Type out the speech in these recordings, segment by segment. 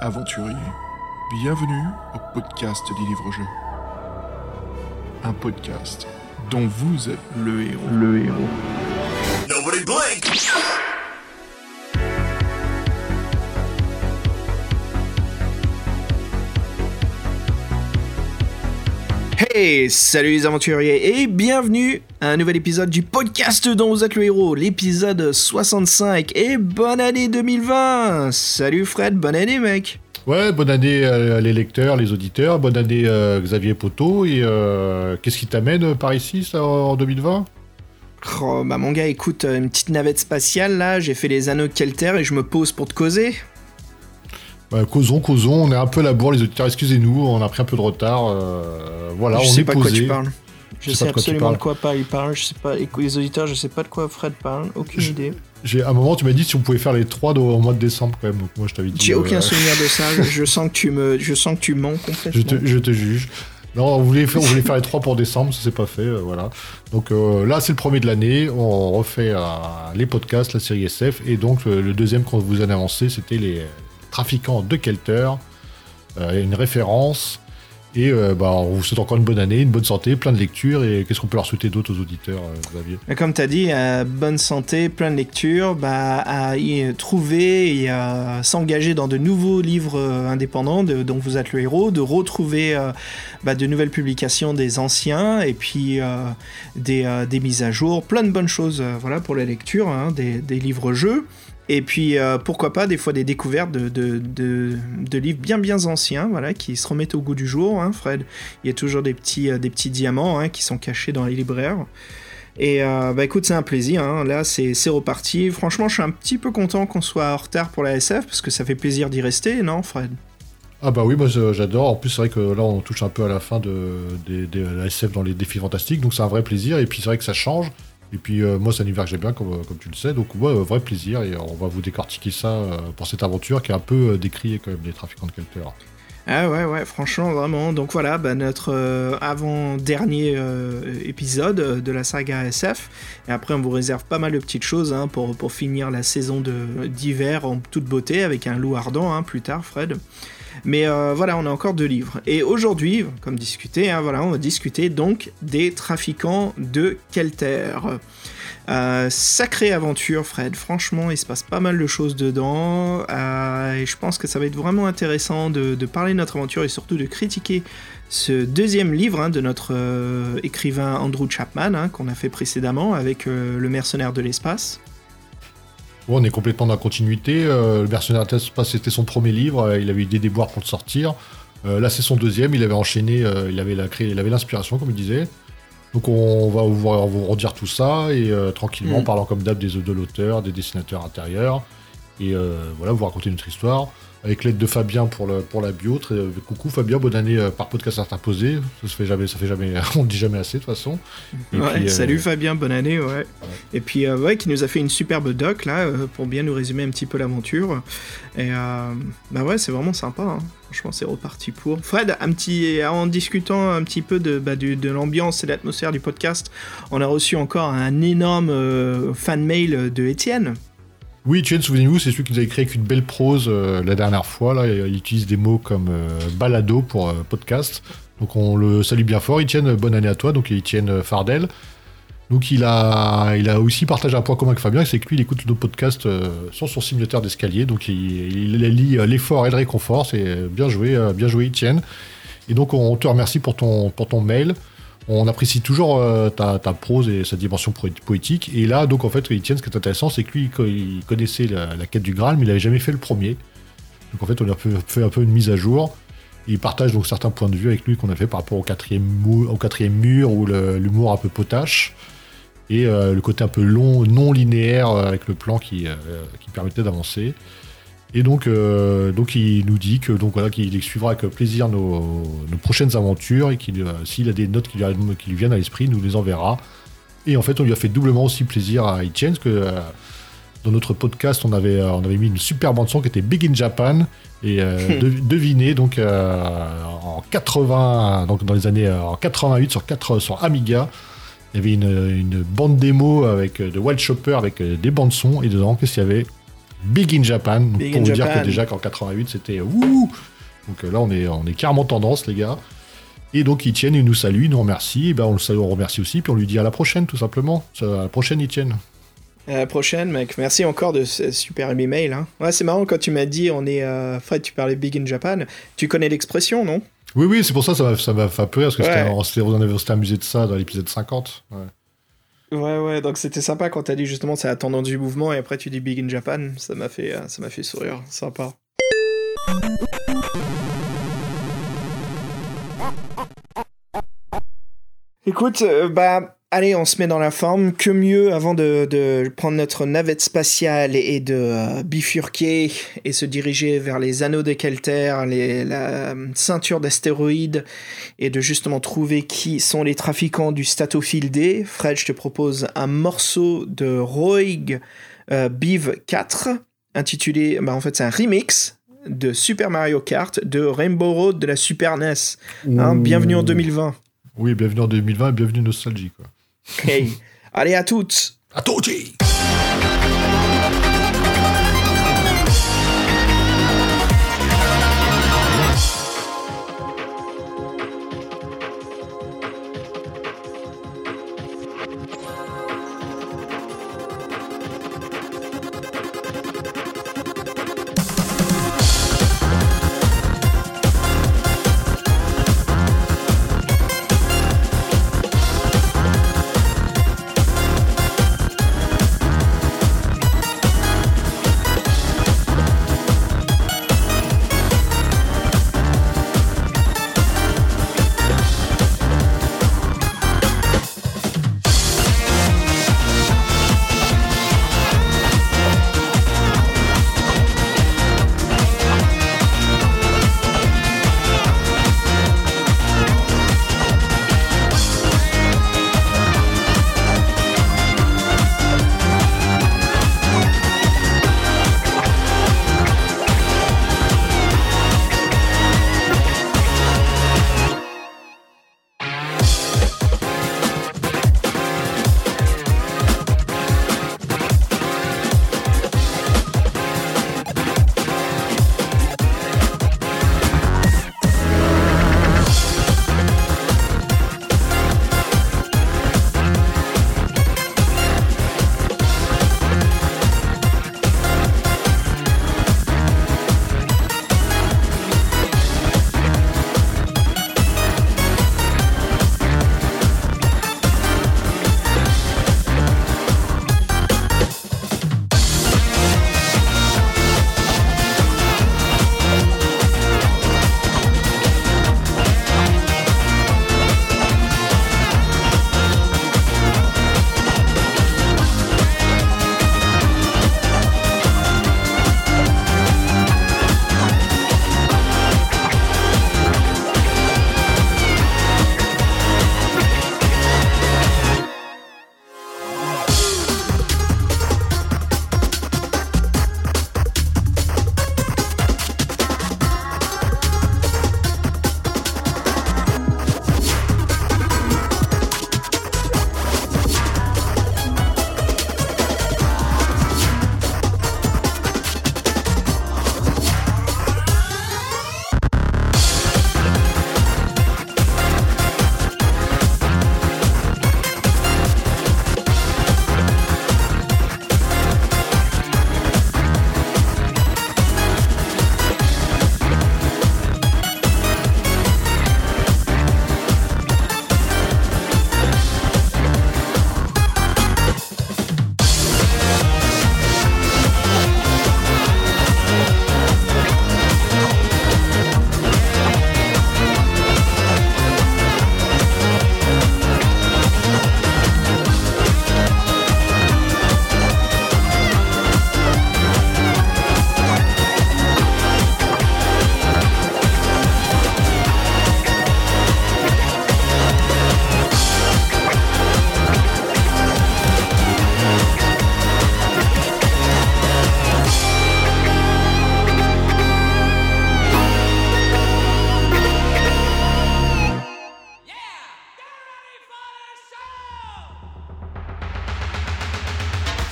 aventuriers, bienvenue au podcast des livres-jeux. Un podcast dont vous êtes le héros. Le héros. Nobody blink! Hey, salut les aventuriers et bienvenue à un nouvel épisode du podcast dont vous êtes le héros, l'épisode 65 et bonne année 2020 Salut Fred, bonne année mec. Ouais, bonne année euh, les lecteurs, les auditeurs, bonne année euh, Xavier Poteau, et euh, qu'est-ce qui t'amène par ici ça, en 2020 Oh bah mon gars écoute, une petite navette spatiale là, j'ai fait les anneaux de Kelter et je me pose pour te causer. Bah, Causons, causons, on est un peu à la bourre les auditeurs, excusez-nous, on a pris un peu de retard, euh, voilà, je on sais est pas de quoi posé. tu parles. Je Je sais sais pas de quoi tu absolument parles. de quoi pas il parle, je sais pas, les auditeurs je sais pas de quoi Fred parle, aucune Je- idée. J'ai- À un moment tu m'as dit si on pouvait faire les trois au mois de décembre quand même, donc moi je t'avais dit... J'ai euh, aucun souvenir de ça, je, je sens que tu me, je sens que tu mens complètement. Je te, je te juge. Non, on voulait, faire, on voulait faire les trois pour décembre, ça s'est pas fait, euh, voilà. Donc euh, là, c'est le premier de l'année, on refait euh, les podcasts, la série SF, et donc euh, le deuxième qu'on vous a avancé, c'était les trafiquants de Kelter, euh, une référence, et euh, bah, on vous souhaite encore une bonne année, une bonne santé, plein de lectures, et qu'est-ce qu'on peut leur souhaiter d'autres aux auditeurs, euh, Xavier? Comme tu as dit, euh, bonne santé, plein de lectures, bah, à y trouver et s'engager dans de nouveaux livres euh, indépendants dont vous êtes le héros, de retrouver bah, de nouvelles publications des anciens et puis des, des mises à jour, plein de bonnes choses voilà, pour la lecture, hein, des, des livres-jeux. Et puis, euh, pourquoi pas, des fois des découvertes de, de, livres bien bien anciens, voilà, qui se remettent au goût du jour, hein, Fred. Il y a toujours des petits, euh, des petits diamants hein, qui sont cachés dans les libraires. Et euh, bah écoute, c'est un plaisir. hein. Là, c'est reparti. Franchement, je suis un petit peu content qu'on soit en retard pour la SF parce que ça fait plaisir d'y rester, non, Fred? Ah bah oui, moi j'adore. En plus, c'est vrai que là, on touche un peu à la fin de, la SF dans les défis fantastiques, donc c'est un vrai plaisir. Et puis c'est vrai que ça change. Et puis euh, moi, c'est un univers que j'aime bien, comme, comme tu le sais. Donc ouais, euh, vrai plaisir. Et on va vous décortiquer ça euh, pour cette aventure qui est un peu euh, décriée quand même des trafiquants de Kelter. Ah ouais, ouais, franchement, vraiment. Donc voilà, bah, notre euh, avant-dernier euh, épisode euh, de la saga SF. Et après, on vous réserve pas mal de petites choses hein, pour, pour finir la saison d'hiver en toute beauté avec un loup ardent hein, plus tard, Fred. Mais euh, voilà, on a encore deux livres. Et aujourd'hui, comme discuté, hein, voilà, on va discuter donc des trafiquants de Kelter. Euh, sacrée aventure, Fred. Franchement, il se passe pas mal de choses dedans. euh, et je pense que ça va être vraiment intéressant de, parler de notre aventure et surtout de critiquer ce deuxième livre hein, de notre écrivain Andrew Chapman, hein, qu'on a fait précédemment avec Le mercenaire de l'espace. On est complètement dans la continuité. Euh, le Mercenaire de l'espace, c'était son premier livre. euh, il avait eu des déboires pour le sortir. Euh, là, c'est son deuxième. Il avait enchaîné. il avait la il avait l'inspiration, comme il disait. Donc, on va vous, vous redire tout ça et tranquillement, Mm. en parlant comme d'hab des de l'auteur, des dessinateurs intérieurs. Et voilà, vous raconter notre histoire. Avec l'aide de Fabien pour, le, pour la bio. Très- euh, coucou Fabien, bonne année euh, par podcast interposé. Ça se fait jamais, ça fait jamais, on le dit jamais assez de toute façon. Et Ouais, puis, euh, Salut Fabien, bonne année, ouais. Et puis, euh, ouais, qui nous a fait une superbe doc, là, pour bien nous résumer un petit peu l'aventure. Et, bah ouais, c'est vraiment sympa, hein. Franchement, c'est reparti pour. Fred, un petit, en discutant un petit peu de, bah, de l'ambiance et de l'atmosphère du podcast, on a reçu encore un énorme fan mail de Étienne. Oui, Etienne, souvenez-vous, c'est celui qui nous avait créé avec une belle prose euh, la dernière fois. Là, il utilise des mots comme euh, balado pour euh, podcast. Donc on le salue bien fort. Etienne, bonne année à toi. Donc Etienne Fardel. Donc il a, il a aussi partagé un point commun avec Fabien, c'est que lui, il écoute nos podcasts sur son simulateur d'escalier. Donc il, il lit euh, l'effort et le réconfort. C'est bien joué, bien joué, Etienne. Et donc on te remercie pour ton, pour ton mail. On apprécie toujours euh, ta, prose et sa dimension poétique. Et là, donc en fait, Etienne, ce qui est intéressant, c'est que lui, il co- il connaissait la, quête du Graal, mais il n'avait jamais fait le premier. Donc en fait, on a fait, un peu une mise à jour. Il partage donc certains points de vue avec lui qu'on a fait par rapport au quatrième, mou- au mur, ou l'humour un peu potache, et euh, le côté un peu long, non linéaire euh, avec le plan qui permettait d'avancer. Et donc, euh, donc il nous dit que donc voilà qu'il suivra avec plaisir nos, nos prochaines aventures et qu'il euh, s'il a des notes qui lui, qui lui viennent à l'esprit, il nous les enverra. Et en fait, on lui a fait doublement aussi plaisir à Etienne, parce que euh, dans notre podcast, on avait, on avait mis une super bande son qui était Big in Japan. Et de- devinez, donc en 80, donc dans les années en 88 sur, 4, sur Amiga, il y avait une, une bande démo avec de Wild Chopper avec des bandes son et dedans, qu'est-ce qu'il y avait? Big in Japan. Donc, Big pour in vous dire que déjà qu'en 88, c'était ouh. Donc euh, là, on est, on est carrément tendance, les gars. Et donc, Etienne, il nous salue, il nous remercie. Et ben, on le salue, on remercie aussi. Puis on lui dit à la prochaine, tout simplement. À la prochaine, Etienne. À la prochaine, mec. Merci encore de ce super email. Hein. Ouais, c'est marrant quand tu m'as dit, on est. euh, Fred, tu parlais Big in Japan. Tu connais l'expression, non? Oui, oui, c'est pour ça, ça m'a, ça m'a fait peur. Parce que c'était- Ouais. on s'était, on s'était amusé de ça dans l'épisode 50. Ouais. Ouais, ouais, donc c'était sympa quand t'as dit justement c'est la tendance du mouvement et après tu dis Big in Japan, ça m'a fait, euh, fait sourire, sympa. Écoute, euh, bah, allez, on se met dans la forme. Que mieux avant de, de prendre notre navette spatiale et de euh, bifurquer et se diriger vers les anneaux de Kelter, les, la euh, ceinture d'astéroïdes et de justement trouver qui sont les trafiquants du Statophile D. Fred, je te propose un morceau de Roig euh, Beef 4 intitulé, bah, en fait, c'est un remix de Super Mario Kart de Rainbow Road de la Super NES. Hein, bienvenue en 2020. Oui, bienvenue en 2020 et bienvenue Nostalgie. Quoi. Allez à toutes. À Toji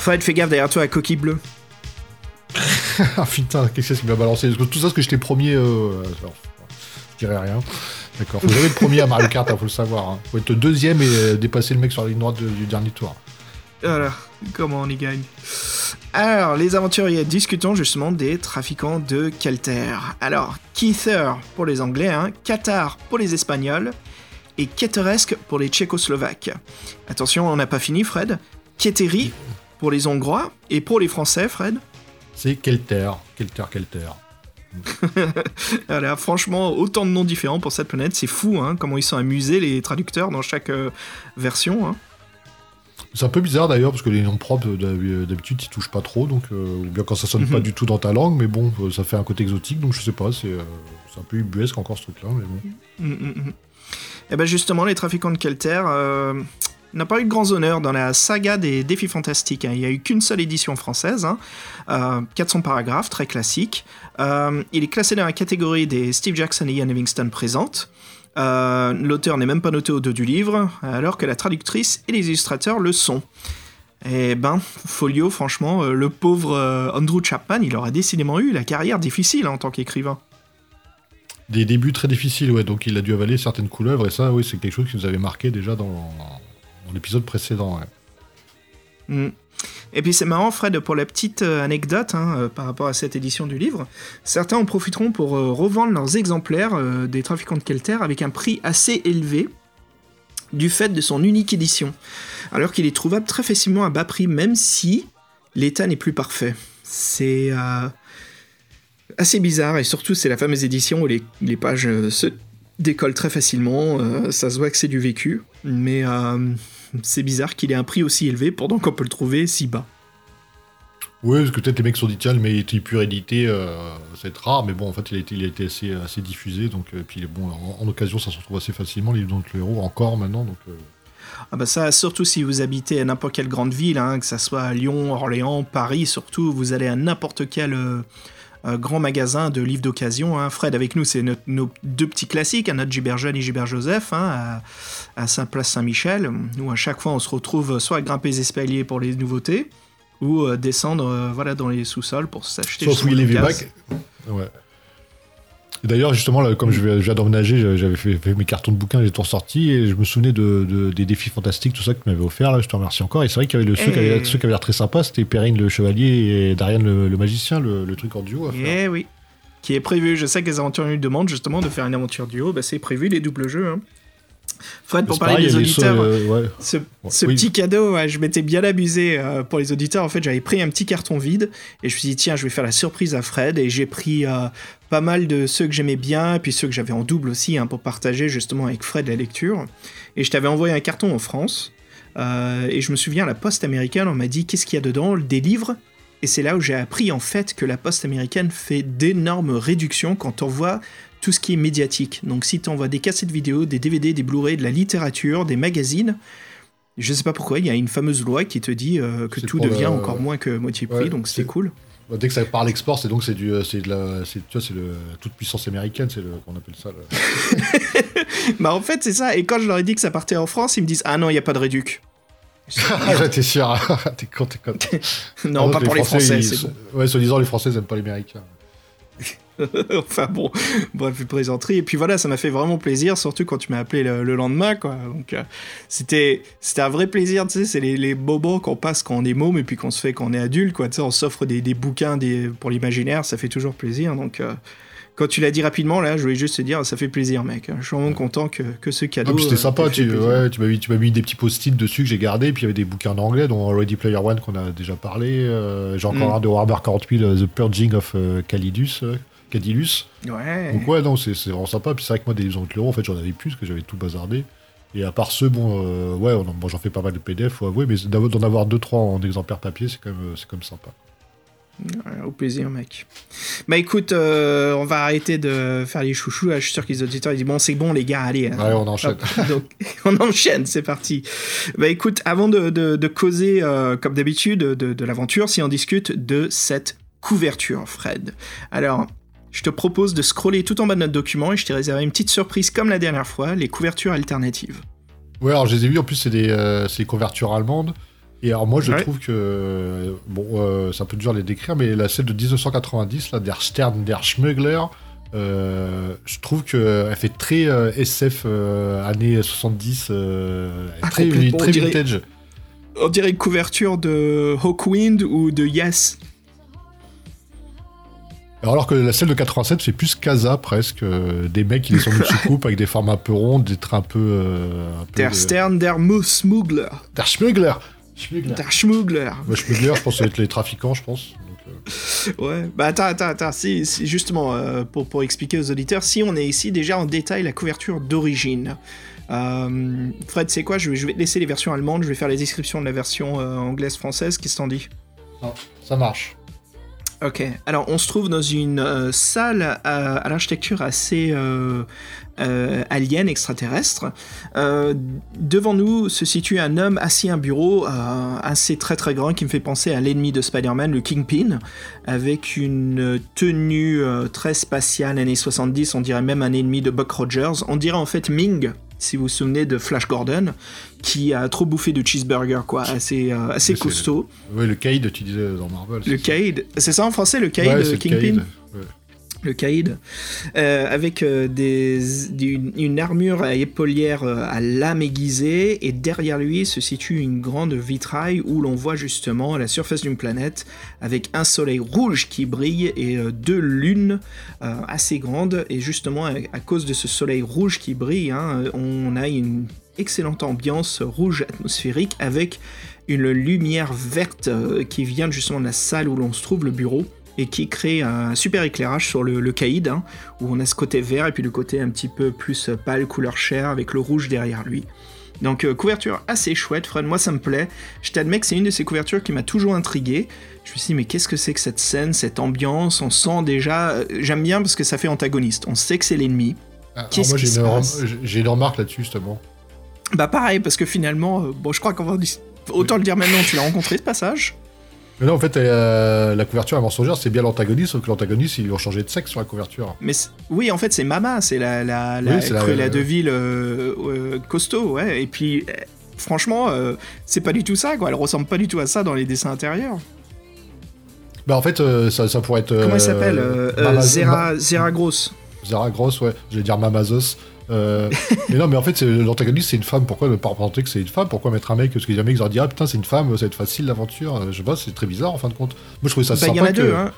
Fred, fais gaffe derrière toi, la coquille bleue. ah putain, qu'est-ce qui m'a balancé que Tout ça, ce que j'étais premier. Euh, alors, je dirais rien. D'accord. Faut jamais être premier à Mario Kart, hein, faut le savoir. Hein. Faut être deuxième et euh, dépasser le mec sur la ligne droite de- du dernier tour. Voilà, comment on y gagne? Alors, les aventuriers, discutons justement des trafiquants de Kelter. Alors, Keither pour les Anglais, hein, Qatar pour les Espagnols et Keteresque pour les Tchécoslovaques. Attention, on n'a pas fini, Fred. Keteri pour les Hongrois et pour les Français, Fred. C'est Kelter. Kelter, Kelter. Voilà, franchement, autant de noms différents pour cette planète, c'est fou, hein, comment ils sont amusés les traducteurs dans chaque euh, version. hein. C'est un peu bizarre d'ailleurs, parce que les noms propres, d'hab- d'habitude, ils touchent pas trop, donc, euh, ou bien quand ça sonne pas Mhm. du tout dans ta langue, mais bon, euh, ça fait un côté exotique, donc je sais pas, c'est euh, un peu ubuesque encore ce truc-là, mais bon. Mm, mm, mm. Et ben justement, les trafiquants de Kelter n'ont pas eu de grands honneurs dans la saga des défis fantastiques. hein. Il n'y a eu qu'une seule édition française, hein. Euh, 400 paragraphes, très classique. Euh, il est classé dans la catégorie des Steve Jackson et Ian Livingstone présentes. Euh, L'auteur n'est même pas noté au dos du livre, alors que la traductrice et les illustrateurs le sont. Et ben, Folio, franchement, le pauvre Andrew Chapman, il aura décidément eu la carrière difficile hein, en tant qu'écrivain. Des débuts très difficiles, ouais, donc il a dû avaler certaines couleuvres, et ça, oui, c'est quelque chose qui nous avait marqué déjà dans, dans l'épisode précédent. ouais. Mm. Et puis c'est marrant, Fred, pour la petite euh, anecdote hein, euh, par rapport à cette édition du livre, certains en profiteront pour euh, revendre leurs exemplaires des trafiquants de Kelter avec un prix assez élevé du fait de son unique édition, alors qu'il est trouvable très facilement à bas prix, même si l'état n'est plus parfait. C'est assez bizarre, et surtout c'est la fameuse édition où les, les pages se décollent très facilement, ça se voit que c'est du vécu, mais... c'est bizarre qu'il ait un prix aussi élevé pendant qu'on peut le trouver si bas. Oui, parce que peut-être les mecs se sont dit, tiens, mais il était plus réédité, euh, être rare, mais bon, en fait, il a été, il a été assez, assez diffusé, donc, euh, puis bon, en, en occasion, ça se retrouve assez facilement, les donc le héros, encore maintenant, donc. euh, Ah bah ça, surtout si vous habitez à n'importe quelle grande ville, hein, que ça soit à Lyon, Orléans, Paris, surtout, vous allez à n'importe quel euh, grand magasin de livres d'occasion. hein. Fred, avec nous, c'est nos deux petits classiques, hein, notre Gilbert Jeune et Gilbert Joseph, hein, à, à Saint-Place Saint-Michel, où à chaque fois on se retrouve soit à grimper les escaliers pour les nouveautés, ou euh, descendre euh, voilà, dans les sous-sols pour s'acheter vieux cases. bacs. Ouais. D'ailleurs, justement, là, comme je viens d'emménager, j'avais fait, fait mes cartons de bouquins, j'ai tout ressorti, et je me souvenais de, de- des défis fantastiques, tout ça que tu m'avais offert, là, je te remercie encore. Et c'est vrai qu'il y avait le, ceux, qui avaient, ceux qui avaient l'air très sympas, c'était Perrine le chevalier et Darian le, le magicien, le, le truc en duo à faire. Eh oui. Qui est prévu. Je sais que les aventuriers nous demandent justement de faire une aventure duo. Bah, c'est prévu, les doubles jeux. hein. Fred, pour parler pareil, des auditeurs, euh, ouais. ce, ce oui. petit cadeau, je m'étais bien amusé euh, pour les auditeurs. En fait, j'avais pris un petit carton vide et je me suis dit, tiens, je vais faire la surprise à Fred. Et j'ai pris euh, pas mal de ceux que j'aimais bien, et puis ceux que j'avais en double aussi, hein, pour partager justement avec Fred la lecture. Et je t'avais envoyé un carton en France. Euh, et je me souviens, la poste américaine, on m'a dit, qu'est-ce qu'il y a dedans? Des livres? Et c'est là où j'ai appris en fait que la poste américaine fait d'énormes réductions quand on voit tout ce qui est médiatique. Donc si tu envoies des cassettes vidéo, des DVD, des Blu-ray, de la littérature, des magazines, je sais pas pourquoi, il y a une fameuse loi qui te dit euh, que tout devient le- encore moins que moitié prix, Ouais, donc c'était c'est- cool. Bah, Dès que ça parle export, c'est donc c'est du, euh, c'est de la, c'est, tu vois, c'est le toute puissance américaine, c'est le qu'on appelle ça. le- bah en fait c'est ça, et quand je leur ai dit que ça partait en France, ils me disent ah non, il n'y a pas de réduc. Ah, t'es sûr T'es con, t'es con. non, pas pour les Français, ils- c'est bon. Ouais, soi-disant, les Français ils aiment pas les Américains. enfin bon, bref, plaisanterie. Et puis voilà, ça m'a fait vraiment plaisir, surtout quand tu m'as appelé le, le lendemain, quoi. Donc euh, c'était c'était un vrai plaisir, tu sais, c'est les, les bobos qu'on passe quand on est môme et puis qu'on se fait quand on est adulte, quoi. Tu sais, on s'offre des, des bouquins des, pour l'imaginaire, ça fait toujours plaisir. Donc euh, quand tu l'as dit rapidement, là, je voulais juste te dire, ça fait plaisir, mec. Je suis vraiment content que, que ce cadeau. Ah, c'était euh, sympa, tu, ouais, tu m'as mis, tu m'as mis des petits post-it dessus que j'ai gardés, puis il y avait des bouquins en anglais, dont Ready Player One qu'on a déjà parlé. euh, j'ai encore Mm. un de Warhammer 40 000, euh, The Purging of Calidus. euh, Cadilus. Ouais. Donc ouais, non, c'est vraiment sympa. Puis c'est vrai que moi, des livres de l'euro, en fait, j'en avais plus, parce que j'avais tout bazardé. Et à part ceux, bon, euh, ouais, on en- bon, j'en fais pas mal de PDF, faut avouer, mais d'en avoir deux, trois en exemplaire papier, c'est quand même, euh, quand même sympa. Ouais, Au plaisir, mec. Bah écoute, euh, on va arrêter de faire les chouchous. là. Je suis sûr que les auditeurs ils disent bon, c'est bon, les gars, allez. Ouais, on enchaîne. Hop. Donc, on enchaîne, c'est parti. Bah écoute, avant de, de- de causer, euh, comme d'habitude, de, de l'aventure, si on discute de cette couverture, Fred. Alors, je te propose de scroller tout en bas de notre document et je t'ai réservé une petite surprise comme la dernière fois, les couvertures alternatives. Ouais, alors je les ai vus, en plus, c'est des, euh, des couvertures allemandes. Et alors moi je Ouais. trouve que euh, bon euh, c'est un peu dur à les décrire mais la scène de 1990 là der Stern der Schmuggler euh, je trouve que elle fait très SF années 70 euh, Ah, très très vintage. On dirait une couverture de Hawkwind ou de Yes. Alors que la scène de 87 fait plus Casa presque euh, des mecs qui descendent une soucoupe avec des formes un peu rondes des traits un peu, euh, un peu Der de- Stern, der Smuggler. der Schmuggler Schmuggler Der Schmuggler. Schmuggler je pense que ça va être les trafiquants je pense. Donc, euh, Ouais, bah attends, attends, attends, si, si- justement, euh, pour, pour expliquer aux auditeurs, si on est ici déjà en détail la couverture d'origine. Euh, Fred, c'est quoi? Je vais, je vais te laisser les versions allemandes, je vais faire les descriptions de la version euh, anglaise-française, qu'est-ce que t'en dis? Ça marche Ok, alors on se trouve dans une euh, salle à, l'architecture assez euh, euh, alien, extraterrestre. Devant nous se situe un homme assis à un bureau assez très très grand qui me fait penser à l'ennemi de Spider-Man, le Kingpin, avec une tenue très spatiale années 70, on dirait même un ennemi de Buck Rogers. On dirait en fait Ming, si vous vous souvenez de Flash Gordon, qui a trop bouffé de cheeseburger, quoi, assez, euh, assez costaud. ouais le Cade tu disais dans Marvel Le Cade, c'est ça en français, le Cade, Ouais, euh, le Kingpin. Caïd, euh, avec euh, une armure à épaulière euh, à lame aiguisée, et derrière lui se situe une grande vitraille où l'on voit justement la surface d'une planète avec un soleil rouge qui brille et deux lunes assez grandes, et justement à, cause de ce soleil rouge qui brille, hein, on a une excellente ambiance rouge atmosphérique avec une lumière verte qui vient justement de la salle où l'on se trouve, le bureau et qui crée un super éclairage sur le, le caïd, hein, où on a ce côté vert et puis le côté un petit peu plus pâle, couleur chair, avec le rouge derrière lui. Donc euh, couverture assez chouette, Fred, moi ça me plaît. Je t'admets que c'est une de ces couvertures qui m'a toujours intrigué. Je me suis dit, mais qu'est-ce que c'est que cette scène, cette ambiance? On sent déjà... euh, J'aime bien parce que ça fait antagoniste. On sait que c'est l'ennemi. Ah, moi j'ai une, rem- remarque là-dessus justement Bah pareil, parce que finalement, euh, bon, je crois qu'on va... Autant le dire maintenant, tu l'as rencontré ce passage? Mais non, en fait, euh, la couverture à mensongère, c'est bien l'antagoniste, sauf que l'antagoniste, ils ont changé de sexe sur la couverture. Mais oui, en fait, c'est Mama, c'est la, la, Oui, la c'est la- de Ville euh, euh, costaud, ouais. Et puis, franchement, euh, c'est pas du tout ça, quoi. Elle ressemble pas du tout à ça dans les dessins intérieurs. Bah, en fait, ça, ça pourrait être. Comment elle s'appelle Zera, Zera Gross. Zara Gross, ouais. J'allais dire Mamazos. Euh, mais non, mais en fait, l'antagoniste, c'est une femme. Pourquoi ne pas représenter que c'est une femme? Pourquoi mettre un mec? Parce qu'il y a un mec qui leur dit Ah putain, c'est une femme, ça va être facile l'aventure. Euh, Je sais pas, c'est très bizarre en fin de compte. Moi, je trouvais ça Bah, il y sympa. en a que- deux, hein.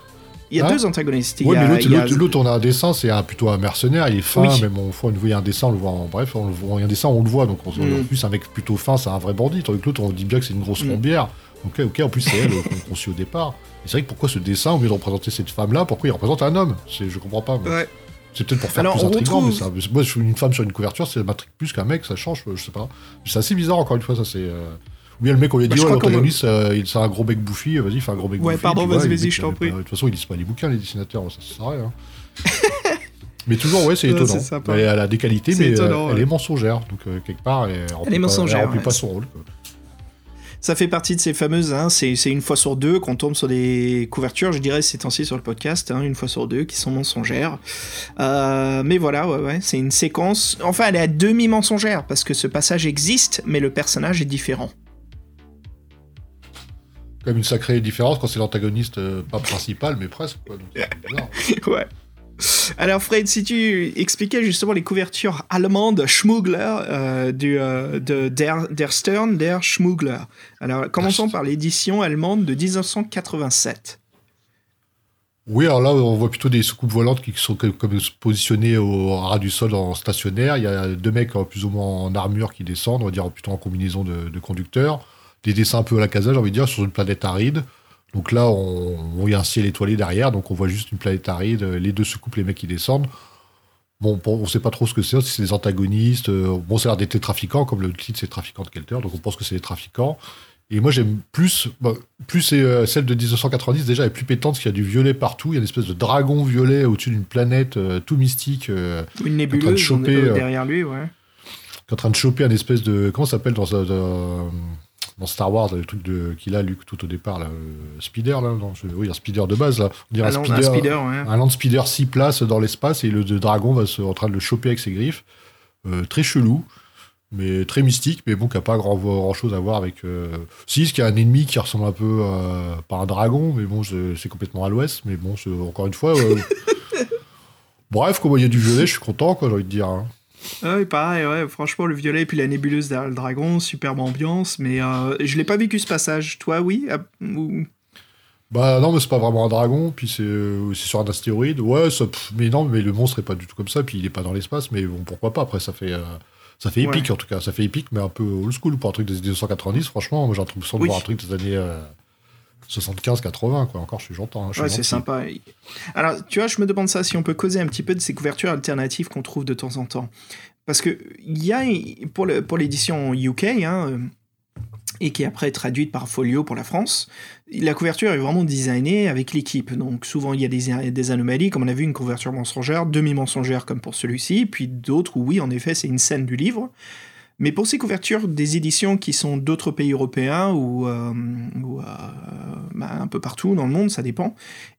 Il y a Hein? deux antagonistes. Y a- mais l'autre, y a- on a un dessin, c'est un, plutôt un mercenaire, il est fin, Oui. même on, fois, on voit un dessin, on le voit en bref, on le voit, il y a un dessin, on le voit, donc on, Mm. en plus, un mec plutôt fin, c'est un vrai bandit, tandis que l'autre, on dit bien que c'est une grosse Mm. Donc, ok, en plus, c'est elle qu'on qu'on suit au départ. Et c'est vrai que pourquoi ce dessin, au lieu de représenter cette femme-là, pourquoi il représente un homme? Je comprends pas. Ouais. C'est peut-être pour faire Alors, plus on intriguant, mais ça, moi, une femme sur une couverture, ça m'intrigue plus qu'un mec, ça change, je sais pas. C'est assez bizarre, encore une fois, ça c'est. euh, Ou bien le mec, on lui a Bah, dit, ouais, crois qu'on- l'antagoniste, euh, il- c'est un gros bec bouffi, euh, vas-y, fais un gros bec Ouais, bouffi. pardon, puis vas-y, vas-y, je t'en prie. euh, De toute façon, ils lisent pas les bouquins, les dessinateurs, ça, ça sert à rien. mais toujours, ouais, c'est Ouais, étonnant. c'est. Elle, a des qualités, C'est mais euh, elle ouais. est mensongère. Donc, euh, quelque part, elle, elle remplit est pas- mensongère, Elle remplit ouais. pas son rôle. quoi. Ça fait partie de ces fameuses, hein, c'est une fois sur deux qu'on tombe sur des couvertures, je dirais ces temps-ci sur le podcast, hein, une fois sur deux, qui sont mensongères. Euh, mais voilà, ouais, ouais, c'est une séquence. Enfin, elle est à demi mensongère parce que ce passage existe, mais le personnage est différent. Comme une sacrée différence quand c'est l'antagoniste, euh, pas principal, mais presque. Quoi, donc ouais. Alors Fred, si tu expliquais justement les couvertures allemandes Schmuggler euh, du, euh, de Der, Der Stern, Der Schmuggler. Alors commençons par l'édition allemande de 1987. Oui, alors là, on voit plutôt des soucoupes volantes qui sont comme, comme positionnées au ras du sol en stationnaire. Il y a deux mecs euh, plus ou moins en armure qui descendent, on va dire plutôt en combinaison de, de conducteurs. Des dessins un peu à la casa, j'ai envie de dire, sur une planète aride. Donc là, on, on y a un ciel étoilé derrière, donc on voit juste une planète aride, les deux soucoupes, les mecs qui descendent. Bon, on sait pas trop ce que c'est, si c'est des antagonistes. euh, bon, ça a l'air d'être des trafiquants, comme le titre c'est trafiquants de Kelter, donc on pense que c'est des trafiquants. Et moi, j'aime plus, bah, plus euh, celle de 1990, déjà, elle est plus pétante, parce qu'il y a du violet partout. Il y a une espèce de dragon violet au-dessus d'une planète euh, tout mystique, euh, Une de nébuleuse choper, on est, euh, euh, derrière lui, ouais. qui est en train de choper un espèce de. Comment ça s'appelle dans, dans, dans Star Wars, le truc de, qu'il a, Luke, tout au départ, là, euh, Speeder, là non, je- Oui, un Speeder de base, là. On dirait un Speeder. un speeder, ouais. Un land speeder 6 places dans l'espace et le, le dragon va se, en train de le choper avec ses griffes. Euh, très chelou. mais très mystique, mais bon, qui n'a pas grand, grand chose à voir avec. Euh... Si, ce qui a un ennemi qui ressemble un peu à, pas un dragon, mais bon, c'est complètement à l'ouest, mais bon, encore une fois. euh, Bref, comme il y a du violet, je suis content, quoi, j'ai envie de dire. hein. Ah oui, pareil, ouais, franchement, le violet et puis la nébuleuse derrière le dragon, superbe ambiance, mais euh, je l'ai pas vécu ce passage. Toi, oui ou- Bah non, mais c'est pas vraiment un dragon, puis c'est euh, sur un astéroïde. Ouais, ça, pff, mais non, mais le monstre est pas du tout comme ça, puis il est pas dans l'espace, mais bon, pourquoi pas, après ça fait... euh, ça fait épique Ouais. en tout cas, ça fait épique, mais un peu old school pour un truc des années 1990. Franchement, moi j'ai l'impression de Oui. voir un truc des années 75-80, quoi. Encore, je suis j'entends. hein, Ouais, c'est gentil. sympa. Alors, tu vois, je me demande ça, si on peut causer un petit peu de ces couvertures alternatives qu'on trouve de temps en temps. Parce que il y a, pour l'édition UK, hein, euh, et qui est après traduite par Folio pour la France, la couverture est vraiment designée avec l'équipe. Donc souvent, il y a des, des anomalies, comme on a vu, une couverture mensongère, demi-mensongère comme pour celui-ci, puis d'autres où oui, en effet, c'est une scène du livre. Mais pour ces couvertures des éditions qui sont d'autres pays européens ou, euh, euh, bah, un peu partout dans le monde, ça dépend,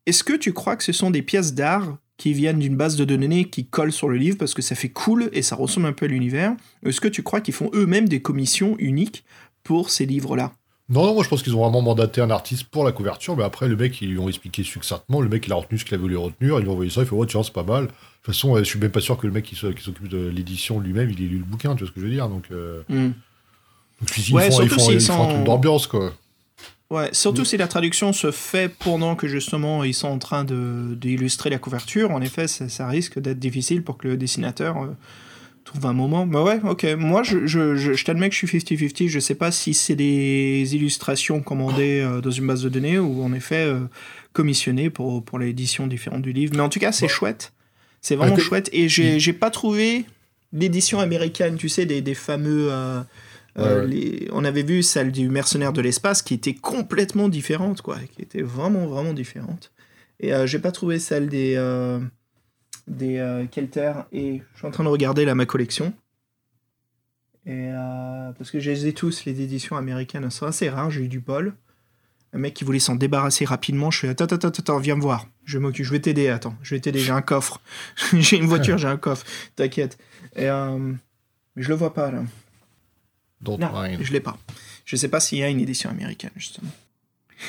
est-ce que tu crois que ce sont des pièces d'art qui viennent d'une base de données qui colle sur le livre parce que ça fait cool et ça ressemble un peu à l'univers? Est-ce que tu crois qu'ils font eux-mêmes des commissions uniques pour ces livres-là? Non, non, moi je pense qu'ils ont vraiment mandaté un artiste pour la couverture, mais après le mec, ils lui ont expliqué succinctement, le mec il a retenu ce qu'il a voulu retenir, il lui a envoyé ça, il fait oh tiens, c'est pas mal. De toute façon, euh, je suis même pas sûr que le mec qui s'occupe de l'édition lui-même, il ait lu le bouquin, tu vois ce que je veux dire. Donc, euh, Hmm. donc ils, Ouais, font, ils, font, s'ils ils font un truc d'ambiance, quoi. Ouais, surtout si la traduction se fait pendant que justement ils sont en train de d'illustrer la couverture. En effet, ça, ça risque d'être difficile pour que le dessinateur euh, trouve un moment. Mais ouais, ok. Moi, je, je, je, je t'admets que je suis 50-50. Je sais pas si c'est des illustrations commandées euh, dans une base de données ou en effet euh, commissionnées pour, pour l'édition différente du livre. Mais en tout cas, c'est Bah. chouette. C'est vraiment chouette. Et j'ai j'ai pas trouvé l'édition américaine, tu sais, des, des fameux. euh, euh, Ouais, ouais. les- on avait vu celle du mercenaire de l'espace qui était complètement différente, quoi, qui était vraiment vraiment différente. Et euh, j'ai pas trouvé celle des euh, des Kelter et je suis en train de regarder là ma collection. Et parce que je les ai tous les éditions américaines, c'est assez rare, j'ai eu du bol. Un mec qui voulait s'en débarrasser rapidement, je suis attends attends attends, viens me voir. Je m'occupe, je vais t'aider, attends, je vais t'aider, j'ai un coffre. j'ai une voiture, j'ai un coffre. T'inquiète. Et euh, je le vois pas là. Don't Non, mind. je l'ai pas. Je sais pas s'il y a une édition américaine, justement.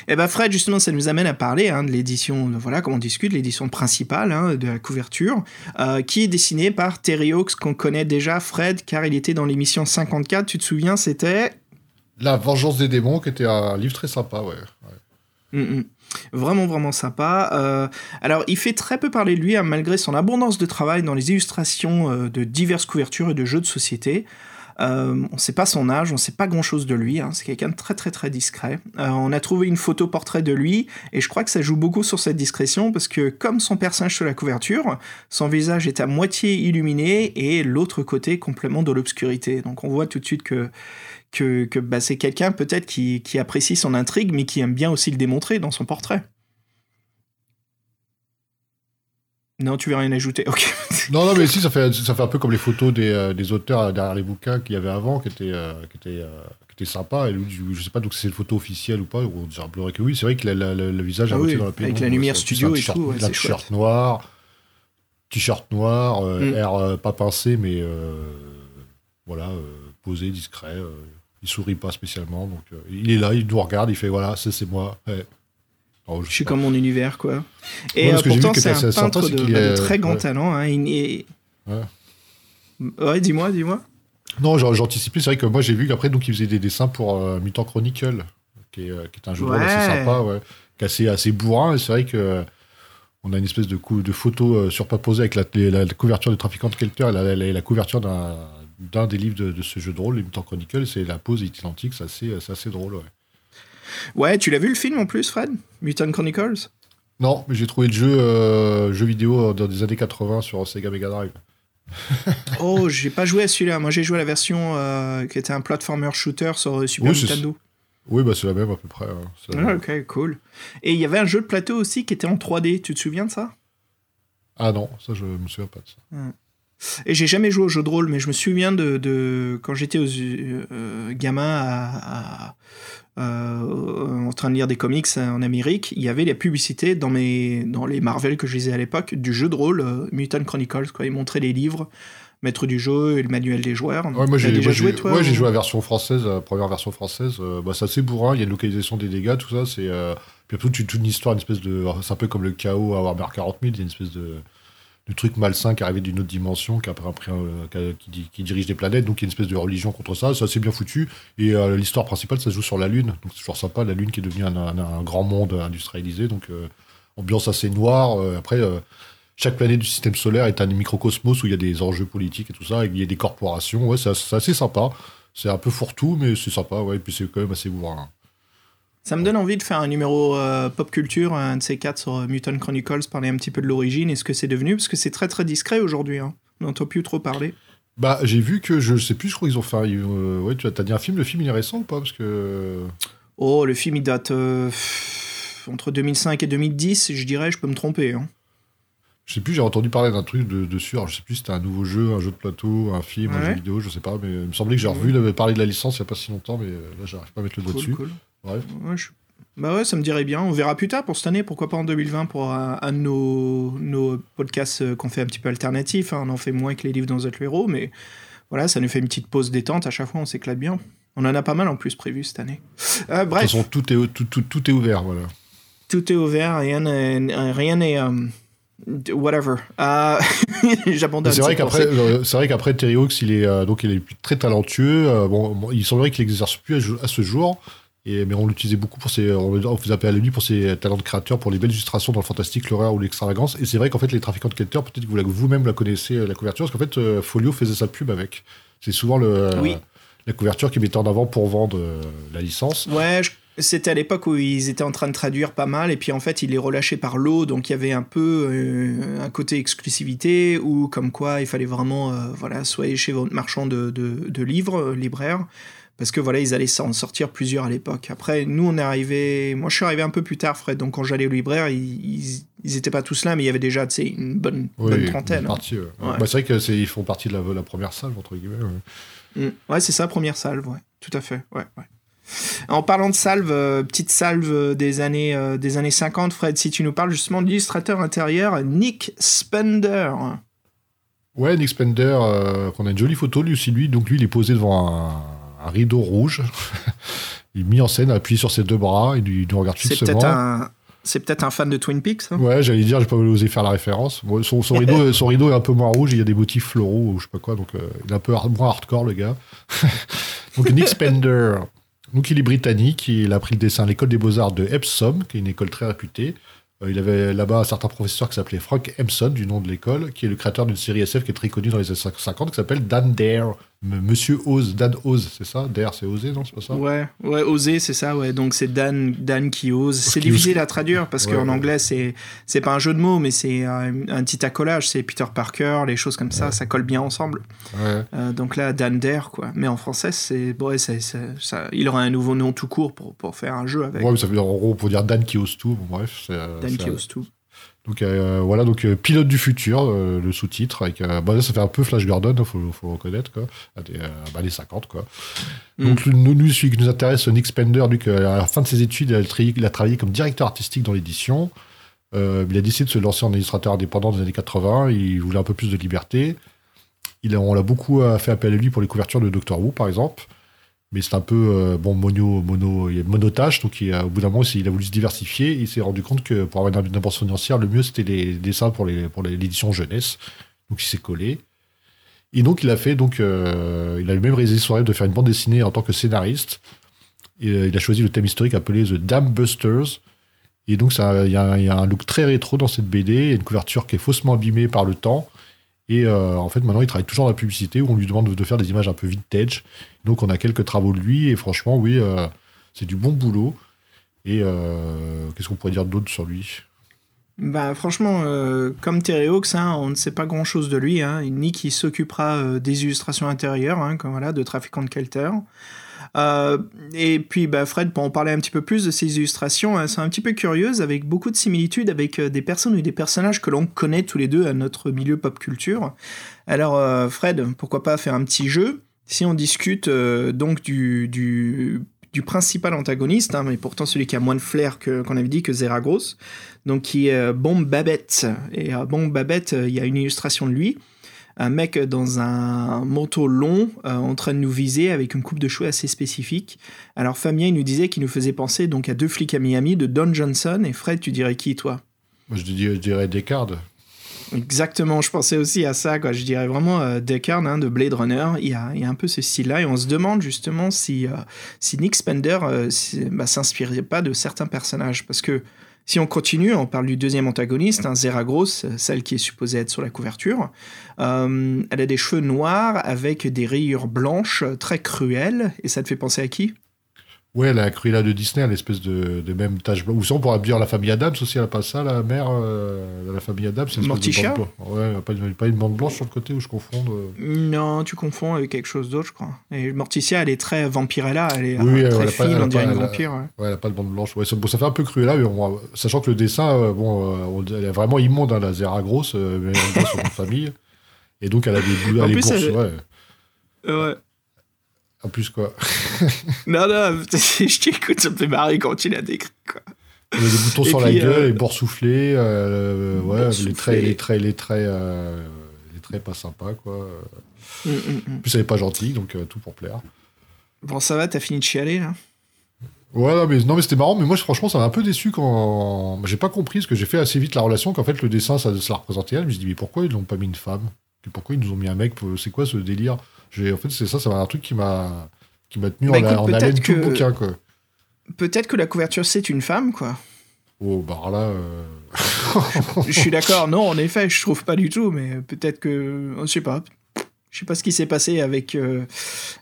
Eh ben Fred, justement, ça nous amène à parler hein, de l'édition, voilà, comme on discute, l'édition principale hein, de la couverture, euh, qui est dessinée par Terry Hawks, qu'on connaît déjà, Fred, car il était dans l'émission 54, tu te souviens, c'était... La Vengeance des démons, qui était un livre très sympa, ouais. Mm, mm. Vraiment, vraiment sympa. Euh, alors, il fait très peu parler de lui, hein, malgré son abondance de travail dans les illustrations euh, de diverses couvertures et de jeux de société. Euh, on ne sait pas son âge, on ne sait pas grand-chose de lui. hein, C'est quelqu'un de très, très, très discret. On a trouvé une photo portrait de lui, et je crois que ça joue beaucoup sur cette discrétion, parce que comme son personnage sur la couverture, son visage est à moitié illuminé, et l'autre côté complètement dans l'obscurité. Donc, on voit tout de suite que que, que bah, c'est quelqu'un peut-être qui, qui apprécie son intrigue, mais qui aime bien aussi le démontrer dans son portrait. Non, tu veux rien ajouter? Ok. Non, non, mais si, ça fait, ça fait un peu comme les photos des, euh, des auteurs derrière les bouquins qu'il y avait avant, qui étaient, euh, qui étaient, euh, qui étaient sympas. Et je, je sais pas donc si c'est une photo officielle ou pas, on semblerait que oui. C'est vrai que la- la- la- le visage Ah moitié oui, dans la avec pénombre. la lumière studio et tout, ouais, a c'est t-shirt chouette. noir, t-shirt noir, Mm. air pas pincé, mais voilà, posé, discret. Il sourit pas spécialement. Donc euh, il est là, il nous regarde, il fait voilà, ça c'est moi. Ouais. Alors, Je suis comme mon univers, quoi. Et Ouais, euh, pourtant, c'est un c'est peintre c'est de, est- très grand ouais. talent. Hein. Il est- Ouais. Dis-moi, dis-moi. Non, j'anticipais, c'est vrai que moi j'ai vu qu'après donc il faisait des dessins pour euh, Mutant Chronicle, qui est, euh, qui est un jeu de rôle assez sympa, qui est assez, assez bourrin, et c'est vrai que on a une espèce de, coup, de photo euh, surposée avec la, la- la couverture de Trafiquant de Kelter et la couverture d'un d'un des livres de, de ce jeu de rôle, les Mutant Chronicle, c'est la pose est identique, c'est assez, drôle, ouais. Ouais, tu l'as vu le film en plus, Fred? Mutant Chronicles? Non, mais j'ai trouvé le jeu, euh, jeu vidéo euh, dans des années 80 sur Sega Mega Drive. Oh, j'ai pas joué à celui-là. Moi, j'ai joué à la version euh, qui était un platformer shooter sur Super Oui, Nintendo. Oui, bah c'est la même à peu près. hein, Ah, ok, cool. Et il y avait un jeu de plateau aussi qui était en 3D. Tu te souviens de ça? Ah non, ça je me souviens pas de ça. Et j'ai jamais joué au jeu de rôle, mais je me souviens de, de quand j'étais aux euh, gamin à, à- euh, en train de lire des comics en Amérique, il y avait les publicités dans, mes, dans les Marvel que je lisais à l'époque du jeu de rôle euh, Mutant Chronicles. Quoi. Ils montraient les livres, maître du jeu et le manuel des joueurs. Ouais, moi j'ai déjà joué toi ouais, j'ai ou- joué à la version française, la première version française. euh, bah, c'est assez bourrin, il y a une localisation des dégâts, tout ça. C'est euh, puis après, toute une histoire, une espèce de. C'est un peu comme le chaos à Warhammer 40 000, il y a une espèce de, de truc malsain qui arrivé d'une autre dimension, qui, euh, qui, dirige des planètes, donc il y a une espèce de religion contre ça. C'est assez bien foutu. Et euh, l'histoire principale, ça se joue sur la Lune, donc c'est toujours sympa. La Lune qui est devenue un, grand monde industrialisé, donc euh, ambiance assez noire. après. chaque planète du système solaire est un microcosmos où il y a des enjeux politiques et tout ça, et il y a des corporations. Ouais, c'est assez- c'est sympa. C'est un peu fourre-tout, mais c'est sympa, ouais. Et puis c'est quand même assez bourrin. Ça me donne envie de faire un numéro euh, pop culture, un de ces quatre sur euh, Mutant Chronicles, parler un petit peu de l'origine et ce que c'est devenu, parce que c'est très très discret aujourd'hui. Hein. On n'entend plus trop parler. Bah, j'ai vu que, je sais plus, je crois qu'ils ont fait. un- euh, ouais, tu as, dit un film, le film il est récent ou pas Parce que. Oh, le film il date entre 2005 et 2010, je dirais, je peux me tromper. Hein. Je sais plus, j'ai entendu parler d'un truc de, dessus. Alors, je sais plus si c'était un nouveau jeu, un jeu de plateau, un film, un jeu vidéo, je sais pas. Mais il me semblait que j'ai revu parler de la licence il y a pas si longtemps, mais là, j'arrive pas à mettre le doigt Cool, dessus. cool. Bref. Ouais, je- Bah ouais, ça me dirait bien. On verra plus tard pour cette année, pourquoi pas en 2020 pour un, un de nos, nos podcasts euh, qu'on fait un petit peu alternatif. hein. On en fait moins que les livres dans The Héros, mais voilà, ça nous fait une petite pause détente. À chaque fois, on s'éclate bien. On en a pas mal en plus prévu cette année. Euh, De toute bref, façon, tout est, tout, tout, tout est ouvert, voilà. tout est ouvert, rien n'est. Rien n'est euh, whatever. Euh, J'abandonne. C'est vrai qu'après, c'est vrai qu'après Terry Hawks, il est donc il est très talentueux. bon, il semblerait qu'il n'exerce plus à ce jour. Et, mais on l'utilisait beaucoup pour ses, on, on faisait appel à lui pour ses talents de créateur, pour les belles illustrations dans le fantastique, l'horreur ou l'extravagance. Et c'est vrai qu'en fait, les trafiquants de quêteurs, peut-être que vous vous-même la connaissez, euh, la couverture, parce qu'en fait, euh, Folio faisait sa pub avec. C'est souvent le, euh, Oui. la couverture qui mettait en avant pour vendre euh, la licence. Ouais, je- c'était à l'époque où ils étaient en train de traduire pas mal, et puis en fait, ils les relâchaient par lot, donc il y avait un peu euh, un côté exclusivité, ou comme quoi il fallait vraiment, euh, voilà, soyez chez votre marchand de, de, de livres, euh, libraire, parce que voilà, ils allaient s'en sortir plusieurs à l'époque. Après, nous, on est arrivé, moi je suis arrivé un peu plus tard, Fred, donc quand j'allais au libraire, ils, ils, ils étaient pas tous là, mais il y avait déjà, tu sais, une bonne, Oui, bonne trentaine. hein. ouais. Bah, c'est vrai qu'ils font partie de la, la première salle, entre guillemets. ouais. Mm. Ouais, c'est ça, première salve, ouais. Tout à fait, ouais, ouais. En parlant de salve, euh, petite salve euh, des années, euh, des années 50, Fred, si tu nous parles justement de l'illustrateur intérieur Nick Spender. Ouais, Nick Spender, euh, qu'on a une jolie photo, lui aussi, lui. Donc lui, il est posé devant un, un rideau rouge. il est mis en scène, appuyé sur ses deux bras, il nous, il nous regarde C'est fixement. peut-être un, c'est peut-être un fan de Twin Peaks. hein? Ouais, j'allais dire, j'ai pas osé faire la référence. Bon, son, son rideau, son rideau est un peu moins rouge, il y a des motifs floraux ou je sais pas quoi, donc euh, il est un peu hard- moins hardcore, le gars. donc Nick Spender, donc il est britannique, il a appris le dessin à l'école des beaux-arts de Epsom, qui est une école très réputée. Euh, il avait là-bas un certain professeur qui s'appelait Frank Empson, du nom de l'école, qui est le créateur d'une série SF qui est très connue dans les années 50, qui s'appelle Dan Dare. Monsieur Oz, Dan Oz, c'est ça? Dare, c'est osé, non? C'est pas ça? Ouais, ouais, oser, c'est ça, ouais. Donc c'est Dan, Dan qui ose. C'est difficile à traduire parce Ouais, qu'en ouais. anglais, c'est, c'est pas un jeu de mots, mais c'est un, un petit accolage. C'est Peter Parker, les choses comme ça, ça colle bien ensemble. Ouais. Euh, donc là, Dan Dare, quoi. Mais en français, c'est. Bon, c'est- ça, il aura un nouveau nom tout court pour, pour faire un jeu avec. Ouais, mais ça veut dire en gros pour dire Dan qui ose tout. Bon, bref, c'est. euh, Dan qui ose tout. Donc euh, voilà, donc euh, pilote du futur, euh, le sous-titre avec. euh, bah, ça fait un peu Flash Gordon, il faut, faut le reconnaître quoi. À des, euh, bah, les 50 quoi. Mm. Donc nous, nous, celui qui nous intéresse, Nick Spender, lui, à la fin de ses études, il a, tra- il a travaillé comme directeur artistique dans l'édition. Euh, il a décidé de se lancer en illustrateur indépendant dans les années 80. Il voulait un peu plus de liberté. Il a, on l'a beaucoup fait appel à lui pour les couvertures de Doctor Who, par exemple. Mais c'est un peu euh, bon mono, mono, monotache. Donc au bout d'un moment, il a voulu se diversifier. Il s'est rendu compte que pour avoir une avance financière, le mieux c'était les dessins pour l'édition jeunesse. Donc il s'est collé. Et donc il a fait donc euh, il a lui-même réalisé son rêve de faire une bande dessinée en tant que scénariste. Et, euh, il a choisi le thème historique appelé The Dam Busters. Et donc il y, y a un look très rétro dans cette BD, il une couverture qui est faussement abîmée par le temps. Et euh, en fait, maintenant, il travaille toujours dans la publicité où on lui demande de faire des images un peu vintage. Donc, on a quelques travaux de lui et franchement, oui, euh, c'est du bon boulot. Et euh, qu'est-ce qu'on pourrait dire d'autre sur lui? Bah, franchement, comme Terry Hawks, hein, on ne sait pas grand-chose de lui. Hein. Nick, il s'occupera des illustrations intérieures, hein, comme voilà, de Trafiquant de. Euh, et puis, bah, Fred, pour en parler un petit peu plus de ces illustrations, elles sont un petit peu curieuses, avec beaucoup de similitudes avec euh, des personnes ou des personnages que l'on connaît tous les deux à notre milieu pop culture. Alors, euh, Fred, pourquoi pas faire un petit jeu? Si on discute donc du, du, principal antagoniste, hein, mais pourtant celui qui a moins de flair qu'on avait dit que Zeragros, donc qui est Bomb Babette. Et Bomb Babette, il y a une illustration de lui un mec dans un manteau long euh, en train de nous viser avec une coupe de cheveux assez spécifique. Alors Fabien il nous disait qu'il nous faisait penser donc à deux flics à Miami de Don Johnson et Fred tu dirais qui toi? Moi je dirais, je dirais Descartes. Exactement, je pensais aussi à ça, quoi. Je dirais vraiment euh, Descartes hein, de Blade Runner. Il y, a, il y, a, un peu ce style-là, et on se demande justement si, euh, si Nick Spender bah, s'inspirait pas de certains personnages, parce que si on continue, on parle du deuxième antagoniste, hein, Zeragros, celle qui est supposée être sur la couverture. Euh, elle a des cheveux noirs avec des rayures blanches très cruelles. Et ça te fait penser à qui? Ouais, la Cruella de Disney, l'espèce de, de même tache blanche. Ou sinon, on pourrait dire la famille Adams aussi, elle a pas ça, la mère euh, de la famille Adams. C'est Morticia Ouais, pas, pas une bande blanche sur le côté où je confonds. Non, tu confonds avec quelque chose d'autre, je crois. Et Morticia, elle est très vampirella, elle est oui, très fine, on dirait une vampire. Ouais. elle a pas de bande blanche. Ouais, ça, bon, ça fait un peu Cruella, mais sachant que le dessin, euh, bon, euh, elle est vraiment immonde, hein, la Zera grosse, mais elle sur une famille. Et donc, elle a des, elle bourses, ouais. Ouais. En plus, quoi. non, non, je t'écoute, ça me fait marrer quand tu l'as décrit, quoi. Il y a des boutons sur la gueule, euh, les boursouflés, euh, ouais, les traits, les traits, les traits, euh, les traits pas sympas, quoi. Mm, mm, mm. En plus, elle est pas gentille, donc tout pour plaire. Bon, ça va, t'as fini de chialer, là? Ouais, non, mais, non, mais c'était marrant, mais moi, franchement, ça m'a un peu déçu quand. J'ai pas compris, parce que j'ai fait assez vite la relation, qu'en fait, le dessin, ça, ça la représentait elle. Je me suis dit, mais pourquoi ils n'ont pas mis une femme? Pourquoi ils nous ont mis un mec C'est quoi ce délire? En fait, c'est ça, c'est un truc qui m'a qui m'a tenu bah, en, haleine tout le bouquin, quoi. Peut-être que la couverture, c'est une femme, quoi. Oh, bah là... Euh, je suis d'accord, non, en effet, je trouve pas du tout, mais peut-être que... Je sais pas. Je sais pas ce qui s'est passé avec, euh,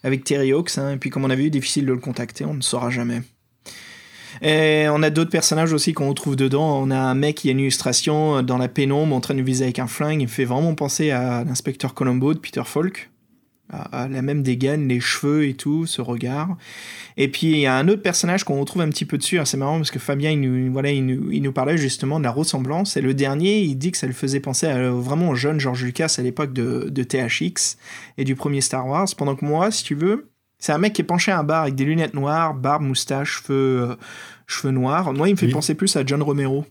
avec Terry Hawks, hein, et puis comme on a vu, difficile de le contacter, on ne saura jamais. Et on a d'autres personnages aussi qu'on retrouve dedans. On a un mec qui a une illustration dans la pénombre en train de viser avec un flingue. Il fait vraiment penser à l'inspecteur Colombo de Peter Falk à, la même dégaine, les cheveux et tout, ce regard. Et puis il y a un autre personnage qu'on retrouve un petit peu dessus. C'est marrant parce que Fabien, il nous, voilà, il nous, il nous, parlait justement de la ressemblance. Et le dernier, il dit que ça le faisait penser à, vraiment au jeune George Lucas à l'époque de, de, THX et du premier Star Wars. Pendant que moi, si tu veux, c'est un mec qui est penché à un bar avec des lunettes noires, barbe, moustache, cheveux, euh, cheveux noirs. Moi, il me fait penser plus à John Romero.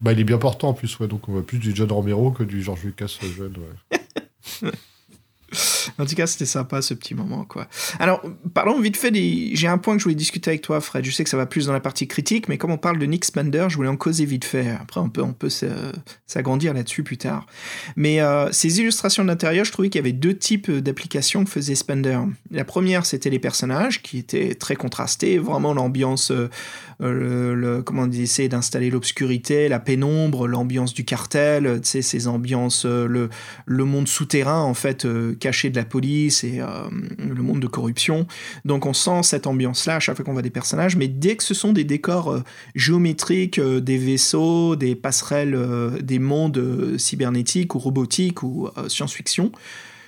Bah, il est bien portant en plus, ouais. Donc on voit plus du John Romero que du George Lucas jeune, ouais. en tout cas, c'était sympa ce petit moment, quoi. Alors, parlons vite fait des... J'ai un point que je voulais discuter avec toi, Fred. Je sais que ça va plus dans la partie critique, mais comme on parle de Nick Spender, je voulais en causer vite fait. Après, on peut, on peut s'agrandir là-dessus plus tard. Mais euh, ces illustrations d'intérieur, je trouvais qu'il y avait deux types d'applications que faisait Spender. La première, c'était les personnages, qui étaient très contrastés, vraiment l'ambiance... Euh, euh, le, comment on dit, d'installer l'obscurité, la pénombre, l'ambiance du cartel, ces ambiances, le, le monde souterrain, en fait, caché de la police et euh, le monde de corruption. Donc on sent cette ambiance-là à chaque fois qu'on voit des personnages, mais dès que ce sont des décors euh, géométriques, euh, des vaisseaux, des passerelles, des mondes cybernétiques ou robotiques ou science-fiction,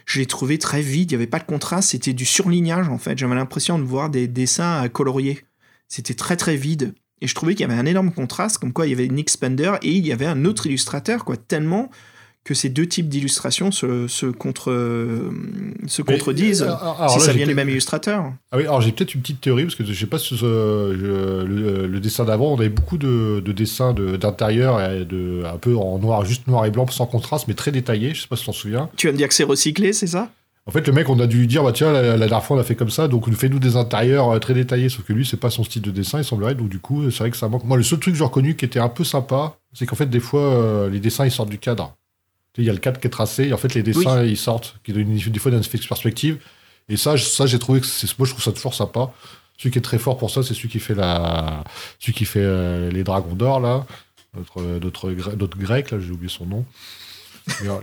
je l'ai trouvé très vide, il n'y avait pas de contraste, c'était du surlignage en fait. J'avais l'impression de voir des dessins à colorier. C'était très très vide. Et je trouvais qu'il y avait un énorme contraste, comme quoi il y avait Nick Spender et il y avait un autre illustrateur, quoi, tellement que ces deux types d'illustrations se, contre, se contredisent euh, si ça vient des mêmes illustrateurs. Ah oui, alors j'ai peut-être une petite théorie, parce que je sais pas si le, dessin d'avant, on avait beaucoup de, dessins d'intérieur, de, un peu en noir, juste noir et blanc, sans contraste, mais très détaillé, je sais pas si tu t'en souviens. Tu vas me dire que c'est recyclé, c'est ça? En fait, le mec, on a dû lui dire, bah tiens, la, dernière fois, on a fait comme ça, donc fais-nous des intérieurs euh, très détaillés. Sauf que lui, c'est pas son style de dessin, il semblerait. Donc, du coup, c'est vrai que ça manque. Moi, le seul truc que j'ai reconnu qui était un peu sympa, c'est qu'en fait, des fois, euh, les dessins, ils sortent du cadre il y a le cadre qui est tracé, et en fait, les dessins, ils sortent, qui donnent des fois une perspective. Et ça, ça j'ai trouvé que c'est, moi, je trouve ça toujours sympa. Celui qui est très fort pour ça, c'est celui qui fait la, celui qui fait euh, les dragons d'or, là. Notre, notre, notre grec, là, j'ai oublié son nom.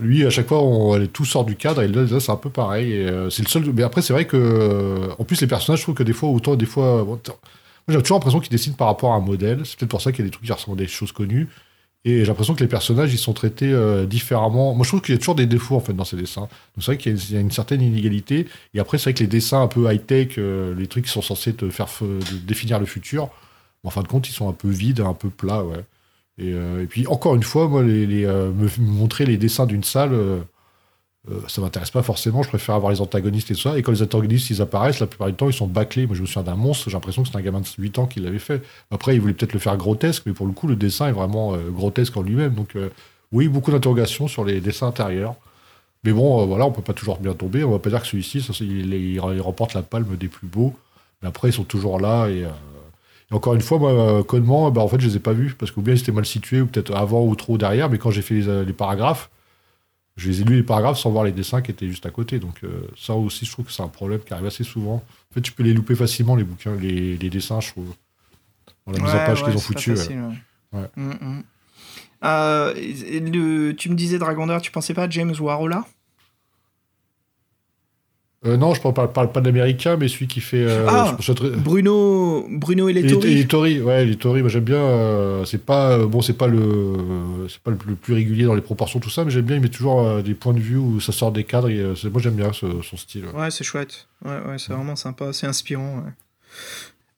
lui, à chaque fois, on, tout sort du cadre, et là, c'est un peu pareil. Euh, c'est le seul. Mais après, c'est vrai que, en plus, les personnages, je trouve que des fois, autant, des fois, moi, j'ai toujours l'impression qu'ils dessinent par rapport à un modèle. C'est peut-être pour ça qu'il y a des trucs qui ressemblent à des choses connues. Et j'ai l'impression que les personnages, ils sont traités euh, différemment. Moi, je trouve qu'il y a toujours des défauts, en fait, dans ces dessins. Donc, c'est vrai qu'il y, a une- certaine inégalité. Et après, c'est vrai que les dessins un peu high-tech, euh, les trucs qui sont censés te faire définir le futur, en fin de compte, ils sont un peu vides, un peu plats, ouais. Et, euh, puis, encore une fois, moi, les, me montrer les dessins d'une salle, euh, ça m'intéresse pas forcément. Je préfère avoir les antagonistes et tout ça. Et quand les antagonistes, ils apparaissent, la plupart du temps, ils sont bâclés. Moi, je me souviens d'un monstre, j'ai l'impression que c'est un gamin de 8 ans qui l'avait fait. Après, il voulait peut-être le faire grotesque, mais pour le coup, le dessin est vraiment euh, grotesque en lui-même. Donc, euh, oui, beaucoup d'interrogations sur les dessins intérieurs. Mais bon, voilà, on peut pas toujours bien tomber. On va pas dire que celui-ci, il, remporte la palme des plus beaux. Mais après, ils sont toujours là. Et, encore une fois, moi, connement, bah, en fait, je les ai pas vus parce que ou bien ils étaient mal situés, ou peut-être avant ou trop derrière. Mais quand j'ai fait les paragraphes, je les ai lus les paragraphes sans voir les dessins qui étaient juste à côté. Donc, euh, ça aussi, je trouve que c'est un problème qui arrive assez souvent. En fait, tu peux les louper facilement, les bouquins, les, les dessins, je trouve. Dans la mise en page ouais, qu'ils ont foutu. ouais. facile, ouais. Ouais. Mm, mm. Euh, le, tu me disais Dragondeur, tu pensais pas à James Warola Euh, non, je parle, parle- parle pas de l'américain, mais celui qui fait. euh, Ah, je- je- je- Bruno, Bruno et les Et les Tories. et les Tories, ouais, les Tories, moi j'aime bien. euh, c'est pas bon, c'est pas le, c'est pas le plus, le plus régulier dans les proportions tout ça, mais j'aime bien. Il met toujours des points de vue où ça sort des cadres. Et, c'est- moi j'aime bien ce- son style. ouais. Ouais, c'est chouette. Ouais, ouais, c'est vraiment sympa, c'est inspirant. ouais.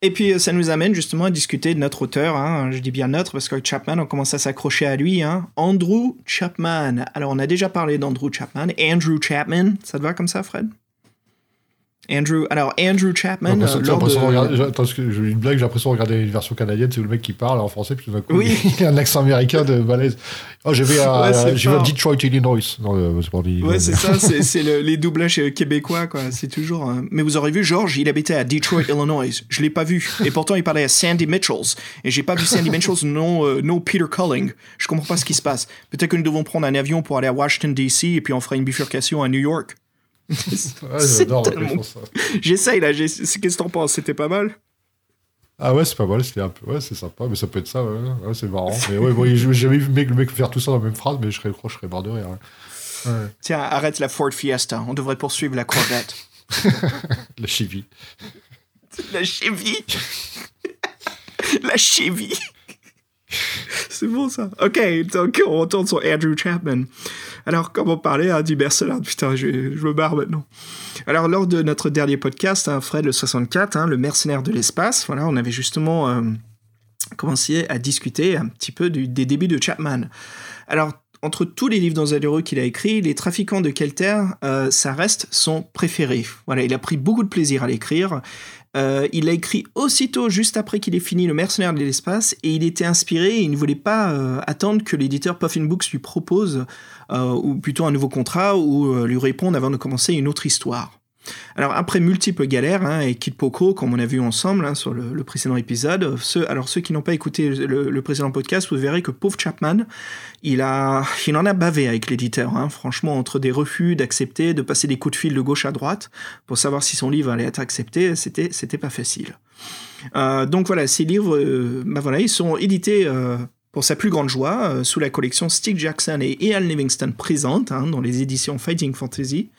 Et puis ça nous amène justement à discuter de notre auteur, hein. je dis bien notre parce que Chapman, on commence à s'accrocher à lui, hein. Andrew Chapman. Alors on a déjà parlé d'Andrew Chapman, Andrew Chapman, ça te va comme ça Fred? Andrew, alors Andrew J'ai Chapman, euh, j'ai l'impression de de- regarder- j'ai- attends, j'ai une blague, j'ai l'impression de regarder une version canadienne, c'est le mec qui parle en français, puis tout d'un coup, Oui. il a un accent américain de balèze. Oh, je vais à, Ouais, à. Detroit, Illinois. Non, euh, c'est pas dit. Ouais, c'est ça, c'est c'est le- les doublages euh, québécois, quoi. C'est toujours. euh, Mais vous aurez vu, George, il habitait à Detroit, Illinois. Je l'ai pas vu. Et pourtant, il parlait à Sandy Mitchells. Et j'ai pas vu Sandy Mitchells, non, euh, no Peter Culling. Je comprends pas ce qui se passe. Peut-être que nous devons prendre un avion pour aller à Washington, D.C. et puis on fera une bifurcation à New York. Ouais, j'adore ouais, tellement-. J'essaye, là. Qu'est-ce que t'en penses? C'était pas mal? Ah ouais, c'est pas mal, c'était un peu... ouais, c'est sympa, mais ça peut être ça, ouais, Ouais, c'est marrant. Mais ouais, bon, j'ai jamais vu le mec, le mec faire tout ça dans la même phrase, mais je serais, je serais mort de rire. ouais. Tiens, arrête la Ford Fiesta. On devrait poursuivre la Corvette. la chivie. La Chevy. La Chevy. C'est bon ça. Ok, donc on retourne sur Andrew Chapman. Alors, comme on parlait hein, du mercenaire, putain, je, me barre maintenant. Alors, lors de notre dernier podcast, hein, Fred le 64, hein, le mercenaire de l'espace, voilà, on avait justement euh, commencé à discuter un petit peu des débuts de Chapman. Alors, entre tous les livres d'Anzaluro qu'il a écrits, Les Trafiquants de Kelter, euh, ça reste son préféré. Voilà, il a pris beaucoup de plaisir à l'écrire. Euh, il l'a écrit aussitôt, juste après qu'il ait fini Le Mercenaire de l'espace, et il était inspiré, et il ne voulait pas euh, attendre que l'éditeur Puffin Books lui propose, euh, ou plutôt un nouveau contrat, ou lui réponde avant de commencer une autre histoire. Alors après multiples galères hein, et Kid Poco, comme on a vu ensemble hein, sur le, précédent épisode, ceux, alors ceux qui n'ont pas écouté le, précédent podcast, vous verrez que pauvre Chapman, il a, en a bavé avec l'éditeur. hein. Franchement, entre des refus d'accepter, de passer des coups de fil de gauche à droite pour savoir si son livre allait être accepté, c'était, c'était pas facile. Euh, donc voilà, ces livres, euh, bah voilà, ils sont édités. euh, pour sa plus grande joie, sous la collection Stick Jackson et Ian Livingston présente, hein, dans les éditions Fighting Fantasy.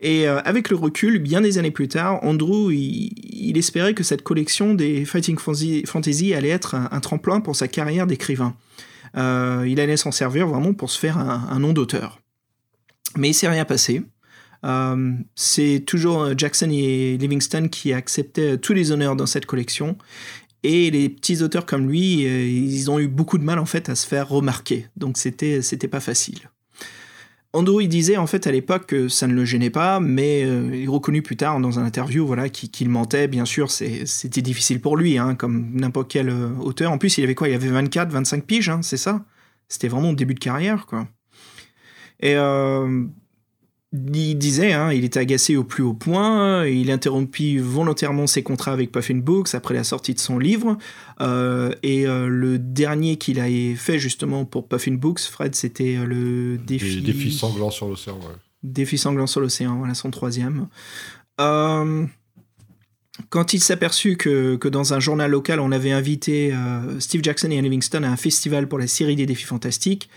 Et euh, avec le recul, bien des années plus tard, Andrew, il, espérait que cette collection des Fighting Fantasy, allait être un, tremplin pour sa carrière d'écrivain. Euh, il allait s'en servir vraiment pour se faire un, nom d'auteur. Mais il s'est rien passé. Euh, c'est toujours Jackson et Livingston qui acceptaient tous les honneurs dans cette collection. Et les petits auteurs comme lui, ils ont eu beaucoup de mal en fait à se faire remarquer. Donc c'était c'était pas facile. Ando, il disait en fait à l'époque que ça ne le gênait pas, mais euh, il reconnut plus tard dans un interview voilà, qu'il mentait. Bien sûr, c'était difficile pour lui, hein, comme n'importe quel euh, auteur. En plus, il avait quoi? Il avait 24, 25 piges, hein, c'est ça? C'était vraiment au début de carrière, quoi. Et euh, il disait, hein, il était agacé au plus haut point, il interrompit volontairement ses contrats avec Puffin Books après la sortie de son livre, euh, et euh, le dernier qu'il a fait justement pour Puffin Books, Fred, c'était euh, le défi... Des défis sanglants sur l'océan, ouais. Défi sanglant sur l'océan, voilà son troisième. Euh, quand il s'aperçut que, que dans un journal local, on avait invité Steve Jackson et Ian Livingston à un festival pour la série des défis fantastiques,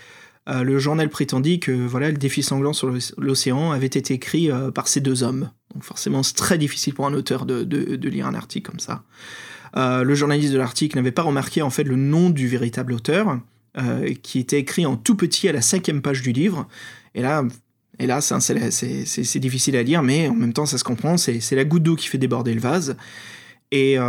le journal prétendit que voilà, le défi sanglant sur l'océan avait été écrit euh, par ces deux hommes. Donc forcément, c'est très difficile pour un auteur de, lire un article comme ça. Euh, le journaliste de l'article n'avait pas remarqué en fait le nom du véritable auteur. euh, qui était écrit en tout petit à la cinquième page du livre. Et là, et là c'est- difficile à lire, mais en même temps, ça se comprend. C'est la goutte d'eau qui fait déborder le vase. Et euh,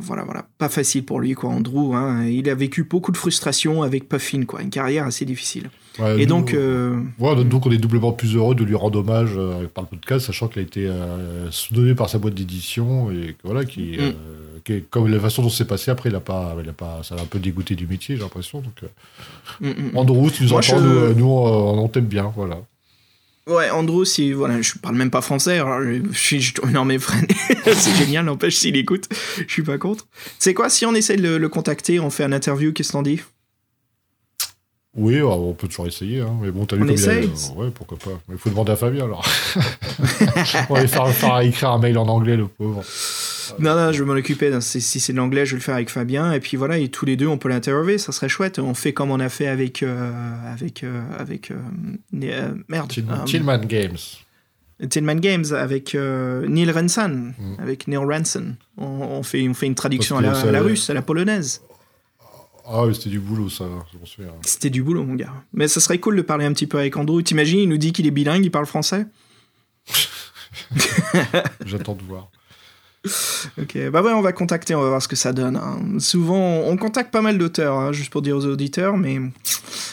voilà, voilà, pas facile pour lui, quoi, Andrew. hein. Il a vécu beaucoup de frustration avec Puffin, quoi, une carrière assez difficile. Ouais, Et nous, donc, euh, Ouais, donc on est doublement plus heureux de lui rendre hommage euh, par le podcast, sachant qu'il a été euh, soudonné par sa boîte d'édition et que, voilà, qui, Mm. euh, comme la façon dont c'est passé après, il a pas, il a pas, ça l'a un peu dégoûté du métier, j'ai l'impression. Donc, euh, mm, mm. Andrew, si tu nous Moi, entends, je- nous, euh, nous, on, on t'aime bien, voilà. Ouais, Andrew, si, voilà, je parle même pas français, alors je je suis, je, non mais Fred, c'est génial, n'empêche s'il écoute, je suis pas contre. C'est quoi, si on essaie de le, le contacter, on fait un interview, qu'est-ce qu'on dit? Oui, euh, on peut toujours essayer, hein, mais bon, t'as vu On comme il y a- essaye? Ouais, pourquoi pas. Mais il faut demander à Fabien alors. on va lui faire, faire écrire un mail en anglais, le pauvre. Non, non, je vais m'en occuper, si c'est de l'anglais, je vais le faire avec Fabien, et puis voilà, et tous les deux, on peut l'interviewer, ça serait chouette, on fait comme on a fait avec, euh, avec, euh, avec, euh, merde, Till- Tillman Games. Tillman Games, avec Neil Ranson, Mm. avec Neil Ranson. On, on fait, on fait une traduction à la, à la russe, à la polonaise. Ah oui, c'était du boulot, ça. C'était du boulot, mon gars. Mais ça serait cool de parler un petit peu avec Andrew. T'imagines, il nous dit qu'il est bilingue, il parle français? J'attends de voir. Ok, bah ouais, on va contacter, on va voir ce que ça donne. hein. Souvent, on contacte pas mal d'auteurs, hein, juste pour dire aux auditeurs, mais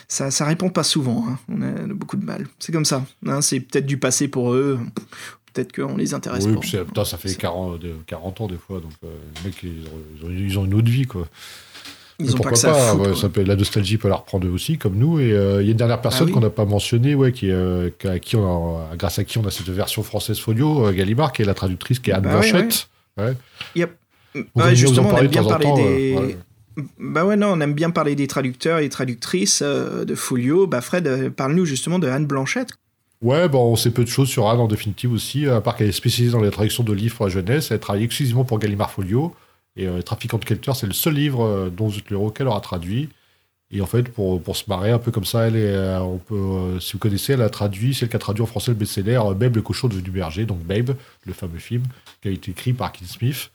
ça, ça répond pas souvent. hein. On a beaucoup de mal. C'est comme ça. C'est peut-être du passé pour eux. Peut-être qu'on les intéresse Oui, pas. puis putain, ça fait C'est- 40, de- 40 ans des fois, donc euh, les mecs, ils ont, ils une autre vie, quoi. Ils Mais ont pas que ça à foutre, ouais, quoi. ça peut- la nostalgie peut la reprendre eux aussi, comme nous. Et euh, il y a une dernière personne Ah oui. qu'on n'a pas mentionnée, ouais, qui, euh, qui- à qui on a- grâce à qui on a cette version française folio, euh, Gallimard, qui est la traductrice, qui est Anne Bah ouais, Yep. Ouais, en justement, on aime bien parler temps, des. euh, ouais. Bah ouais, non, on aime bien parler des traducteurs et traductrices euh, de Folio. Bah Fred, euh, parle-nous justement de Anne Blanchette. Ouais, bon, on sait peu de choses sur Anne en définitive aussi, à part qu'elle est spécialisée dans la traduction de livres pour la jeunesse. Elle travaille exclusivement pour Gallimard Folio. Et euh, Trafiquant de Kelter, c'est le seul livre dont Zutler qu'elle aura traduit. Et en fait, pour, pour se marrer un peu comme ça, elle est, euh, on peut, euh, si vous connaissez, elle a traduit, c'est elle qui a traduit en français le best-seller euh, Babe, le cochon devenu berger, donc Babe, le fameux film, qui a été écrit par Keith Smith.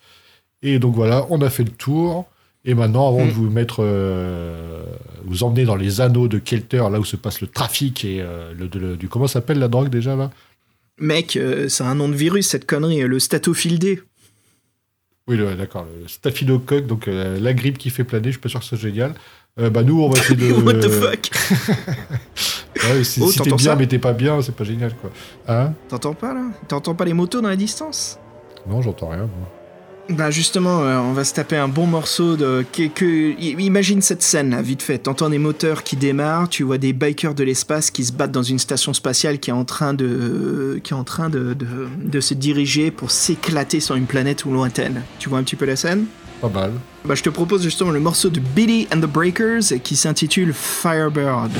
Et donc voilà, on a fait le tour. Et maintenant, avant Mm. de vous mettre, euh, vous emmener dans les anneaux de Kelter, là où se passe le trafic et euh, le, du comment s'appelle la drogue déjà là? Mec, euh, c'est un nom de virus cette connerie, le Statophile D. Oui, d'accord, le staphylocoque, donc la grippe qui fait planer. Je suis pas sûr que c'est génial. Euh, bah nous, on va essayer de. What the fuck Ouais, si Oh, si t'es bien mais t'es pas bien, c'est pas génial quoi. Hein T'entends pas là T'entends pas les motos dans la distance Non, j'entends rien. moi. Bah justement, euh, on va se taper un bon morceau de... Que, que- i- Imagine cette scène là, vite fait. T'entends des moteurs qui démarrent, tu vois des bikers de l'espace qui se battent dans une station spatiale qui est en train de, qui est en train de, de, de se diriger pour s'éclater sur une planète ou lointaine. Tu vois un petit peu la scène? Pas mal. Bah je te propose justement le morceau de Billy and the Breakers qui s'intitule Firebird.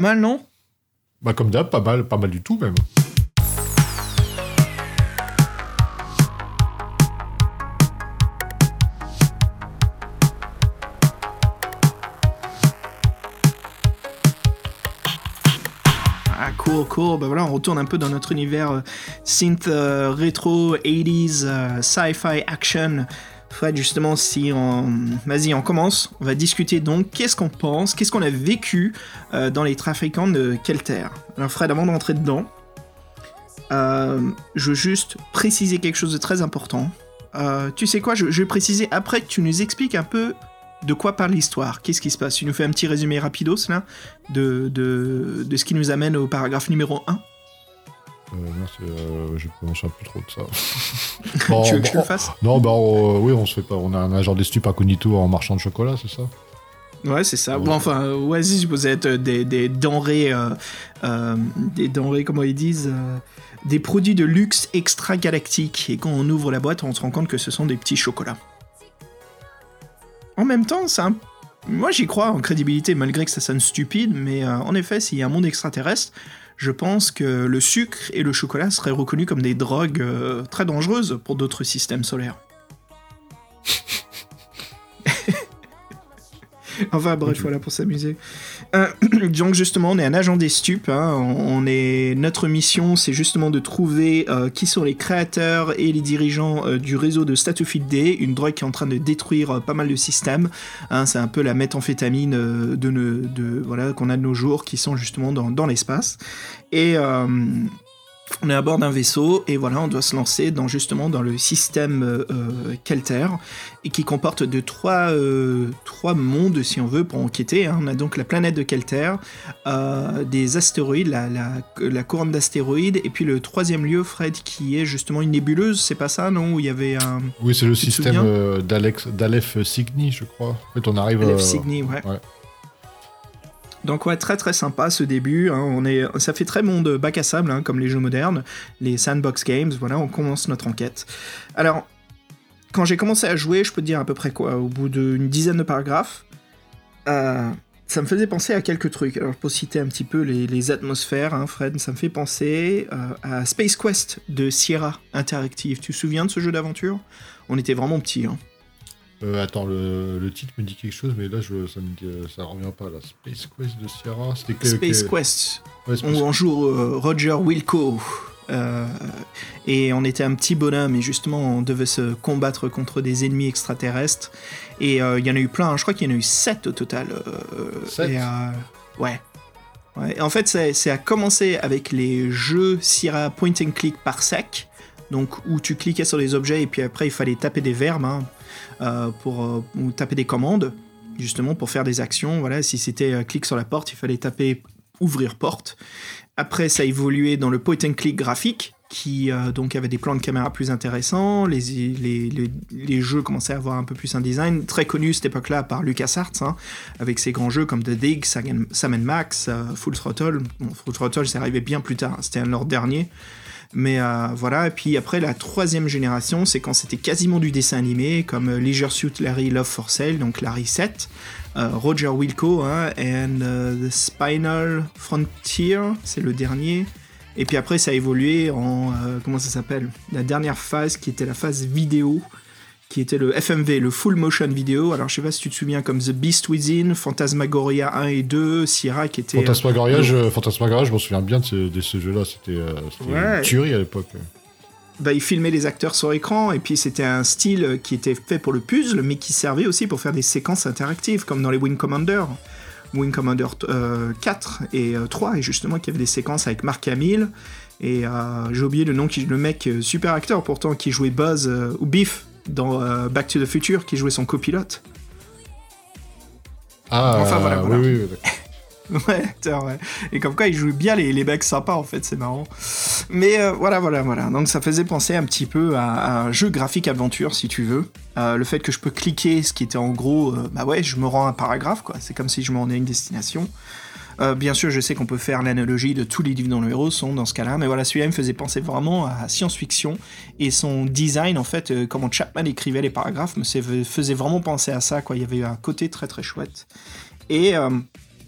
Pas mal, non? Bah, comme d'hab, pas mal, pas mal du tout, même. Ah, cool, cool. Bah voilà, on retourne un peu dans notre univers euh, synth euh, rétro, 80s, euh, sci-fi, action. Fred, justement, si on... Vas-y, on commence. On va discuter donc qu'est-ce qu'on pense, qu'est-ce qu'on a vécu euh, dans les trafiquants de Kelter. Alors Fred, avant de rentrer dedans, euh, je veux juste préciser quelque chose de très important. Euh, tu sais quoi, je, vais préciser après que tu nous expliques un peu de quoi parle l'histoire, qu'est-ce qui se passe? Tu nous fais un petit résumé rapidos là de, de, de ce qui nous amène au paragraphe numéro 1. Euh, non, euh, je ne sais plus trop de ça. Bon, tu veux que je le fasse? Non, bah euh, oui, on se fait pas. On a un agent des stupes incognito en marchand de chocolat, c'est ça? Ouais, c'est ça. Ouais. Bon, enfin, ouais, si vous êtes euh, des, des denrées, euh, euh, des denrées, comment ils disent, euh, des produits de luxe extra-galactiques. Et quand on ouvre la boîte, on se rend compte que ce sont des petits chocolats. En même temps, un- moi j'y crois en crédibilité, malgré que ça sonne stupide, mais en effet, s'il y a un monde extraterrestre, je pense que le sucre et le chocolat seraient reconnus comme des drogues euh, très dangereuses pour d'autres systèmes solaires. Enfin bref, voilà pour s'amuser. Euh, donc justement, on est un agent des stupes. hein. On est notre mission, c'est justement de trouver euh, qui sont les créateurs et les dirigeants euh, du réseau de Statofield D, une drogue qui est en train de détruire pas mal de systèmes. hein. c'est un peu la méthamphétamine de, voilà qu'on a de nos jours, qui sont justement dans, dans l'espace. Et euh, on est à bord d'un vaisseau et voilà, on doit se lancer dans justement dans le système euh, euh, Kelter et qui comporte de trois, euh, trois mondes si on veut pour enquêter. hein. On a donc la planète de Kelter, euh, des astéroïdes, la, la, la couronne d'astéroïdes et puis le troisième lieu, Fred, qui est justement une nébuleuse, c'est pas ça, non? Où il y avait un Oui, c'est le système d'Alex, d'Aleph Cygni, je crois. En fait, on arrive. Aleph ouais. ouais. Donc ouais, très très sympa ce début. hein. On est, ça fait très monde bac à sable, hein, comme les jeux modernes, les sandbox games. Voilà, on commence notre enquête. Alors, quand j'ai commencé à jouer, je peux te dire à peu près quoi, au bout d'une dizaine de paragraphes, euh, ça me faisait penser à quelques trucs. Alors pour citer un petit peu les, atmosphères, hein, Fred, ça me fait penser euh, à Space Quest de Sierra Interactive. Tu te souviens de ce jeu d'aventure? On était vraiment petits. Hein. Euh, attends, le, le titre me dit quelque chose, mais là, je, ça dit, euh, ça revient pas. Là. Space Quest de Sierra, c'était que- Space que- Quest, Ouais, Space- on, on joue euh, Roger Wilco. euh, et on était un petit bonhomme et justement on devait se combattre contre des ennemis extraterrestres et il y en a eu plein, hein. je crois qu'il y en a eu 7 au total. euh, Sept et, ouais. Ouais. En fait c'est à commencer avec les jeux Sierra Point and Click par sec, donc où tu cliquais sur les objets et puis après il fallait taper des verbes hein, pour euh, taper des commandes justement pour faire des actions. Voilà, si c'était euh, clic sur la porte, il fallait taper ouvrir porte. Après, ça a évolué dans le point and click graphique, qui euh, donc avait des plans de caméra plus intéressants. Les, les, les, les jeux commençaient à avoir un peu plus un design très connu cette époque-là par LucasArts, hein, avec ses grands jeux comme The Dig, Sam Max, euh, Full Throttle. Full Throttle, c'est arrivé bien plus tard, hein, c'était un de leurs derniers. Mais euh, voilà, et puis après la troisième génération, c'est quand c'était quasiment du dessin animé, comme euh, Leisure Suit Larry Love for Sale, donc Larry 7, euh, Roger Wilco, hein, and euh, The Spinal Frontier, c'est le dernier. Et puis après, ça a évolué en. euh, comment ça s'appelle? La dernière phase qui était la phase vidéo, qui était le FMV, le Full Motion Video. Alors je sais pas si tu te souviens, comme The Beast Within, Phantasmagoria 1 et 2, Sierra qui était. euh, Fantasmagoria, je, Fantasmagoria, je m'en souviens bien de ce, de ce jeu-là. C'était euh, c'était Ouais. une tuerie à l'époque. bah, il filmait les acteurs sur écran, et puis c'était un style qui était fait pour le puzzle, mais qui servait aussi pour faire des séquences interactives, comme dans les Wing Commander. Wing Commander euh, 4 et euh, 3, et justement, qui avait des séquences avec Mark Hamill, et euh, j'ai oublié le nom, qui, le mec, euh, super acteur pourtant, qui jouait Buzz, euh, ou Biff, dans euh, Back to the Future, qui jouait son copilote. Ah, Enfin, voilà, voilà. oui. Ouais, ouais. Et comme quoi, il joue bien les, les mecs sympas, en fait, c'est marrant. Mais euh, voilà, voilà, voilà. Donc ça faisait penser un petit peu à, à un jeu graphique aventure, si tu veux. Euh, le fait que je peux cliquer, ce qui était en gros, bah ouais, je me rends un paragraphe, quoi. C'est comme si je m'en ai une destination. Euh, bien sûr, je sais qu'on peut faire l'analogie de tous les livres dont le héros sont dans ce cas-là, mais voilà, celui-là il me faisait penser vraiment à science-fiction et son design, en fait, euh, comment Chapman écrivait les paragraphes, me faisait vraiment penser à ça, quoi. Il y avait un côté très très chouette. Et euh,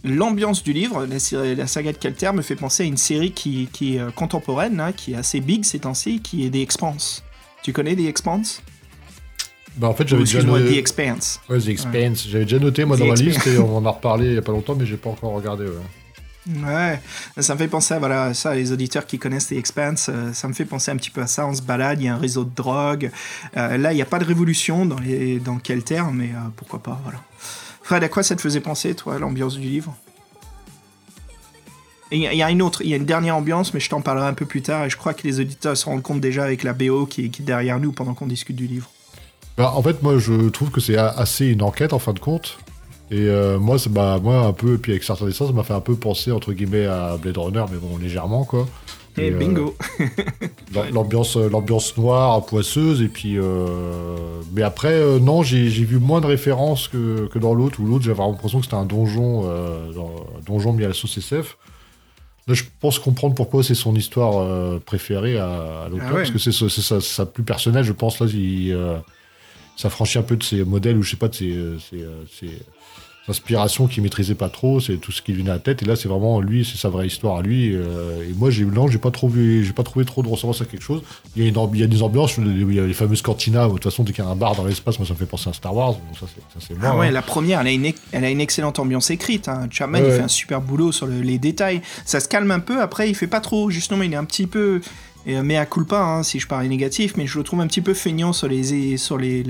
l'ambiance du livre, la, saga de Kelter, me fait penser à une série qui, qui est contemporaine, hein, qui est assez big ces temps-ci, qui est The Expanse. Tu connais The Expanse? Bah, en fait, j'avais déjà noté. The Expanse. Ouais, The Expanse. J'avais déjà noté, moi, The dans ma liste, et on en a reparlé il y a pas longtemps, mais j'ai pas encore regardé. Ouais. Ouais, ça me fait penser à voilà, ça, les auditeurs qui connaissent The Expanse, euh, ça me fait penser un petit peu à ça. On se balade, il y a un réseau de drogue. Euh, là, il n'y a pas de révolution dans, les, dans Kelter, mais euh, pourquoi pas, voilà. Fred, à quoi ça te faisait penser, toi, l'ambiance du livre? Il y, a- une autre, il y a une dernière ambiance, mais je t'en parlerai un peu plus tard, et je crois que les auditeurs se rendent compte déjà avec la BO qui, qui est derrière nous pendant qu'on discute du livre. Bah, en fait, moi, je trouve que c'est assez une enquête en fin de compte. Et euh, moi, ça m'a- moi, un peu, puis avec certains dessins, ça m'a fait un peu penser, entre guillemets, à Blade Runner, mais bon, légèrement, quoi. Et, Et, euh, bingo L'ambiance, euh, l'ambiance noire, poisseuse, et puis. euh, Mais après, non, j'ai vu moins de références que, que dans l'autre, où l'autre, j'avais l'impression que c'était un donjon, un donjon mis à la sauce SF. Là, je pense comprendre pourquoi c'est son histoire préférée à, à l'auteur, Ah ouais. parce que c'est sa plus personnelle, je pense. Là, il, euh, ça franchit un peu de ses modèles, ou je sais pas, de ses, euh, ses, euh, ses inspirations qu'il maîtrisait pas trop, c'est tout ce qui lui venait à la tête. Et là, c'est vraiment lui, c'est sa vraie histoire à lui. euh, et moi, j'ai non, j'ai pas trouvé, j'ai pas trouvé trop de ressemblance à quelque chose. Il y a, une, il y a des ambiances, il y a les fameuses cantinas. De toute façon, dès qu'il y a un bar dans l'espace, moi, ça me fait penser à Star Wars. Donc ça, c'est, Ah ouais, hein. la première, elle a une, ex- elle a une excellente ambiance écrite. Hein. Chapman, Ouais, il fait un super boulot sur le- les détails. Ça se calme un peu, après, il fait pas trop. Justement, il est un petit peu. Et, euh, mea culpa, hein, si je parlais négatif, mais je le trouve un petit peu feignant sur les sur les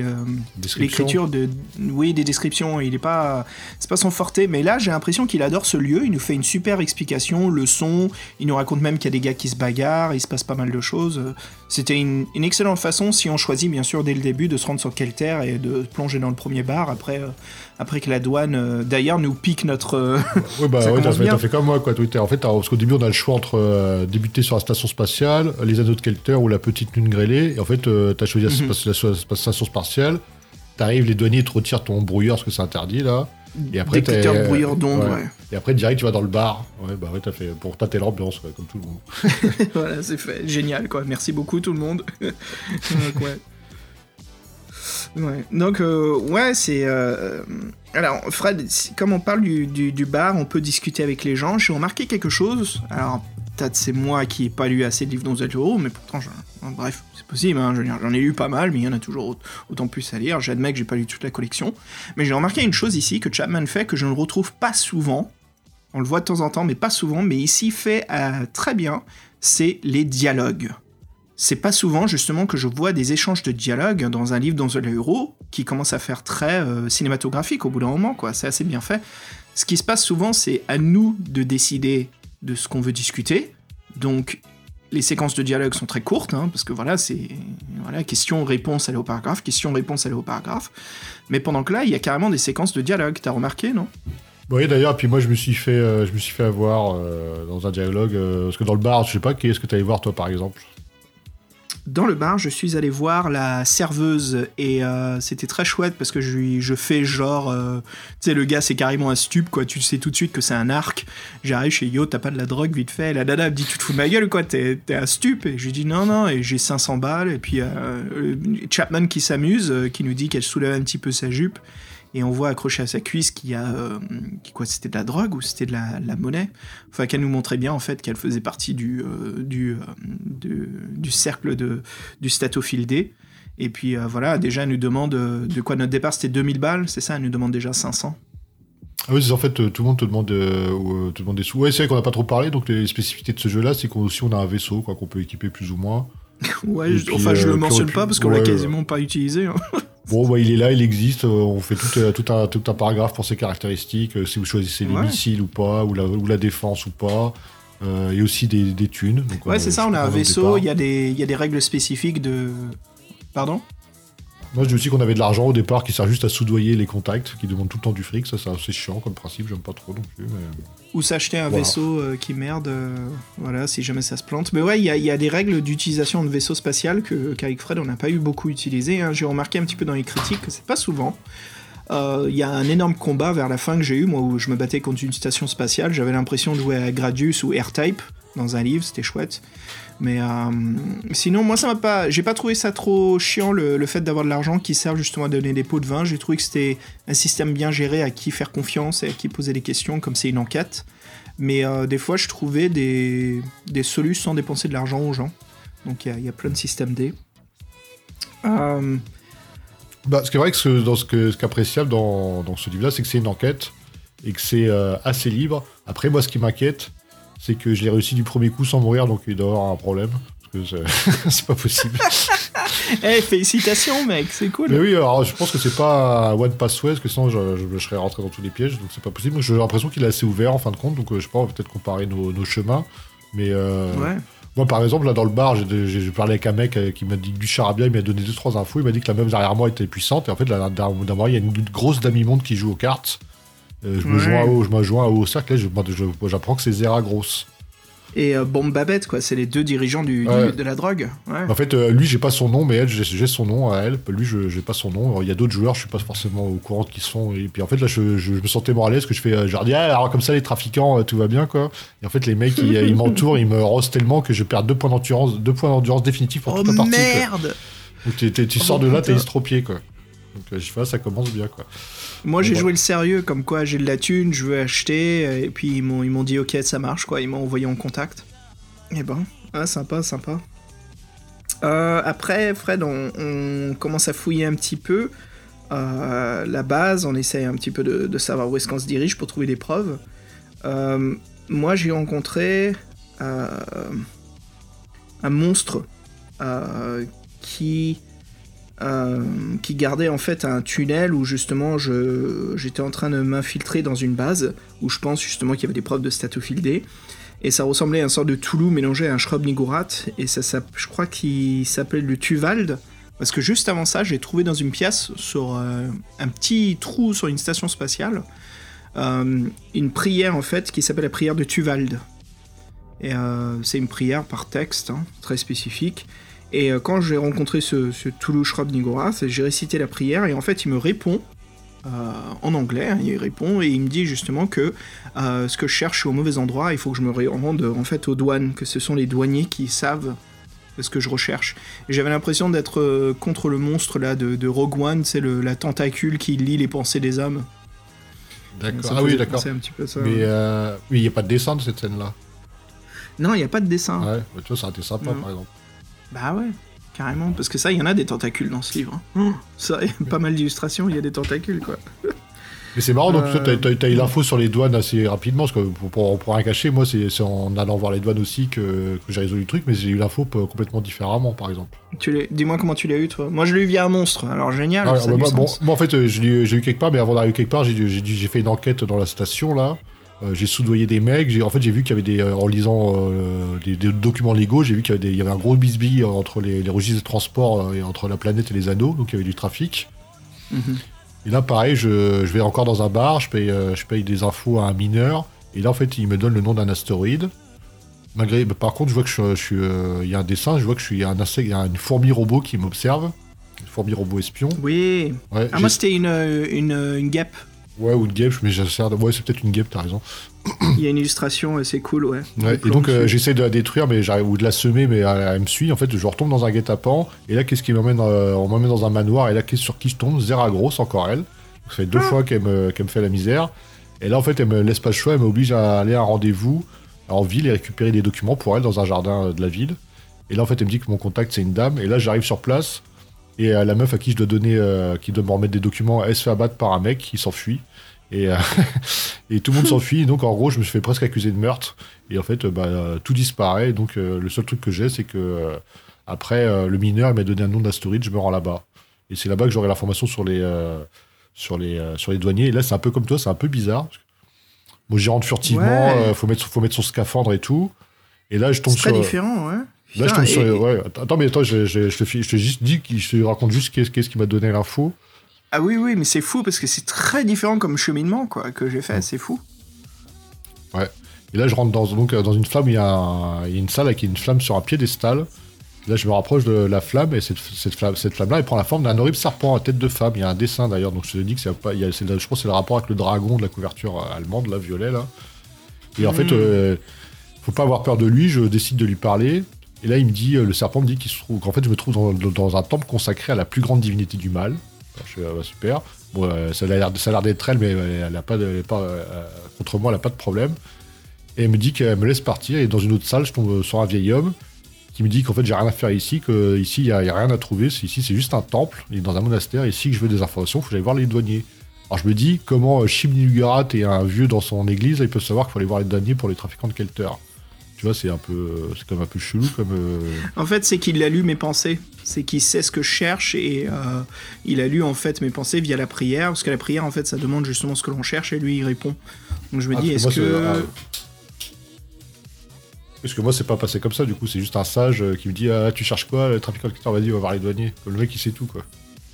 l'écriture de oui des descriptions. Il est pas c'est pas son forté, mais là j'ai l'impression qu'il adore ce lieu. Il nous fait une super explication, le son. Il nous raconte même qu'il y a des gars qui se bagarrent. Il se passe pas mal de choses. C'était une, une excellente façon, si on choisit bien sûr dès le début de se rendre sur Kelter et de plonger dans le premier bar après euh, après que la douane euh, d'ailleurs nous pique notre euh, Ouais, bah, Ça ouais, t'as fait, fait comme moi, quoi. Twitter. En fait, parce qu'au début, on a le choix entre débuter sur la station spatiale, les anneaux de Kelter ou la petite lune grêlée. Et en fait, euh, t'as choisi la, Mhm. la- la station spatiale. T'arrives, les douaniers te retirent ton brouilleur parce que c'est interdit, là. Et après, t'es- brouilleur ouais. ouais. Et après, direct, tu vas dans le bar. Ouais, bah ouais, t'as fait pour tâter l'ambiance, ouais, comme tout le monde. voilà, c'est fait. Génial, quoi. Merci beaucoup, tout le monde. Donc, ouais. Ouais. Donc, euh, ouais, c'est. euh, Alors, Fred, comme on parle du, du- du bar, on peut discuter avec les gens. J'ai remarqué quelque chose. Alors, peut-être c'est moi qui n'ai pas lu assez de livres dans Euro, mais pourtant, bref, c'est possible. hein, J'en ai lu pas mal, mais il y en a toujours au- autant plus à lire. J'admets que j'ai pas lu toute la collection. Mais j'ai remarqué une chose ici que Chapman fait que je ne retrouve pas souvent. On le voit de temps en temps, mais pas souvent. Mais ici, fait euh, très bien, c'est les dialogues. C'est pas souvent justement que je vois des échanges de dialogues dans un livre dans The Euro qui commence à faire très euh, cinématographique au bout d'un moment. C'est assez bien fait. Ce qui se passe souvent, c'est à nous de décider de ce qu'on veut discuter. Donc, les séquences de dialogue sont très courtes, hein, parce que voilà, c'est voilà, question-réponse, aller au paragraphe, question-réponse, aller au paragraphe. Mais pendant que là, il y a carrément des séquences de dialogue. T'as remarqué, non? Oui, d'ailleurs, puis moi, je me suis fait, euh, je me suis fait avoir euh, dans un dialogue. euh, parce que dans le bar, je sais pas, qu'est-ce que t'allais voir, toi, par exemple? Dans le bar, je suis allé voir la serveuse et euh, c'était très chouette parce que je, je fais genre, euh, tu sais, le gars c'est carrément un stup quoi, tu sais tout de suite que c'est un arc. J'arrive chez Yo, t'as pas de la drogue vite fait. La nana me dit, tu te fous de ma gueule quoi, t'es t'es un stup. Et je lui dis non, non, et j'ai 500 balles. Et puis euh, Chapman qui s'amuse, euh, qui nous dit qu'elle soulève un petit peu sa jupe. Et on voit accroché à sa cuisse qu'il y a. euh, qui- quoi, c'était de la drogue ou c'était de la, la monnaie? Enfin, qu'elle nous montrait bien en fait qu'elle faisait partie du, euh, du, euh, du, du cercle de, du statophile D. Et puis euh, voilà, déjà, elle nous demande de quoi notre départ c'était 2000 balles, c'est ça? Elle nous demande déjà 500. Ah oui, c'est en fait, tout le monde te demande, te demande des sous. Ouais, c'est vrai qu'on n'a pas trop parlé, donc les spécificités de ce jeu-là, c'est qu'on aussi on a un vaisseau, quoi, qu'on peut équiper plus ou moins. Ouais, je- puis, enfin, je le mentionne pas parce qu'on ouais, l'a ouais. quasiment pas utilisé. hein. Bon, bah, il est là, il existe, euh, on fait tout, euh, tout, un, tout un paragraphe pour ses caractéristiques, euh, si vous choisissez les Ouais. missiles ou pas, ou la, ou la défense ou pas, euh, et aussi des, des thunes. Donc, Ouais, c'est ça, on a un vaisseau, y, il y a des règles spécifiques de. Pardon? Moi, je dis aussi qu'on avait de l'argent au départ qui sert juste à soudoyer les contacts, qui demandent tout le temps du fric, ça c'est assez chiant comme principe, j'aime pas trop non plus. Mais... Ou s'acheter un Voilà. vaisseau euh, qui merde, euh, voilà, si jamais ça se plante. Mais ouais, il y, a- il y a des règles d'utilisation de vaisseau spatial que qu'avec Fred on n'a pas eu beaucoup utilisé. hein. J'ai remarqué un petit peu dans les critiques que c'est pas souvent. Euh, Il y a un énorme combat vers la fin que j'ai eu, moi, où je me battais contre une station spatiale. J'avais l'impression de jouer à Gradius ou R-Type. dans un livre, c'était chouette. Mais euh, sinon, moi, ça m'a pas. J'ai pas trouvé ça trop chiant le, fait d'avoir de l'argent qui sert justement à donner des pots de vin. J'ai trouvé que c'était un système bien géré à qui faire confiance et à qui poser des questions, comme c'est une enquête. Mais euh, des fois, je trouvais des, des solutions sans dépenser de l'argent aux gens. Donc il y a- plein de systèmes D. Euh, Bah, ce qui est vrai que ce, dans ce qu'appréciable dans, ce livre-là, c'est que c'est une enquête et que c'est assez libre. Après, moi, ce qui m'inquiète, c'est que je l'ai réussi du premier coup sans mourir, donc il doit y avoir un problème. Parce que c'est- pas possible. Eh, félicitations, mec, c'est cool. Mais oui, alors je pense que c'est pas one passway, parce que sinon je, je- je serais rentré dans tous les pièges, donc c'est pas possible. J'ai l'impression qu'il est assez ouvert en fin de compte, donc euh, je sais pas, peut-être comparer nos, nos chemins. Mais euh, Ouais. moi, par exemple, là dans le bar, j'ai parlé avec un mec euh, qui m'a dit du charabia, il m'a donné deux trois infos, il m'a dit que la meuf derrière moi était puissante, et en fait, là, derrière moi, il y a une grosse dame immonde qui joue aux cartes. Euh, je, me joins au, je me joins au cercle, j'apprends que c'est Zera grosse. Et euh, Bombe Babette, quoi, c'est les deux dirigeants du, de la drogue. Ouais. En fait, euh, lui, j'ai pas son nom, mais elle, j'ai son nom à elle. Lui, j'ai pas son nom. Alors, Il y a d'autres joueurs, je suis pas forcément au courant de qui sont. Et puis en fait, là, je, je- je me sentais moins à l'aise que je fais. euh, je leur dis, ah, alors comme ça, les trafiquants, euh, tout va bien, quoi. Et en fait, les mecs, ils, ils m'entourent, ils me rosent tellement que je perds deux points d'endurance, deux points d'endurance définitifs pour Oh toute la partie. quoi. merde t'es- t'es- tu Oh, sors de là, t'es estropié, quoi. Donc je sais pas, ça commence bien, quoi. Moi, j'ai Bon, joué le sérieux, comme quoi j'ai de la thune, je veux acheter, et puis ils m'ont ils m'ont dit ok, ça marche, quoi. Ils m'ont envoyé en contact. Et ben, ah, sympa, sympa. Euh, après, Fred, on, on commence à fouiller un petit peu euh, la base, on essaye un petit peu de, de savoir où est-ce qu'on se dirige pour trouver des preuves. Euh, moi, j'ai rencontré un monstre qui qui gardait en fait un tunnel où justement je j'étais en train de m'infiltrer dans une base où je pense justement qu'il y avait des preuves de statophile D et ça ressemblait à un sort de Toulouse mélangé à un Shrub Nigurat et ça, s'app- je crois qu'il s'appelait le Tuvald. Parce que juste avant ça j'ai trouvé dans une pièce sur euh, un petit trou sur une station spatiale euh, une prière en fait qui s'appelle la prière de Tuvald. Et euh, c'est une prière par texte hein, très spécifique et euh, quand j'ai rencontré ce, ce Toulouse Shrub Nigorath, j'ai récité la prière et en fait il me répond euh, en anglais, hein, il répond et il me dit justement que euh, ce que je cherche au mauvais endroit, il faut que je me rende en fait aux douanes, que ce sont les douaniers qui savent ce que je recherche. J'avais l'impression d'être euh, contre le monstre là de, de Rogue One, c'est la tentacule qui lit les pensées des hommes. D'accord. Ah oui, d'accord. penser un petit peu à ça. Mais oui, il n'y a pas de dessin de cette scène-là. Non, il n'y a pas de dessin. Ouais, tu vois, ça aurait été sympa, Non. par exemple. Bah ouais, carrément. Parce que ça, il y en a des tentacules dans ce livre. hein. Oh, ça, il y a pas mal d'illustrations, il y a des tentacules, quoi. Mais c'est marrant, donc Euh, toi, t'as- t'as t'as eu l'info sur les douanes assez rapidement, parce que pour, pour, pour rien cacher, moi, c'est en allant voir les douanes aussi que, que j'ai résolu le truc, mais j'ai eu l'info p- complètement différemment, par exemple. Tu Dis-moi comment tu l'as eu, toi. Moi, je l'ai eu via un monstre. Alors, génial. Ah, ça a bah, moi, bon, moi, en fait, euh, j'ai eu quelque part, mais avant d'arriver quelque part, j'ai fait une enquête dans la station, là. Euh, j'ai soudoyé des mecs. En fait, j'ai vu qu'il y avait des. euh, en lisant euh, des, des documents légaux, j'ai vu qu'il y, avait y un gros bisbille entre les, les registres de transport et entre la planète et les anneaux, donc il y avait du trafic. Mhm. Et là, pareil, je, je vais encore dans un bar, je paye, je paye des infos à un mineur, et là, en fait, il me donne le nom d'un astéroïde. Malgré, bah, par contre, je vois que je, suis- je suis, il y a un dessin, je vois que je suis, un insecte, une fourmi robot qui m'observe, une fourmi robot espion. Oui. Ouais, Ah, moi, c'était une, une, une guêpe. Ouais, ou une guêpe, mais j'essaie de, ouais, c'est peut-être une guêpe, t'as raison. Il y a une illustration, euh, c'est cool, ouais. Et donc euh, j'essaie de la détruire, mais j'arrive ou de la semer, mais elle, elle me suit. En fait, je retombe dans un guet-apens. Et là, qu'est-ce qui m'emmène euh, On m'emmène dans un manoir. Et là, qu'est-ce sur qui je tombe? Zera Grosse, encore elle. Ça fait deux Ah. fois qu'elle me, qu'elle me fait la misère. Et là, en fait, elle me laisse pas le choix. Elle m'oblige à aller à un rendez-vous en ville et récupérer des documents pour elle dans un jardin euh, de la ville. Et là, en fait, elle me dit que mon contact c'est une dame. Et là, j'arrive sur place. Et euh, la meuf à qui je dois donner, euh, qui doit me remettre des documents, elle se fait abattre par un mec qui s'enfuit. Et, euh, et tout le monde s'enfuit. Donc, en gros, je me suis fait presque accuser de meurtre. Et en fait, bah, tout disparaît. Donc, le seul truc que j'ai, c'est que après, le mineur il m'a donné un nom d'astéroïde, je me rends là-bas. Et c'est là-bas que j'aurai l'information sur les, sur, les, sur les douaniers. Et là, c'est un peu comme toi, c'est un peu bizarre. Moi, j'y rentre furtivement, Ouais. euh, faut, mettre, faut mettre son scaphandre et tout. Et là, je tombe C'est très sur. différent, ouais. Là, je tombe sur. Ouais, attends, mais attends, je, je, je te, fi- je te juste dis, je te raconte juste qu'est-ce qu'est-ce qui m'a donné l'info. Ah oui, oui, mais c'est fou parce que c'est très différent comme cheminement, quoi, que j'ai fait. C'est fou. Et là, je rentre dans, donc, euh, dans une flamme, il y, a un- il y a une salle avec une flamme sur un piédestal. Là, je me rapproche de la flamme et cette, cette flamme, cette flamme-là, elle prend la forme d'un horrible serpent à tête de femme. Il y a un dessin d'ailleurs, donc je te dis que c'est pas, il y a, je pense que c'est le rapport avec le dragon de la couverture euh, allemande, là, violet, là. Et en Mm. fait, euh, faut pas avoir peur de lui, je décide de lui parler. Et là, il me dit, euh, le serpent me dit qu'en fait, je me trouve dans, un temple consacré à la plus grande divinité du mal. Je fais, ah bah, super. Bon, euh, ça a l'air, d'être elle, mais elle, elle a pas, de, elle euh, contre moi, elle a pas de problème. Et elle me dit qu'elle me laisse partir. Et dans une autre salle, je tombe sur un vieil homme qui me dit qu'en fait, j'ai rien à faire ici, que ici, il y, a il rien à trouver. Ici, c'est juste un temple. Il est dans un monastère. Ici, que je veux des informations, faut que j'aille voir les douaniers. Alors, je me dis, comment euh, Shimnigarat et un vieux dans son église, ils peuvent savoir qu'il faut aller voir les douaniers pour les trafiquants de Kelter. Tu vois, c'est un peu, c'est comme un peu chelou, comme. euh, En fait, c'est qu'il a lu mes pensées. C'est qu'il sait ce que je cherche et euh, il a lu en fait mes pensées via la prière. Parce que la prière, en fait, ça demande justement ce que l'on cherche et lui, il répond. Donc je me Ah, dis, est-ce que ah. Parce que moi, c'est pas passé comme ça, du coup, c'est juste un sage euh, qui me dit Ah, tu cherches quoi? Le trafiquant de Kelter, vas-y, on va voir les douaniers. Le mec, il sait tout, quoi.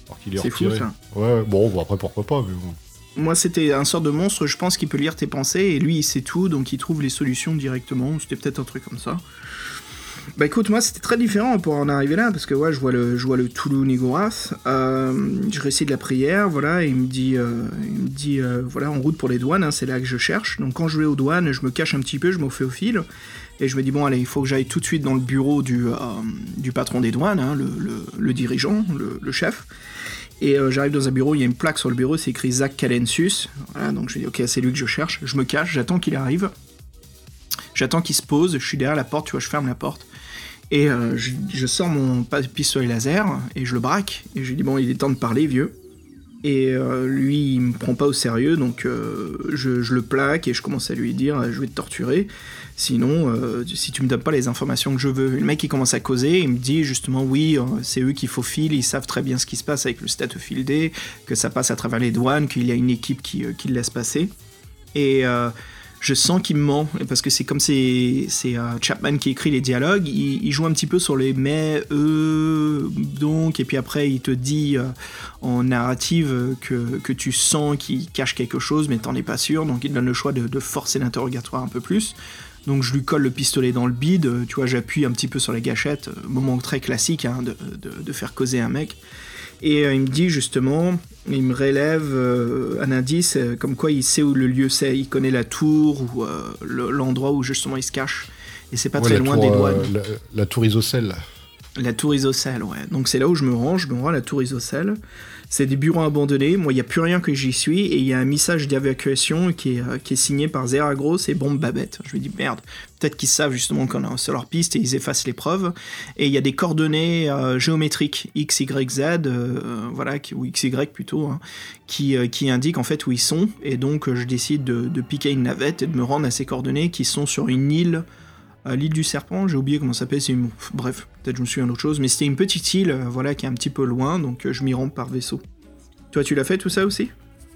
Alors qu'il est, fou, retiré. ça. Ouais, bon, bon, après, pourquoi pas, mais bon. Moi, c'était un sort de monstre, je pense qu'il peut lire tes pensées, et lui, il sait tout, donc il trouve les solutions directement. C'était peut-être un truc comme ça. Bah écoute, moi, c'était très différent pour en arriver là, parce que ouais, je vois le, je vois le Toulouse Nigoras, euh, je récite la prière, voilà, et il me dit, euh, euh, voilà, en route pour les douanes, hein, c'est là que je cherche. Donc quand je vais aux douanes, je me cache un petit peu, je me fais au fil, et je me dis, bon, allez, il faut que j'aille tout de suite dans le bureau du, patron des douanes, hein, le, dirigeant, le chef. Et euh, j'arrive dans un bureau, il y a une plaque sur le bureau, c'est écrit Zach Calensus. Voilà, donc je dis, ok, c'est lui que je cherche. Je me cache, j'attends qu'il arrive. J'attends qu'il se pose, je suis derrière la porte, tu vois, je ferme la porte. Et euh, je, sors mon pistolet laser et je le braque. Et je lui dis, bon, il est temps de parler, vieux. Et euh, lui, il me prend pas au sérieux, donc je, je le plaque et je commence à lui dire, je vais te torturer. Sinon, euh, si tu me donnes pas les informations que je veux. Le mec, il commence à causer, il me dit justement, oui, euh, c'est eux qui faufilent, ils savent très bien ce qui se passe avec le Statofield D, que ça passe à travers les douanes, qu'il y a une équipe qui, euh, qui le laisse passer. Et je sens qu'il me ment, parce que c'est comme c'est c'est, Chapman qui écrit les dialogues, il, joue un petit peu sur les mais, eux, donc, et puis après il te dit en narrative que, que tu sens qu'il cache quelque chose, mais t'en es pas sûr, donc il donne le choix de forcer l'interrogatoire un peu plus. Donc je lui colle le pistolet dans le bide, euh, tu vois, j'appuie un petit peu sur la gâchette, euh, moment très classique hein, de, de- de faire causer un mec. Et euh, il me dit justement, il me relève euh, un indice euh, comme quoi il sait où le lieu c'est, il connaît la tour ou le- l'endroit où justement il se cache. Et c'est pas Ouais, très loin tour, des douanes. la, la tour isocèle. La tour isocèle, ouais. Donc c'est là où je me rends, je me rends à la tour isocèle. C'est des bureaux abandonnés, moi il n'y a plus rien que j'y suis, et il y a un message d'évacuation qui est, euh, signé par Zeragros et Bombe Babette. Je me dis merde, peut-être qu'ils savent justement qu'on est sur leur piste et ils effacent les preuves. Et il y a des coordonnées euh, géométriques, X, Y, Z, euh, voilà, ou X, Y plutôt, hein, qui, indiquent en fait où ils sont. Et donc je décide de, de piquer une navette et de me rendre à ces coordonnées qui sont sur une île l'île du Serpent, j'ai oublié comment ça s'appelle, c'est une... bref, peut-être je me souviens d'autre chose, mais c'était une petite île, euh, voilà, qui est un petit peu loin, donc euh, je m'y rends par vaisseau. Toi, tu l'as fait tout ça aussi?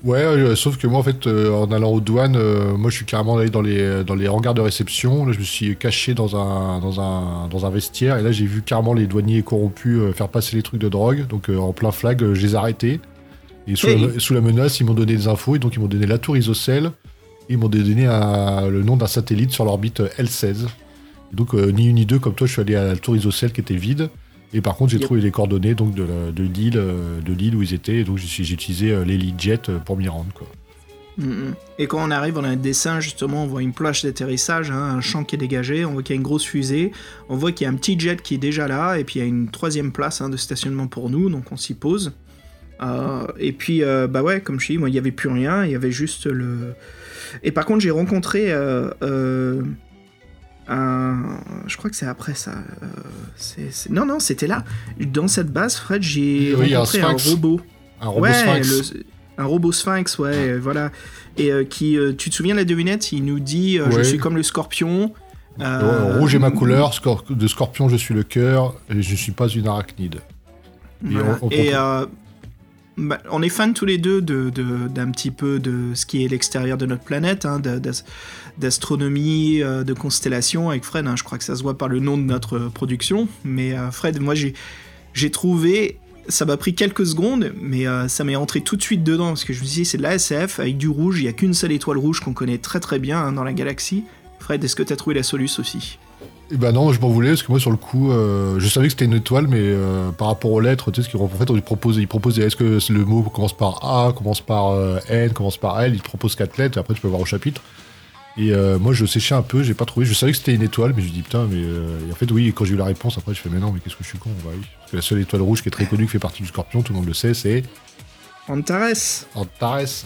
Ouais, euh, sauf que moi, en fait, en allant aux douanes, moi, je suis carrément allé dans les, dans les hangars de réception. Là, je me suis caché dans un, dans un, dans un vestiaire. Et là, j'ai vu carrément les douaniers corrompus faire passer les trucs de drogue. Donc, en plein flag, je les ai arrêtés. Et sous, Hey. la, sous la menace, ils m'ont donné des infos. Et donc, ils m'ont donné la tour isocèle. Et ils m'ont donné un- le nom d'un satellite sur l'orbite euh, L16. Donc, euh, ni une ni deux, comme toi, je suis allé à la tour isocèle qui était vide. Et par contre, j'ai Yep. trouvé les coordonnées donc, de, la- de l'île euh, de l'île où ils étaient. Et donc, j'ai j'ai utilisé euh, l'hélijet euh, pour m'y rendre. Quoi. Mhm. Et quand on arrive, on a un dessin, justement, on voit une plage d'atterrissage, hein, un champ qui est dégagé, on voit qu'il y a une grosse fusée, on voit qu'il y a un petit jet qui est déjà là, et puis il y a une troisième place hein, de stationnement pour nous, donc on s'y pose. Euh, et puis, euh, bah ouais, comme je dis, moi, il n'y avait plus rien, il y avait juste le... Et par contre, j'ai rencontré euh, euh, un... Je crois que c'est après ça. euh, Non, non, c'était là. Dans cette base, Fred, j'ai Oui, un rencontré un, sphinx. robot. Un robot ouais, sphinx. le- un robot sphinx, ouais, euh, voilà. Et euh, qui, euh, tu te souviens de la devinette? Il nous dit Je suis comme le scorpion. Rouge est ma couleur, scor- de scorpion je suis le cœur, et je suis pas une arachnide. Et Voilà. on- on Et, bah, on est fans tous les deux de, de- d'un petit peu de ce qui est l'extérieur de notre planète, hein, de- d'as- d'astronomie, euh, de constellation avec Fred. hein. je crois que ça se voit par le nom de notre production. Mais euh, Fred, moi j'ai, trouvé. Ça m'a pris quelques secondes, mais euh, ça m'est entré tout de suite dedans parce que je me suis c'est de la SF avec du rouge. Il y a qu'une seule étoile rouge qu'on connaît très très bien hein, dans la galaxie. Fred, est-ce que tu as trouvé la soluce aussi? Eh ben non, je m'en voulais, parce que moi sur le coup, euh, je savais que c'était une étoile, mais euh, par rapport aux lettres, tu sais, ce qu'ils- en fait, on lui propose, il propose, est-ce que le mot commence par A, commence par euh, N, commence par L, il te propose quatre lettres, et après tu peux voir au chapitre. Et euh, moi, je séchais un peu, j'ai pas trouvé. Je savais que c'était une étoile, mais je me dis putain, mais. euh, et en fait, oui, quand j'ai eu la réponse, après, je fais, mais non, mais qu'est-ce que je suis con bah, oui. Parce que la seule étoile rouge qui est très connue, qui fait partie du scorpion, tout le monde le sait, c'est Antares, Antares.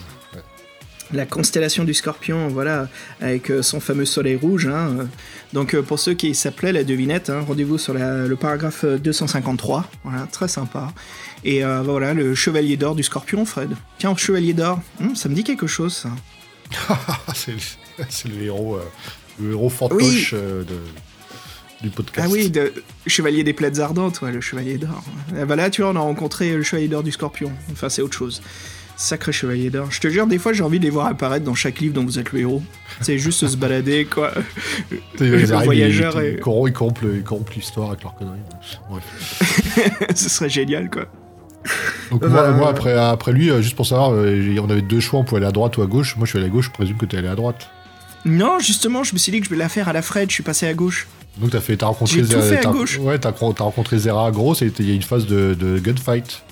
La constellation du scorpion, voilà, avec euh, son fameux soleil rouge. hein, euh. Donc euh, pour ceux qui s'appelaient la devinette, hein, rendez-vous sur la- le paragraphe euh, 253, voilà, très sympa. Et euh, voilà, le chevalier d'or du scorpion, Fred. Tiens, chevalier d'or, hum, ça me dit quelque chose, ça. C'est le, c'est le héros, euh, le héros fantoche euh, de, du podcast. Ah oui, de chevalier des plaides ardentes, ouais, le chevalier d'or. Bah là, tu vois, on a rencontré le chevalier d'or du scorpion. Enfin, c'est autre chose. Sacré chevalier d'or. Je te jure, des fois, j'ai envie de les voir apparaître dans chaque livre dont vous êtes le héros. C'est juste se balader, quoi. Tu sais, ils voyageur ils, corrompent, l'histoire avec leurs conneries. Bref. Ce serait génial, quoi. Donc moi, moi, euh, après, après lui, euh, juste pour savoir, euh, on avait deux choix, on pouvait aller à droite ou à gauche. Moi, je suis allé à gauche, je présume que t'es allé à droite. Non, justement, je me suis dit que je vais la faire à la Fred, je suis passé à gauche. Donc t'as fait, t'as rencontré, Zera- fait à gauche. Ouais, t'as, rencontré Zera Gros, et il y a une phase de, de gunfight.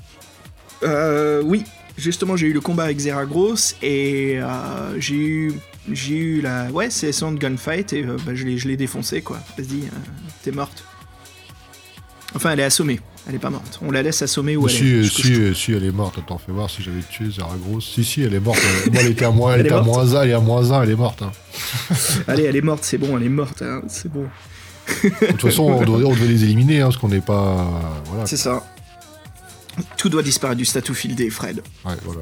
Euh, oui, justement, j'ai eu le combat avec Zeragros et euh, j'ai eu. J'ai eu la. Ouais, c'est son de gunfight et euh, bah, je l'ai je l'ai défoncé, quoi. Vas-y, euh, t'es morte. Enfin, elle est assommée. Elle est pas morte. On la laisse assommer où elle si, est. Ce que si, euh, si, elle est morte. Attends, fais voir si j'avais tué Zera Gros. Si, si, elle est morte. Moi, elle était à moins, elle Elle est était à moins 1, elle est à moins 1, elle est morte. hein. Allez, elle est morte, c'est bon, elle est morte, hein, c'est bon. De toute façon, on devait, on devait les éliminer, hein, parce qu'on n'est pas. Voilà. C'est ça. Tout doit disparaître du statut fieldé, Fred. Ouais, voilà.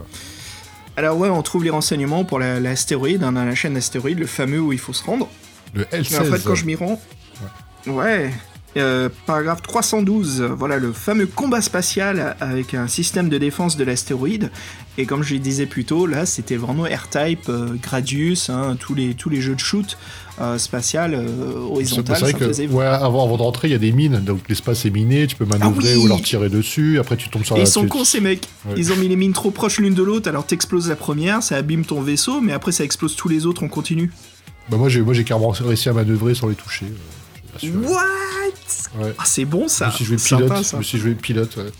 Alors ouais, on trouve les renseignements pour la- l'astéroïde, hein, dans la chaîne d'astéroïdes, le fameux où il faut se rendre. Le Mais L16. en fait, quand je m'y rends... Ouais. Euh, paragraphe 312, voilà le fameux combat spatial avec un système de défense de l'astéroïde. Et comme je le disais plus tôt, là c'était vraiment R-Type, euh, Gradius, hein, tous, les, tous les jeux de shoot euh, spatial horizontal, c'est vrai que faisait ouais, avant, avant de rentrer, il y a des mines, donc l'espace est miné, tu peux manœuvrer Ah oui ou leur tirer dessus, après tu tombes sur Et la ils sont cons ces mecs. Ouais. Ils ont mis les mines trop proches l'une de l'autre, alors t'exploses la première, ça abîme ton vaisseau, mais après ça explose tous les autres, on continue. Bah moi j'ai moi j'ai carrément réussi à manœuvrer sans les toucher. Je. What? Ouais. Ah c'est bon Je ça. me suis joué pilote. Je me suis joué pilote. ouais.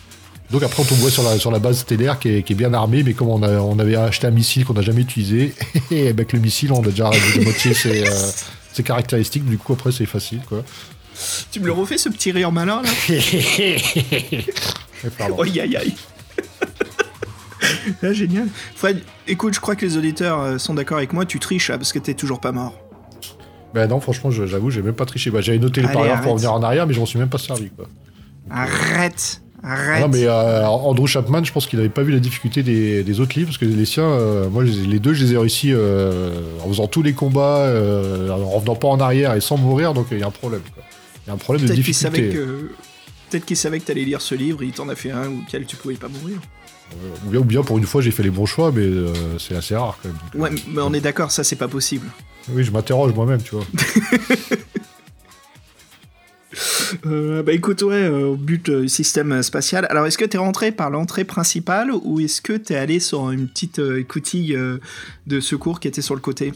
Donc après on tombe sur la sur la base stellaire qui est, qui est bien armée, mais comme on a on avait acheté un missile qu'on n'a jamais utilisé, et avec le missile on a déjà de moitié ses, euh, ses caractéristiques. Du coup après c'est facile quoi. Tu me le refais ce petit rire malin là? Pardon. Aïe aïe aïe. Ah, génial. Fred, écoute, je crois que les auditeurs euh, sont d'accord avec moi, tu triches là, parce que t'es toujours pas mort. Bah non franchement j'avoue j'ai même pas triché. Bah, j'avais noté les Allez, pour revenir en arrière, mais je m'en suis même pas servi quoi. Arrête Ah Arrête Non mais euh, Andrew Chapman, je pense qu'il avait pas vu la difficulté des, des autres livres parce que les siens, euh, moi les deux, je les ai réussi euh, en faisant tous les combats, euh, en revenant pas en arrière et sans mourir, donc il y a un problème. Il y a un problème de Peut-être qu'il savait difficulté. que... Peut-être qu'il savait que t'allais lire ce livre, il t'en a fait un auquel tu pouvais pas mourir. Ou bien, ou bien pour une fois j'ai fait les bons choix, mais euh, c'est assez rare quand même. Ouais, mais on est d'accord, ça c'est pas possible. Oui, je m'interroge moi-même, tu vois. Euh, bah écoute, ouais, euh, au but euh, système euh, spatial. Alors, est-ce que t'es rentré par l'entrée principale ou est-ce que t'es allé sur une petite euh, écoutille euh, de secours qui était sur le côté?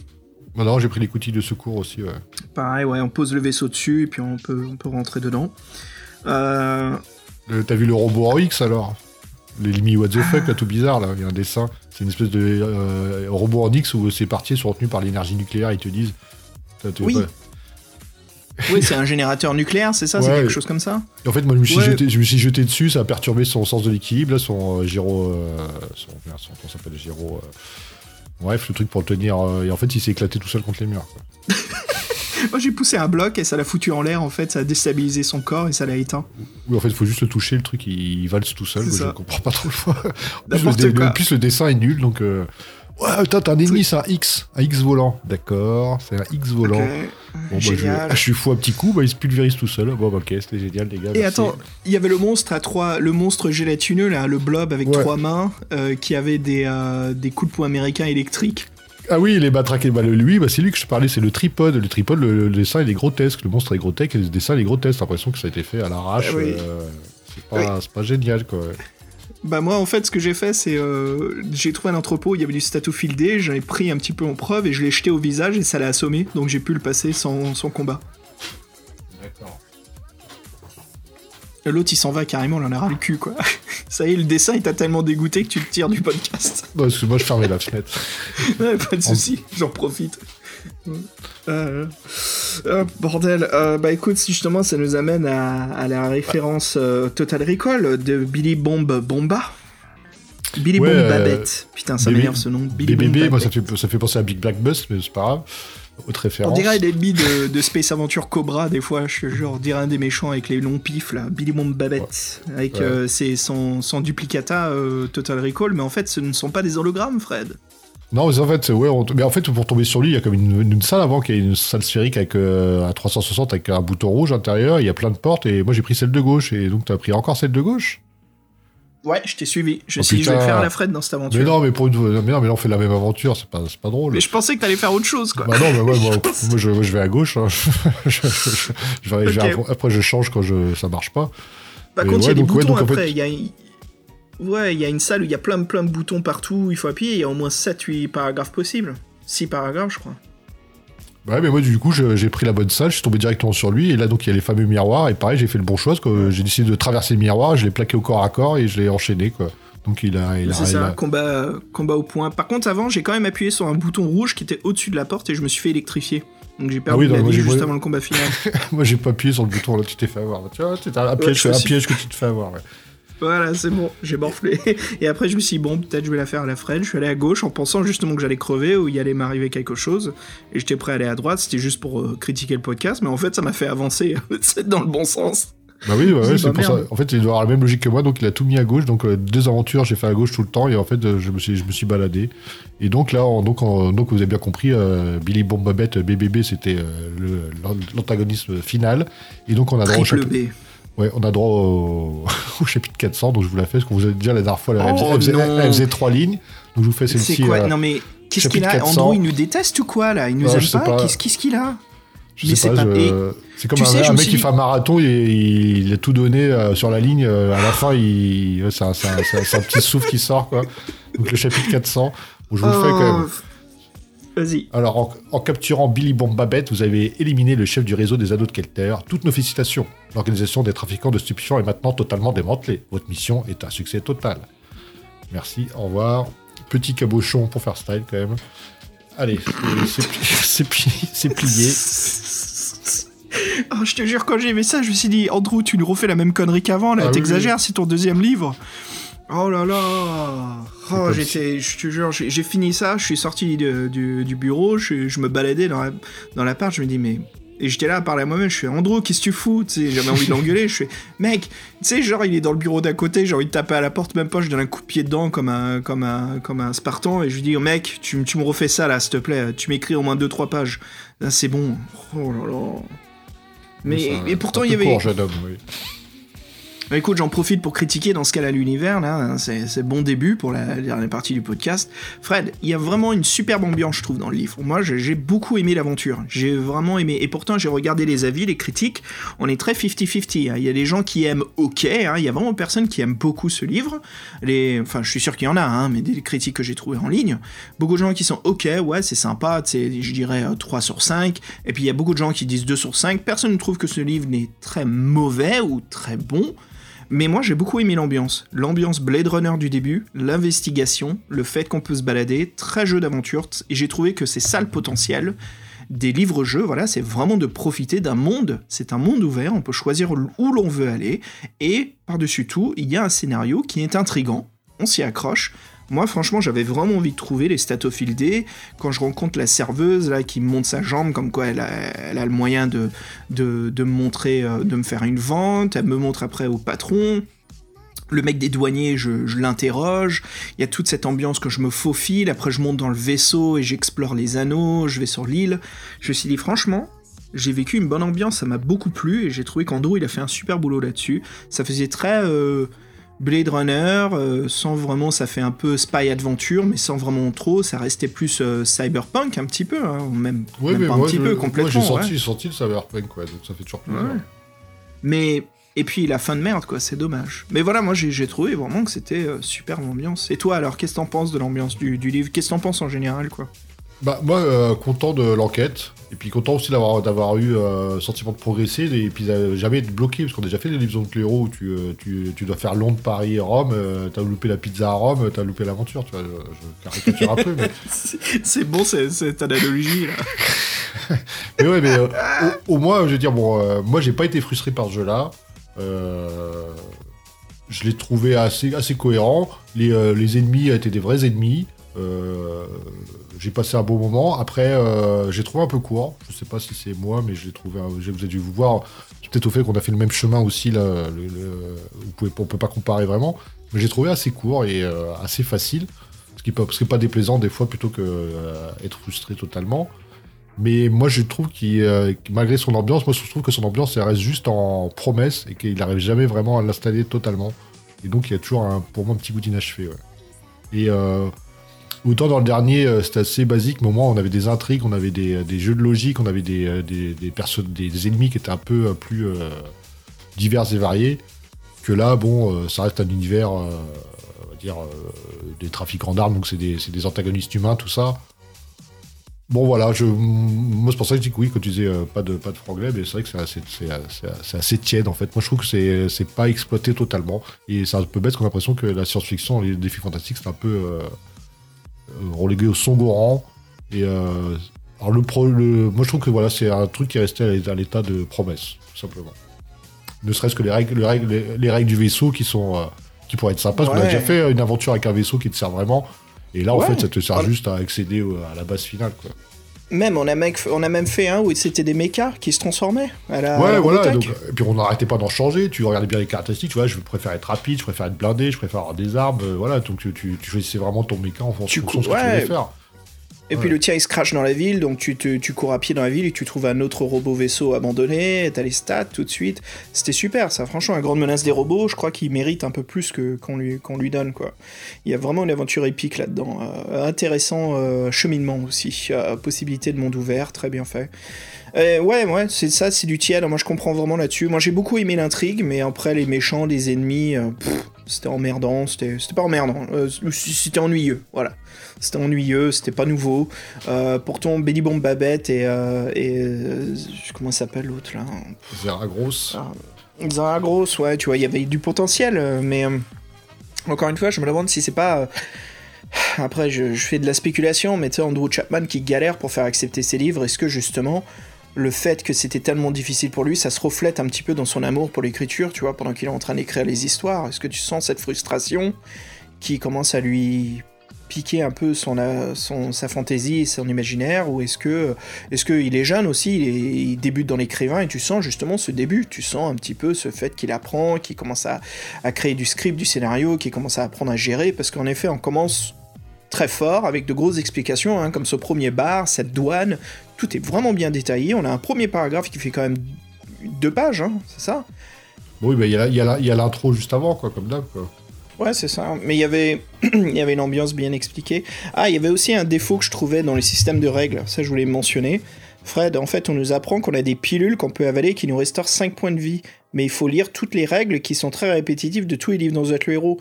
Non, non, j'ai pris les coutilles de secours aussi. Ouais. Pareil, ouais, on pose le vaisseau dessus et puis on peut, on peut rentrer dedans. Euh, T'as vu le robot en X alors? L'ennemi what the fuck là, tout bizarre là, il y a un dessin. C'est une espèce de euh, robot en X où ces parties sont retenues par l'énergie nucléaire, ils te disent. Oui. oui, c'est un générateur nucléaire, c'est ça C'est quelque chose comme ça en fait, moi, je me, suis Ouais. jeté, je me suis jeté dessus, ça a perturbé son sens de l'équilibre, là, son euh, gyro. euh, son, son- comment ça s'appelle, gyro. euh, bref, le truc pour le tenir. euh, et en fait, il s'est éclaté tout seul contre les murs. quoi. Moi, j'ai poussé un bloc et ça l'a foutu en l'air, en fait, ça a déstabilisé son corps et ça l'a éteint. Oui, en fait, il faut juste le toucher, le truc, il, il valse tout seul. Je comprends pas trop le choix. En plus, le, N'importe dé- quoi. en plus, le dessin est nul, donc. euh, Ouais, attends, t'as un ennemi, c'est un X. Un X volant. D'accord, c'est un X volant. Bon, bah, je, ah, je suis fou un petit coup, bah, il se pulvérise tout seul. Bon, bah, ok, c'était génial, les gars. Et merci. attends, il y avait le monstre à trois, le monstre gélatineux là, le blob avec Ouais. trois mains, euh, qui avait des, euh, des coups de poing américains électriques. Ah oui, les matraqués, bah, lui, bah, c'est lui que je parlais, c'est le tripode. Le tripode, le, le dessin, il est grotesque. Le monstre est grotesque et le dessin, il est grotesque. L'impression que ça a été fait à l'arrache. Ah oui. euh, c'est pas, génial, quoi. Bah moi en fait ce que j'ai fait c'est euh, j'ai trouvé un entrepôt, il y avait du statut fieldé, j'en ai pris un petit peu en preuve et je l'ai jeté au visage et ça l'a assommé, donc j'ai pu le passer sans, sans combat. L'autre il s'en va carrément, il en a ras le cul quoi. Ça y est, le dessin, il t'a tellement dégoûté que tu le tires du podcast. Non, parce que moi, je fermais la fenêtre. Ouais, pas de soucis, j'en profite. Euh, euh, bordel, Euh, bah écoute, justement ça nous amène à, à la référence Total Recall de Billy Bomb Bomba. Billy Ouais, Bomb euh, Babette. Putain, ça m'énerve ce nom. Billy Bomb BBB, moi, ça fait, ça fait penser à Big Black Bus, mais c'est pas grave. Autre On référence. dirait l'ennemi de, de Space Adventure Cobra, des fois, je te jure, on dirait un des méchants avec les longs pifs, là, Billy Bomb Babette, avec Ouais. euh, ses- son, son duplicata euh, Total Recall, mais en fait, ce ne sont pas des hologrammes, Fred. Non, mais en fait, ouais, on- mais en fait, pour tomber sur lui, il y a comme une, une salle avant qui est une salle sphérique avec euh, à 360 avec un bouton rouge à l'intérieur. Il y a plein de portes et moi j'ai pris celle de gauche et donc t'as pris encore celle de gauche? Ouais, je t'ai suivi. Je Oh, sais, je vais faire la Fred dans cette aventure. Mais non, mais pour une, mais non, mais là on fait la même aventure, c'est pas, c'est pas drôle. Mais je pensais que t'allais faire autre chose, quoi. Bah non, mais ouais, moi, moi, je, moi, je vais à gauche. hein. je, je- je- je vais- je vais Ok. à- après je change quand je, ça marche pas. Par Mais contre, il y a des donc, ouais, boutons donc, après. fait- Il y a une- Ouais, il y a une salle où il y a plein, plein de boutons partout. Il faut appuyer. Il y a au moins 7-8 paragraphes possibles. 6 paragraphes, je crois. Ouais, mais moi du coup j'ai pris la bonne salle, je suis tombé directement sur lui et là donc il y a les fameux miroirs et pareil j'ai fait le bon choix j'ai décidé de traverser le miroir, je l'ai plaqué au corps à corps et je l'ai enchaîné quoi. Donc il a, il a, C'est ça, a- combat, combat au point. Par contre, avant, j'ai quand même appuyé sur un bouton rouge qui était au-dessus de la porte et je me suis fait électrifier. Donc j'ai perdu Ah oui, non, la vie juste avant le combat final. Moi, j'ai pas appuyé sur le bouton, là, tu t'es fait avoir. Tu vois, c'est un, piège, un piège que tu te fais avoir. ouais. Voilà, c'est bon, j'ai morflé. Et après, je me suis dit, bon, peut-être je vais la faire à la Fred. Je suis allé à gauche en pensant justement que j'allais crever ou il allait m'arriver quelque chose. Et j'étais prêt à aller à droite, c'était juste pour euh, critiquer le podcast. Mais en fait, ça m'a fait avancer c'est dans le bon sens. Bah oui, ouais, C'est ouais, c'est pas pour ça. En fait, il doit avoir la même logique que moi, donc il a tout mis à gauche. Donc, euh, deux aventures, j'ai fait à gauche tout le temps, et en fait, euh, je me suis, je me suis baladé. Et donc, là, en- donc, en- donc vous avez bien compris, euh, Billy Bombabette, BBB, c'était l'antagonisme final. Et donc, on a droit au chapitre. Ouais, on a droit au, au chapitre 400, donc je vous la fais, parce qu'on vous a déjà la dernière fois, elle, Oh, faisait, elle faisait- non. elle faisait trois lignes. Donc, je vous fais C'est celle-ci. quoi euh, Non mais qu'est-ce qu'il a 400. Andrew, il nous déteste ou quoi là Il nous Ouais, aime pas, pas. Qu'est-ce qu'il a Je Mais sais c'est pas, pas- je- et- c'est comme un, sais, mec qui dit- fait un marathon et il, il a tout donné euh, sur la ligne. euh, à la fin, il, c'est un, c'est un- c'est un- c'est un petit souffle qui sort, quoi. Donc le chapitre 400, bon, je vous le fais quand même. Vas-y. Alors, en, en capturant Billy Bombabette, vous avez éliminé le chef du réseau des anneaux de Kelter. Toutes nos félicitations. L'organisation des trafiquants de stupéfiants est maintenant totalement démantelée. Votre mission est un succès total. Merci, au revoir. Petit cabochon pour faire style, quand même. Allez, c'est- c'est pli- c'est pli- c'est plié. Oh, je te jure, quand j'ai vu ça, je me suis dit, Andrew, tu nous refais la même connerie qu'avant, là, Ah oui, t'exagères, c'est ton deuxième livre. Oh là là Oh, j'étais, je te jure, j'ai fini ça, je suis sorti de- du, du bureau, je, je me baladais dans la- dans l'appart, je me dis, mais... Et j'étais là à parler à moi-même, je fais Andrew, qu'est-ce que tu fous? J'avais envie de l'engueuler, je fais mec, tu sais, genre il est dans le bureau d'à côté, j'ai envie de taper à la porte, même pas, je donne un coup de pied dedans comme un, comme un, comme un Spartan, et je lui dis mec, tu, tu me refais ça là, s'il te plaît, tu m'écris au moins 2-3 pages. Là, c'est bon. Oh là là. Mais et pourtant, il y avait. jeune homme, oui. Bah, Écoute, j'en profite pour critiquer dans ce cas-là l'univers, là. hein, C'est bon début pour la dernière partie du podcast. Fred, il y a vraiment une superbe ambiance, je trouve, dans le livre. Moi, j'ai beaucoup aimé l'aventure. J'ai vraiment aimé. Et pourtant, j'ai regardé les avis, les critiques. On est très 50-50. hein. Il y a des gens qui aiment OK. hein. Il y a vraiment personne qui aime beaucoup ce livre. Enfin, je suis sûr qu'il y en a, hein, mais des critiques que j'ai trouvées en ligne. Beaucoup de gens qui sont OK, ouais, c'est sympa. Je dirais euh, 3 sur 5. Et puis, il y a beaucoup de gens qui disent 2 sur 5. Personne ne trouve que ce livre n'est très mauvais ou très bon. Mais moi, j'ai beaucoup aimé l'ambiance. L'ambiance Blade Runner du début, l'investigation, le fait qu'on peut se balader, très jeu d'aventure, et j'ai trouvé que c'est ça le potentiel des livres-jeux, voilà, c'est vraiment de profiter d'un monde, c'est un monde ouvert, on peut choisir où l'on veut aller, et par-dessus tout, il y a un scénario qui est intrigant, on s'y accroche. Moi, franchement, j'avais vraiment envie de trouver les Statofield D. Quand je rencontre la serveuse là qui me montre sa jambe, comme quoi elle a, le moyen de, de, me montrer, euh, de me faire une vente. Elle me montre après au patron. Le mec des douaniers, je, je l'interroge. Il y a toute cette ambiance que je me faufile. Après, je monte dans le vaisseau et j'explore les anneaux. Je vais sur l'île. Je me suis dit, franchement, j'ai vécu une bonne ambiance. Ça m'a beaucoup plu et j'ai trouvé qu'Andrew, il a fait un super boulot là-dessus. Ça faisait très. euh, Blade Runner, euh, sans vraiment, ça fait un peu spy adventure, mais sans vraiment trop, ça restait plus euh, cyberpunk un petit peu, hein, même, Ouais, même mais pas un moi, petit je- peu, moi, complètement. ouais. senti, j'ai senti le cyberpunk, quoi, donc ça fait toujours plaisir. Mais et puis la fin de merde, quoi, c'est dommage. Mais voilà, moi j'ai trouvé vraiment que c'était euh, super l'ambiance. Et toi alors, qu'est-ce que t'en penses de l'ambiance du, du livre? Qu'est-ce que t'en penses en général, quoi? Bah, moi, euh, content de l'enquête. Et puis content aussi d'avoir d'avoir eu euh, sentiment de progresser et puis euh, jamais être bloqué parce qu'on a déjà fait des livres de l'héros où tu, euh, tu, tu dois faire Londres, Paris et Rome. euh, t'as loupé la pizza à Rome, t'as loupé l'aventure. Tu vois, je, je caricature un peu, mais, C'est bon, c'est- cette analogie là. mais ouais, mais euh, au, au moins, je veux dire, bon, moi, j'ai pas été frustré par ce jeu-là. Je l'ai trouvé assez, assez cohérent. Les, les ennemis étaient des vrais ennemis. Euh, j'ai passé un bon moment. Après, euh, j'ai trouvé un peu court. Je sais pas si c'est moi, mais j'ai trouvé. un- Vous avez dû vous voir. Peut-être au fait qu'on a fait le même chemin aussi. Là, le- le- vous pouvez, on peut pas comparer vraiment. Mais j'ai trouvé assez court et euh, assez facile. Ce qui peut, pas déplaisant des fois plutôt que euh, être frustré totalement. Mais moi, je trouve qu'il, malgré son ambiance, moi, je trouve que son ambiance, reste juste en promesse et qu'il n'arrive jamais vraiment à l'installer totalement. Et donc, il y a toujours, un, pour moi, un petit goût d'inachevé. Et autant dans le dernier, euh, c'était assez basique, mais au moins, on avait des intrigues, on avait des, jeux de logique, on avait des, euh, des, des, ennemis qui étaient un peu euh, plus divers et variés. Que là, bon, ça reste un univers, on va dire, des trafiquants d'armes, donc c'est des, antagonistes humains, tout ça. Bon voilà, moi c'est pour ça que je dis que oui, quand tu disais pas de pas de franglais, mais c'est vrai que c'est assez, assez tiède en fait. Moi je trouve que c'est, pas exploité totalement. Et c'est un peu bête qu'on a l'impression que la science-fiction, les défis fantastiques, c'est un peu relégué au second rang. Et euh, alors le, pro, le moi je trouve que voilà, c'est un truc qui est resté à l'état- de promesse, tout simplement. Ne serait-ce que les règles, les règles, les, les règles du vaisseau qui sont euh, qui pourraient être sympas. Parce qu'on a Ouais. déjà fait une aventure avec un vaisseau qui te sert vraiment. Et là, en Ouais. fait, ça te sert juste à accéder à la base finale. Quoi. Même, on a, mec, on a même fait un où c'était des mechas qui se transformaient. À la, à Ouais, la voilà. Donc, et puis on n'arrêtait pas d'en changer. Tu regardais bien les caractéristiques. Tu vois, je préfère être rapide, je préfère être blindé, je préfère avoir des armes. euh, voilà. Donc tu, tu, tu choisissais vraiment ton méca en fonction de ce que tu voulais faire. Et puis le tien il se crache dans la ville, donc tu, te- tu cours à pied dans la ville et tu trouves un autre robot vaisseau abandonné, t'as les stats tout de suite. C'était super ça, franchement, la grande menace des robots, je crois qu'il mérite un peu plus que qu'on lui, qu'on lui donne quoi. Il y a vraiment une aventure épique là-dedans. Euh, intéressant euh, cheminement aussi, Euh, possibilité de monde ouvert, très bien fait. Ouais, ouais, c'est ça, c'est du tiède. Moi, je comprends vraiment là-dessus. Moi, j'ai beaucoup aimé l'intrigue, mais après, les méchants, les ennemis, pff, c'était emmerdant. C'était c'était pas emmerdant, c'était ennuyeux. Voilà. C'était ennuyeux, c'était pas nouveau. Euh, pourtant, Benny Bomb Babette et. euh, et euh, comment s'appelle l'autre là Zera grosse. Ah. Zara Gross, ouais, tu vois, il y avait du potentiel, mais. encore une fois, je me demande si c'est pas. après, je, je fais de la spéculation, mais tu sais, Andrew Chapman qui galère pour faire accepter ses livres, est-ce que justement, le fait que c'était tellement difficile pour lui, ça se reflète un petit peu dans son amour pour l'écriture, tu vois, pendant qu'il est en train d'écrire les histoires? Est-ce que tu sens cette frustration qui commence à lui piquer un peu euh, son, sa fantaisie et son imaginaire ou est-ce que est-ce qu'il est jeune aussi il, il débute dans l'écrivain et tu sens justement ce début tu sens un petit peu ce fait qu'il apprend qu'il commence à, créer du script du scénario qu'il commence à apprendre à gérer parce qu'en effet on commence très fort avec de grosses explications hein, comme ce premier bar cette douane tout est vraiment bien détaillé on a un premier paragraphe qui fait quand même deux pages hein, c'est ça? Oui, il y a y a l'intro juste avant, quoi, comme d'hab. Ouais, c'est ça. Mais il y avait, il y avait une ambiance bien expliquée. Ah, il y avait aussi un défaut que je trouvais dans les systèmes de règles. Ça, je voulais mentionner. Fred, en fait, on nous apprend qu'on a des pilules qu'on peut avaler qui nous restaurent 5 points de vie. Mais il faut lire toutes les règles qui sont très répétitives de tous les livres dont vous héros.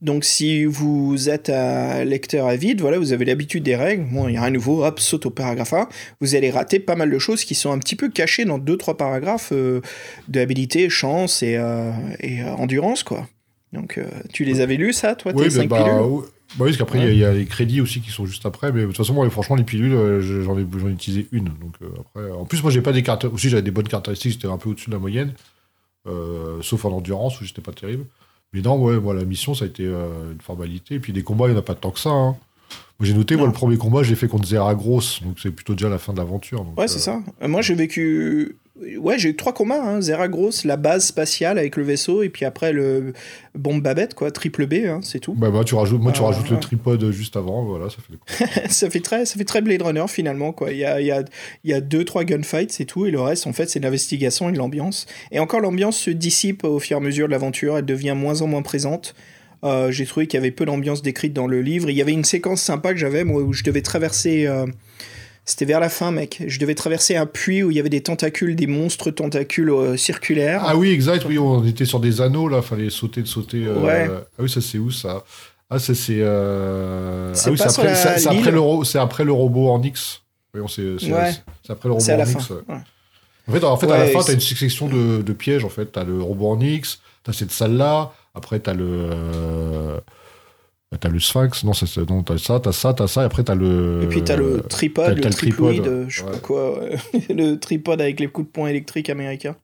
Donc, si vous êtes un lecteur avide, voilà, vous avez l'habitude des règles. Bon, il n'y a de nouveau, hop, saute au paragraphe 1. Vous allez rater pas mal de choses qui sont un petit peu cachées dans 2-3 paragraphes euh, de habilité, chance et, euh, euh, endurance, quoi. Donc, euh, tu les avais lus, ça, toi, tes Oui, 5 bah, pilules oui, bah oui, parce qu'après, il y a- il y, a les crédits aussi qui sont juste après. Mais de toute façon, moi, franchement, les pilules, euh, je- j'en ai, j'en ai utilisé une. Donc, euh, après, en plus, moi, j'ai pas des cartes. Aussi, j'avais des bonnes caractéristiques, j'étais un peu au-dessus de la moyenne. euh, sauf en endurance, où j'étais pas terrible. Mais non, ouais, moi, la mission, ça a été euh, une formalité. Et puis, des combats, il n'y en a pas tant que ça. hein. J'ai noté, moi, le premier combat, je l'ai fait contre Zera Gross. Donc, c'est plutôt déjà la fin de l'aventure. Ouais, c'est ça. Moi, j'ai vécu. Ouais, j'ai eu trois combats. Hein. Zera Gross, la base spatiale avec le vaisseau, et puis après le bombe Babette, quoi, triple B, hein, c'est tout. Bah, bah, tu rajoutes, moi, tu Ah, rajoutes le tripode juste avant. Voilà, ça fait le ça fait très, ça fait très Blade Runner finalement, quoi. Il y a, il y a, il y a deux, trois gunfights, c'est tout, et le reste, en fait, c'est l'investigation et l'ambiance. Et encore, l'ambiance se dissipe au fur et à mesure de l'aventure. Elle devient moins en moins présente. Euh, j'ai trouvé qu'il y avait peu d'ambiance décrite dans le livre. Il y avait une séquence sympa que j'avais, moi, où je devais traverser. euh, C'était vers la fin, mec. Je devais traverser un puits où il y avait des tentacules, des monstres tentacules euh, circulaires. Ah oui, exact, oui, on était sur des anneaux, là, fallait sauter, de sauter. euh, Ouais. Ah oui, ça c'est où ça? Ah, c'est c'est. euh, C'est ah oui, c'est après, la- c'est- après le ro- c'est après le robot en X. Oui, c'est Ouais. c'est après le robot en ouais. fait, en fait à la fin, t'as une succession de, de pièges. En fait, t'as le robot en X, t'as cette salle-là. Après, t'as le. Euh, T'as le Sphinx, non, c'est non, t'as ça, t'as ça, t'as ça, et après t'as le. Et puis t'as le t'as- tripod, t'as le le triploïde, tripod, euh, je sais pas quoi, le tripod avec les coups de poing électriques américains.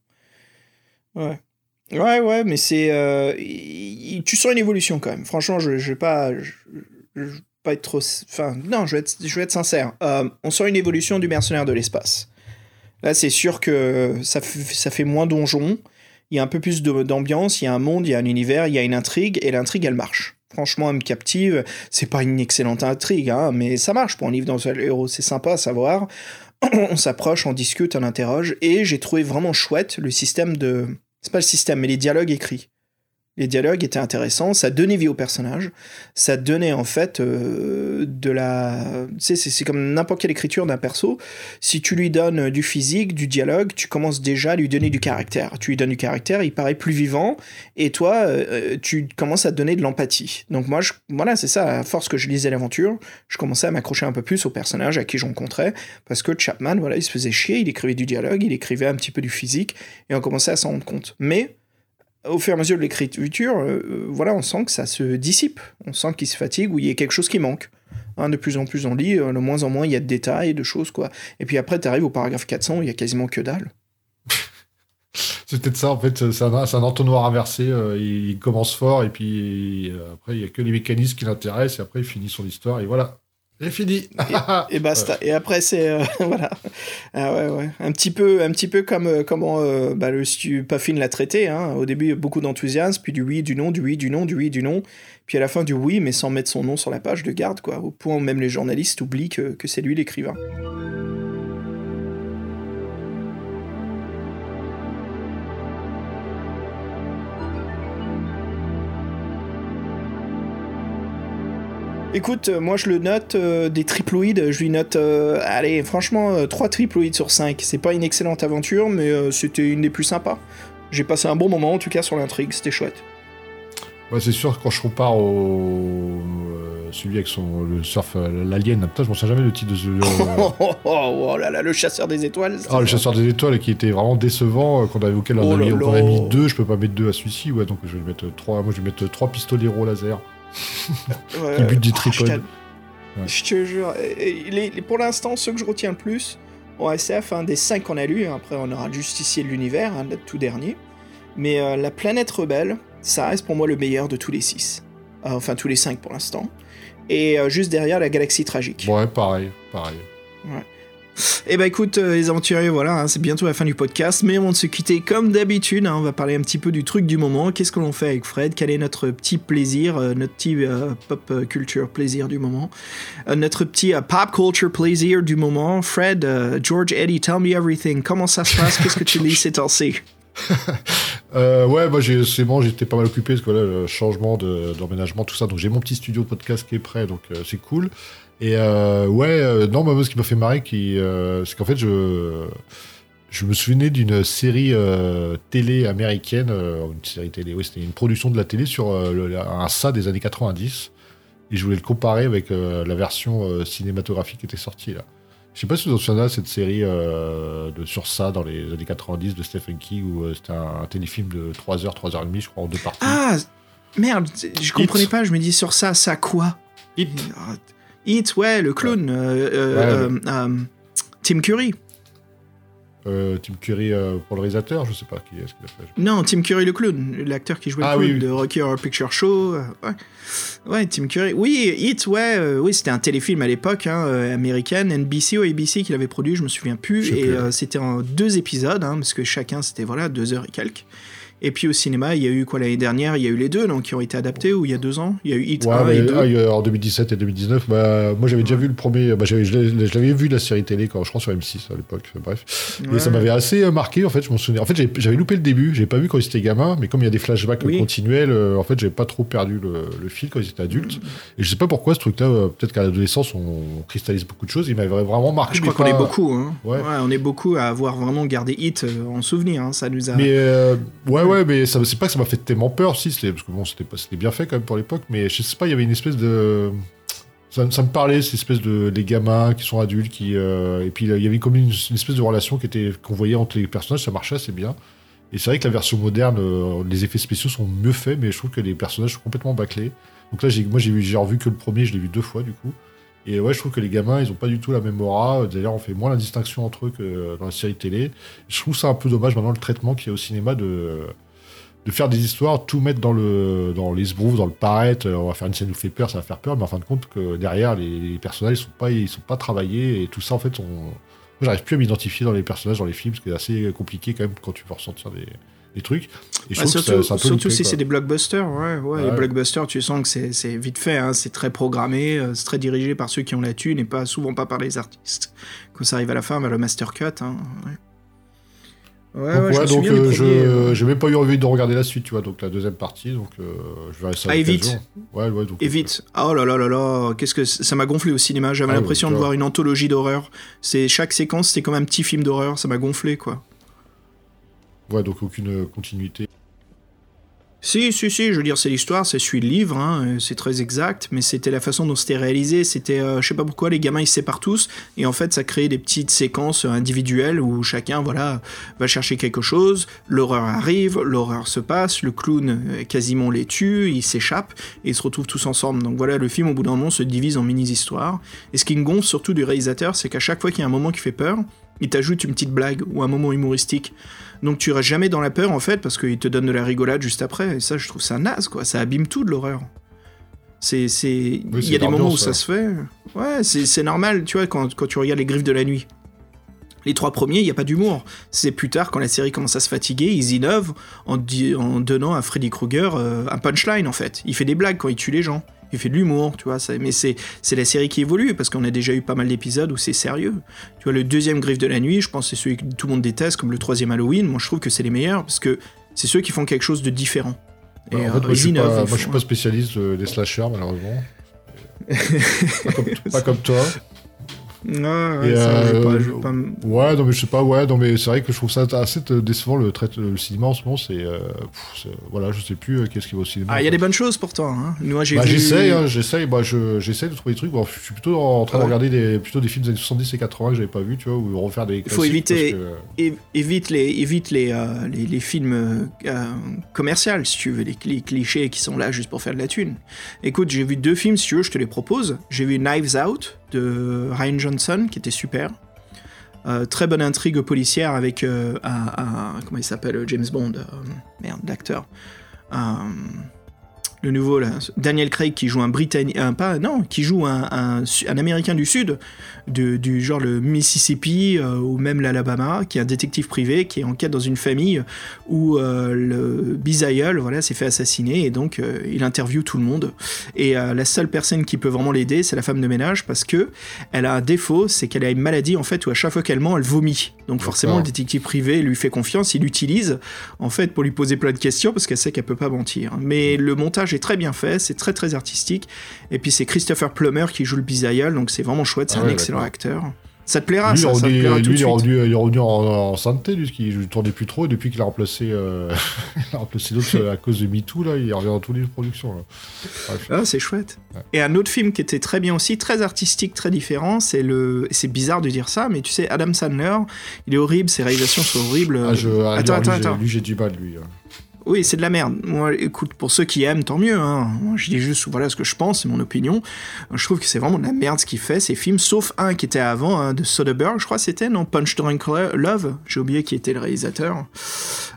Ouais. Ouais, ouais, mais c'est. euh, tu sens une évolution quand même. Franchement, je, je vais pas. Je, je vais pas être trop. Enfin, non, je vais être, je vais être sincère. Euh, on sent une évolution du mercenaire de l'espace. Là, c'est sûr que ça, f- ça fait moins donjon. Il y a un peu plus de- d'ambiance, il y a un monde, il y a un univers, il y a une intrigue, et l'intrigue, elle marche. Franchement, elle me captive. C'est pas une excellente intrigue, hein, mais ça marche pour un livre dans le héros. C'est sympa à savoir. on s'approche, on discute, on interroge, et j'ai trouvé vraiment chouette le système de. C'est pas le système, mais les dialogues écrits. Les dialogues étaient intéressants, ça donnait vie au personnage, ça donnait en fait euh, de la. Tu sais, c'est- comme n'importe quelle écriture d'un perso. Si tu lui donnes du physique, du dialogue, tu commences déjà à lui donner du caractère. Tu lui donnes du caractère, il paraît plus vivant, et toi, euh, tu commences à te donner de l'empathie. Donc moi, voilà, c'est ça, à force que je lisais l'aventure, je commençais à m'accrocher un peu plus au personnage à qui je rencontrais, parce que Chapman, voilà, il se faisait chier, il écrivait du dialogue, il écrivait un petit peu du physique, et on commençait à s'en rendre compte. Mais au fur et à mesure de l'écriture, euh, euh, voilà, on sent que ça se dissipe, on sent qu'il se fatigue ou il y a quelque chose qui manque. Hein, de plus en plus on lit, euh, de moins en moins il y a de détails, de choses, quoi. Et puis après, tu arrives au paragraphe 400 où il y a quasiment que dalle. C'est peut-être ça, en fait, c'est un, entonnoir inversé. euh, il, commence fort, et puis euh, après, il n'y a que les mécanismes qui l'intéressent, et après, il finit son histoire, et voilà. Fini. Et basta. Et après, c'est. euh, voilà. Ah ouais, ouais. Un petit peu, un petit peu comme euh, comment euh, bah, le stu Puffin l'a traité. Hein. Au début, beaucoup d'enthousiasme, puis du oui, du non, du oui, du non, du oui, du non. Puis à la fin, du oui, mais sans mettre son nom sur la page de garde, quoi. Au point où même les journalistes oublient que, que c'est lui l'écrivain. Écoute, euh, moi je le note euh, des triploïdes, je lui note, euh, allez, franchement, 3 triploïdes sur 5. C'est pas une excellente aventure, mais euh, c'était une des plus sympas. J'ai passé un bon moment en tout cas sur l'intrigue, c'était chouette. Ouais, c'est sûr, quand je compare au. euh, celui avec son, le surf, euh, l'alien, putain, je m'en souviens jamais le titre de ce. Oh, oh, oh, oh là là, le chasseur des étoiles. Ah, le chasseur des étoiles qui était vraiment décevant, euh, qu'on avait, on, Oh mis, on a là. mis deux, je peux pas mettre deux à celui-ci, ouais, donc je vais mettre trois, moi je vais mettre trois pistoleros laser. Ouais, qui butent des oh, Ouais. Je te jure, les- les- pour l'instant, ceux que je retiens le plus, en SF, hein, des 5 qu'on a lus, hein, après on aura le Justicier de l'univers, hein, le tout dernier, mais euh, la planète rebelle, ça reste pour moi le meilleur de tous les 6. enfin, tous les 5 pour l'instant. Et euh, juste derrière, la galaxie tragique. Ouais, pareil, pareil. Eh ben écoute, euh, les aventuriers, voilà, hein, c'est bientôt la fin du podcast, mais avant de se quitter, comme d'habitude, hein, on va parler un petit peu du truc du moment. Qu'est-ce que l'on fait avec Fred? Quel est notre petit plaisir, euh, notre petit euh, pop culture plaisir du moment? Notre petit pop culture plaisir du moment? Fred, George, Eddie, tell me everything. Comment ça se passe? Qu'est-ce que tu lis ces temps-ci? Ouais, j'ai- c'est bon, j'étais pas mal occupé parce que là, le changement de- d'emménagement, tout ça. Donc j'ai mon petit studio podcast qui est prêt, donc c'est cool. Et euh, ouais, euh, non, moi, ce qui m'a fait marrer, qui, euh, c'est qu'en fait, je, je me souvenais d'une série euh, télé américaine, une série télé, oui, c'était une production de la télé sur le- un ça des années 90. Et je voulais le comparer avec la version cinématographique qui était sortie là. Je sais pas si vous vous souvenez de cette série euh, de sur ça dans les années 90 de Stephen King où euh, c'était un, un téléfilm de 3h, 3h30, je crois, en deux parties. Ah Merde, je comprenais pas, je me dis sur ça, ça quoi? Hit, ouais, le clown. euh, euh, Ouais, euh, Tim Curry. Tim Curry pour le réalisateur, je sais pas qui est-ce qu'il a fait. Non, Tim Curry le clown, l'acteur qui jouait Ah le clown oui, oui. de Rocky Horror Picture Show. ouais. ouais, Tim Curry. Oui, Hit, ouais, oui, c'était un téléfilm à l'époque, hein, américaine, NBC ou ABC qui l'avait produit, je me souviens plus. Et c'était en deux épisodes, hein, parce que chacun c'était voilà deux heures et quelques. Et puis au cinéma, il y a eu quoi l'année dernière Il y a eu les deux, donc qui ont été adaptés, ou il y a deux ans Il y a eu Hit Ouais, 1 mais, et 2. ah, en 2017 et 2019, bah, moi j'avais déjà vu le premier, bah, j'avais- je l'avais vu la série télé quand je crois sur M6 à l'époque, bref. Et ça m'avait assez euh, marqué en fait, je m'en souviens. En fait, j'avais- loupé le début, j'ai pas vu quand ils étaient gamins, mais comme il y a des flashbacks Oui. continuels, euh, en fait, j'avais pas trop perdu le, le fil quand ils étaient adultes. Mm. Et je sais pas pourquoi ce truc-là, euh, peut-être qu'à l'adolescence on cristallise beaucoup de choses, il m'avait vraiment marqué. Je crois qu'on est beaucoup, hein. Ouais. Ouais, on est beaucoup à avoir vraiment gardé Hit en souvenir. hein. Ça nous a. Mais euh, ouais, ouais, mais ça, c'est pas que ça m'a fait tellement peur, si, parce que bon, c'était, bien fait quand même pour l'époque, mais je sais pas, il y avait une espèce de. Ça, me parlait, cette espèce de. Les gamins qui sont adultes, euh, et puis il y avait comme une, espèce de relation qui était, qu'on voyait entre les personnages, ça marchait assez bien. Et c'est vrai que la version moderne, euh, les effets spéciaux sont mieux faits, mais je trouve que les personnages sont complètement bâclés. Donc là, moi, j'ai revu que le premier, je l'ai vu deux fois, du coup. Et ouais, je trouve que les gamins, ils ont pas du tout la même aura. D'ailleurs, on fait moins la distinction entre eux que dans la série télé. Je trouve ça un peu dommage maintenant le traitement qu'il y a au cinéma de, de faire des histoires, tout mettre dans le dans les sbroufs, dans le paraître. On va faire une scène nous fait peur, ça va faire peur, mais en fin de compte que derrière les, personnages ils sont pas ils sont pas travaillés et tout ça en fait j'arrive plus à m'identifier dans les personnages dans les films, ce qui est assez compliqué quand même quand tu veux ressentir des, des trucs. Et je Bah, surtout que ça- c'est un peu surtout loupé, si c'est des blockbusters, ouais, ouais, Les blockbusters, tu sens que c'est- vite fait, hein, c'est très programmé, euh, c'est très dirigé par ceux qui ont la thune et pas souvent pas par les artistes. Quand ça arrive à la fin, vers le master cut. Hein, ouais, ouais, Donc, ouais, je ouais, donc euh, je euh, j'ai même pas eu envie de regarder la suite, tu vois, donc la deuxième partie, donc euh, je verrai ça. à Ah, et vite. Ouais, ouais, donc. Et vite. Oh là là là là, qu'est-ce que ça m'a gonflé au cinéma. J'avais Ah, l'impression de voir une anthologie d'horreur. C'est chaque séquence, c'était comme un petit film d'horreur. Ça m'a gonflé quoi. Ouais, donc aucune euh, continuité. Si, si, si, je veux dire, c'est l'histoire, c'est suit le livre, hein, euh, c'est très exact, mais c'était la façon dont c'était réalisé. C'était, euh, je sais pas pourquoi, les gamins ils se séparent tous, et en fait, ça crée des petites séquences euh, individuelles où chacun, voilà, va chercher quelque chose, l'horreur arrive, l'horreur se passe, le clown quasiment les tue, ils s'échappent, et ils se retrouvent tous ensemble. Donc voilà, le film, au bout d'un moment, se divise en mini-histoires. Et ce qui me gonfle surtout du réalisateur, c'est qu'à chaque fois qu'il y a un moment qui fait peur, il t'ajoute une petite blague ou un moment humoristique. Donc tu restes jamais dans la peur en fait parce qu'il te donne de la rigolade juste après. Et ça, je trouve ça naze quoi. Ça abîme tout de l'horreur. C'est, c'est... il y a des moments où ça se fait. Ouais, c'est, c'est normal, tu vois, quand, quand tu regardes les griffes de la nuit. Les trois premiers, il n'y a pas d'humour. C'est plus tard, quand la série commence à se fatiguer, ils innovent en, di- en donnant à Freddy Krueger euh, un punchline, en fait. Il fait des blagues quand il tue les gens. Il fait de l'humour, tu vois. ça- mais c'est, c'est la série qui évolue, parce qu'on a déjà eu pas mal d'épisodes où c'est sérieux. Tu vois, le deuxième griffe de la nuit, je pense que c'est celui que tout le monde déteste, comme le troisième Halloween. Moi, je trouve que c'est les meilleurs, parce que c'est ceux qui font quelque chose de différent. Et, en euh, fait, moi, je suis pas, ils moi, je suis font- pas spécialiste euh, des slashers, malheureusement. pas, comme, pas comme toi. Ouais, ouais, Et, ça, je vais euh, pas- je vais pas me- Ouais, non, mais je sais pas, ouais, non, mais c'est vrai que je trouve ça assez décevant le, trait, le cinéma en ce moment. C'est. euh, voilà, je sais plus euh, qu'est-ce qui va au cinéma. Ah, il y a des bonnes choses pourtant. Hein. Moi, j'ai Bah, vu... j'essaye, hein, j'essaye, bah, je, j'essaye de trouver des trucs. Bon, je suis plutôt en train Ouais. de regarder des, plutôt des films des années 70 et 80 que j'avais pas vu, tu vois, ou refaire des Il faut éviter- que- évite les, évite les, euh, les, les films euh, commerciaux, si tu veux, les, les clichés qui sont là juste pour faire de la thune. Écoute, j'ai vu deux films, si tu veux, je te les propose. J'ai vu Knives Out Ryan Johnson, qui était super. Euh, très bonne intrigue policière avec euh, un, Comment il s'appelle James Bond. euh, merde, l'acteur. Euh, le nouveau, là. Daniel Craig qui joue un Britannique. pas, non, qui joue un, un, un Américain du Sud, de- du genre le Mississippi euh, ou même l'Alabama, qui est un détective privé qui enquête dans une famille où euh, le bisaïeul voilà, s'est fait assassiner et donc euh, il interviewe tout le monde. Et euh, la seule personne qui peut vraiment l'aider, c'est la femme de ménage parce que elle a un défaut, c'est qu'elle a une maladie en fait où à chaque fois qu'elle ment, elle vomit. Donc forcément, le détective privé lui fait confiance, il l'utilise en fait pour lui poser plein de questions parce qu'elle sait qu'elle peut pas mentir. Mais le montage est très bien fait, c'est très très artistique. Et puis c'est Christopher Plummer qui joue le bisaïeul, donc c'est vraiment chouette, c'est Ah un excellent acteur. Ça te plaira, lui, ça, il est te revenu- plaira tout lui, de il est suite. revenu, il est revenu en, en sainteté, lui, qu'il ne tournait plus trop, et depuis qu'il a remplacé, euh, remplacé d'autres euh, à cause de MeToo, là, il revient dans toutes les productions. Ah, c'est chouette. Ouais. Et un autre film qui était très bien aussi, très artistique, très différent, c'est le. C'est bizarre de dire ça, mais tu sais, Adam Sandler, il est horrible, ses réalisations sont horribles. Ah, je, ah, attends, lui, attends, attends. Lui, j'ai du mal, lui. euh. Oui, c'est de la merde. Moi, écoute, pour ceux qui aiment, tant mieux. Hein. Je dis juste, voilà ce que je pense, c'est mon opinion. Je trouve que c'est vraiment de la merde ce qu'il fait, ces films, sauf un qui était avant, hein, de Soderbergh, je crois c'était, non Punch Drunk Love. J'ai oublié qui était le réalisateur.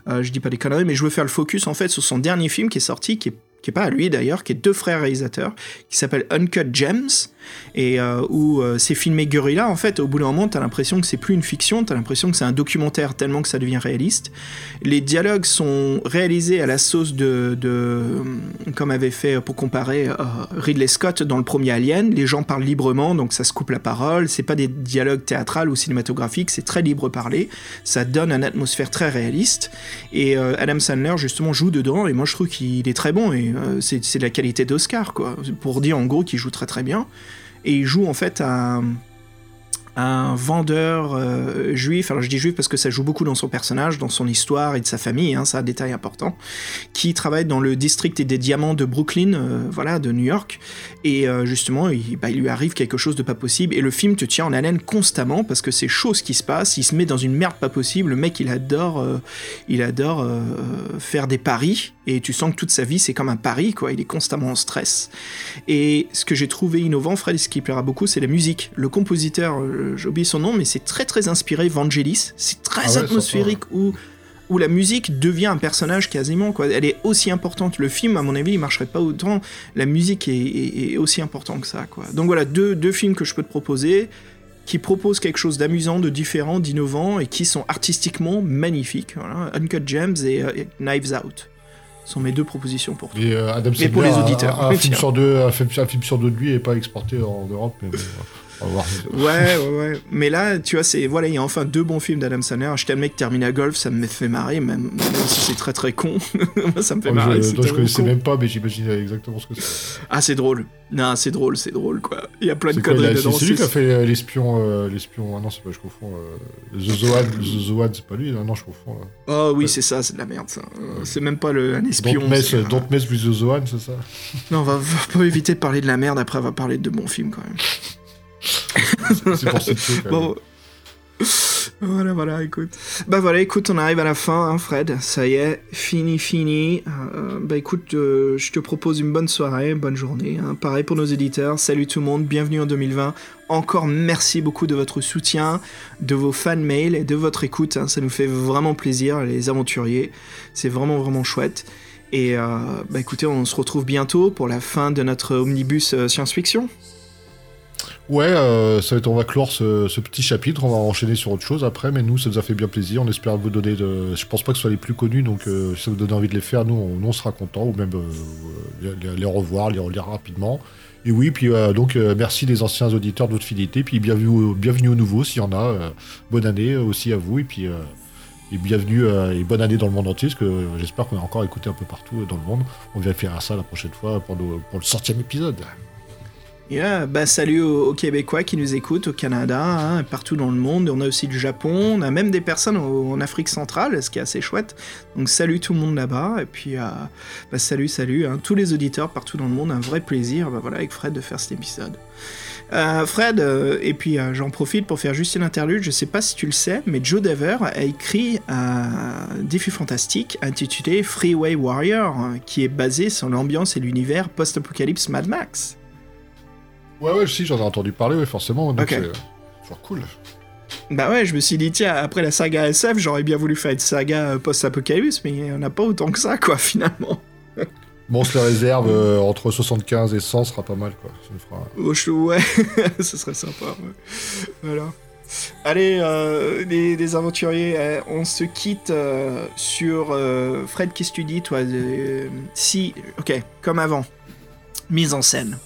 Euh, je dis pas des conneries, mais je veux faire le focus, en fait, sur son dernier film qui est sorti, qui est qui est pas à lui d'ailleurs, qui est deux frères réalisateurs, qui s'appelle Uncut Gems, et euh, où euh, c'est filmé guerrilla, en fait, au bout d'un moment, t'as l'impression que c'est plus une fiction, t'as l'impression que c'est un documentaire tellement que ça devient réaliste. Les dialogues sont réalisés à la sauce de, de comme avait fait pour comparer euh, Ridley Scott dans le premier Alien. Les gens parlent librement, donc ça se coupe la parole. C'est pas des dialogues théâtrales ou cinématographiques, c'est très libre parler. Ça donne une atmosphère très réaliste. Et euh, Adam Sandler justement joue dedans. Et moi je trouve qu'il est très bon. Et euh, c'est de la qualité d'Oscar quoi. Pour dire en gros qu'il joue très très bien. Et il joue en fait un un vendeur euh, juif, alors je dis juif parce que ça joue beaucoup dans son personnage, dans son histoire et de sa famille, hein, un détail important, qui travaille dans le district des diamants de Brooklyn, euh, voilà, de New York, et euh, justement, il, bah, il lui arrive quelque chose de pas possible, et le film te tient en haleine constamment parce que c'est chose qui se passe, il se met dans une merde pas possible, le mec il adore, il adore faire des paris, et tu sens que toute sa vie c'est comme un pari, quoi, il est constamment en stress. Et ce que j'ai trouvé innovant, Fred, ce qui plaira beaucoup, c'est la musique. Le compositeur, euh, j'ai oublié son nom, mais c'est très très inspiré Vangelis. C'est très Ah ouais, atmosphérique où où la musique devient un personnage quasiment quoi. Elle est aussi importante. Le film, à mon avis, il marcherait pas autant. La musique est, est- est aussi importante que ça quoi. Donc voilà deux, deux films que je peux te proposer qui proposent quelque chose d'amusant, de différent, d'innovant et qui sont artistiquement magnifiques. Voilà. Uncut Gems et, euh, et Knives Out sont mes deux propositions pour toi. Et euh, Adam Mais pour les auditeurs, un, film sur deux, un, film, un film sur deux de lui est pas exporté en Europe, mais bon. Ouais, ouais, ouais. Mais là, tu vois, c'est voilà, il y a enfin deux bons films d'Adam Sandler. J'étais le mec Terminal Golf, ça me fait marrer, même, même si c'est très très con. Ça me fait Oh, marrer. je, donc, je connaissais con. même pas, mais j'imagine exactement ce que c'est. Ah, c'est drôle. Non, c'est drôle, c'est drôle, quoi. Il y a plein de conneries dedans. c'est lui qui a fait euh, l'espion. euh, l'espion. Ah non, c'est pas, je confonds. euh, The Zoan, The Zoan, c'est pas lui. Non, non, je confonds. là. Oh oui, c'est ça, c'est de la merde, ça. Euh, C'est même pas le, un espion. Don't mess, don't mess with The Zoan, c'est ça Non, on va, va pas éviter de parler de la merde, après on va parler de bons films, quand même. Bon. Voilà, voilà, écoute. Bah voilà, écoute, on arrive à la fin, hein, Fred. Ça y est, fini, fini. Euh, bah écoute, euh, je te propose une bonne soirée, bonne journée. hein. Pareil pour nos éditeurs. Salut tout le monde, bienvenue en 2020. Encore merci beaucoup de votre soutien, de vos fan mails et de votre écoute. hein. Ça nous fait vraiment plaisir, les aventuriers. C'est vraiment, vraiment chouette. Et euh, bah écoutez, on se retrouve bientôt pour la fin de notre omnibus euh, science-fiction. Ouais, euh, ça va être, on va clore ce, petit chapitre, on va enchaîner sur autre chose après, mais nous, ça nous a fait bien plaisir. On espère vous donner de. Je pense pas que ce soit les plus connus, donc euh, si ça vous donne envie de les faire, nous, on, sera contents, ou même euh, les, revoir, les relire rapidement. Et oui, puis donc merci les anciens auditeurs de votre fidélité, puis bienvenue, bienvenue aux nouveaux s'il y en a. bonne année aussi à vous, et puis. et bienvenue et bonne année dans le monde entier, parce que j'espère qu'on a encore écouté un peu partout dans le monde. On vérifiera ça la prochaine fois pour, pour le centième épisode. Yeah, salut aux, Québécois qui nous écoutent au Canada, hein, partout dans le monde. On a aussi le Japon, on a même des personnes en Afrique centrale, ce qui est assez chouette. Donc salut tout le monde là-bas. Et puis euh, bah, salut, salut, hein, tous les auditeurs partout dans le monde. Un vrai plaisir, bah, voilà, avec Fred de faire cet épisode. Euh, Fred, euh, et puis j'en profite pour faire juste une interlude. Je sais pas si tu le sais, mais Joe Dever a écrit un défi fantastique intitulé Freeway Warrior, hein, qui est basé sur l'ambiance et l'univers post-apocalypse Mad Max. Ouais, ouais, si, j'en ai entendu parler, ouais, forcément. Donc Ok. c'est toujours cool. Bah ouais, je me suis dit, tiens, après la saga SF, j'aurais bien voulu faire une saga euh, post-apocalypse, mais il n'y en a pas autant que ça, quoi, finalement. Bon, on se les réserve euh, entre 75 et 100, sera pas mal, quoi. Ça fera... Oh, je- ouais, ce serait sympa, ouais. Voilà. Allez, euh, les, les aventuriers, euh, on se quitte euh, sur... euh, Fred, qu'est-ce que tu dis, toi Si, ok, comme avant. Mise en scène.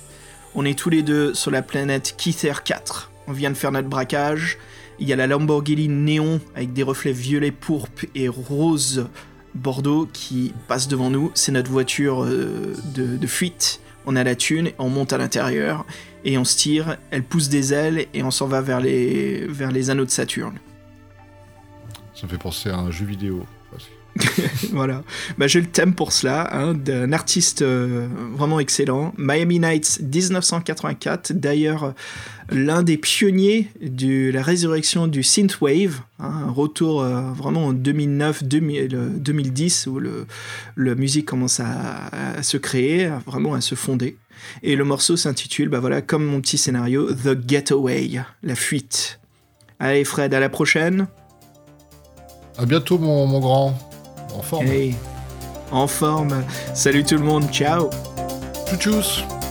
On est tous les deux sur la planète Kither 4. On vient de faire notre braquage. Il y a la Lamborghini néon avec des reflets violets, pourpre et rose Bordeaux qui passe devant nous. C'est notre voiture euh, de, de fuite. On a la thune, on monte à l'intérieur et on se tire. Elle pousse des ailes et on s'en va vers les, vers les anneaux de Saturne. Ça me fait penser à un jeu vidéo. voilà. Bah, j'ai le thème pour cela, hein, d'un artiste euh, vraiment excellent. Miami Nights 1984, d'ailleurs l'un des pionniers de la résurrection du synthwave, hein, un retour euh, vraiment en 2009, 2000, euh, 2010 où le, la musique commence à, se créer, vraiment à se fonder. Et le morceau s'intitule, bah voilà, comme mon petit scénario, The Getaway, la fuite. Allez Fred, à la prochaine. À bientôt, mon grand. En forme. Hey, en forme. Salut tout le monde, ciao. Tchou tchous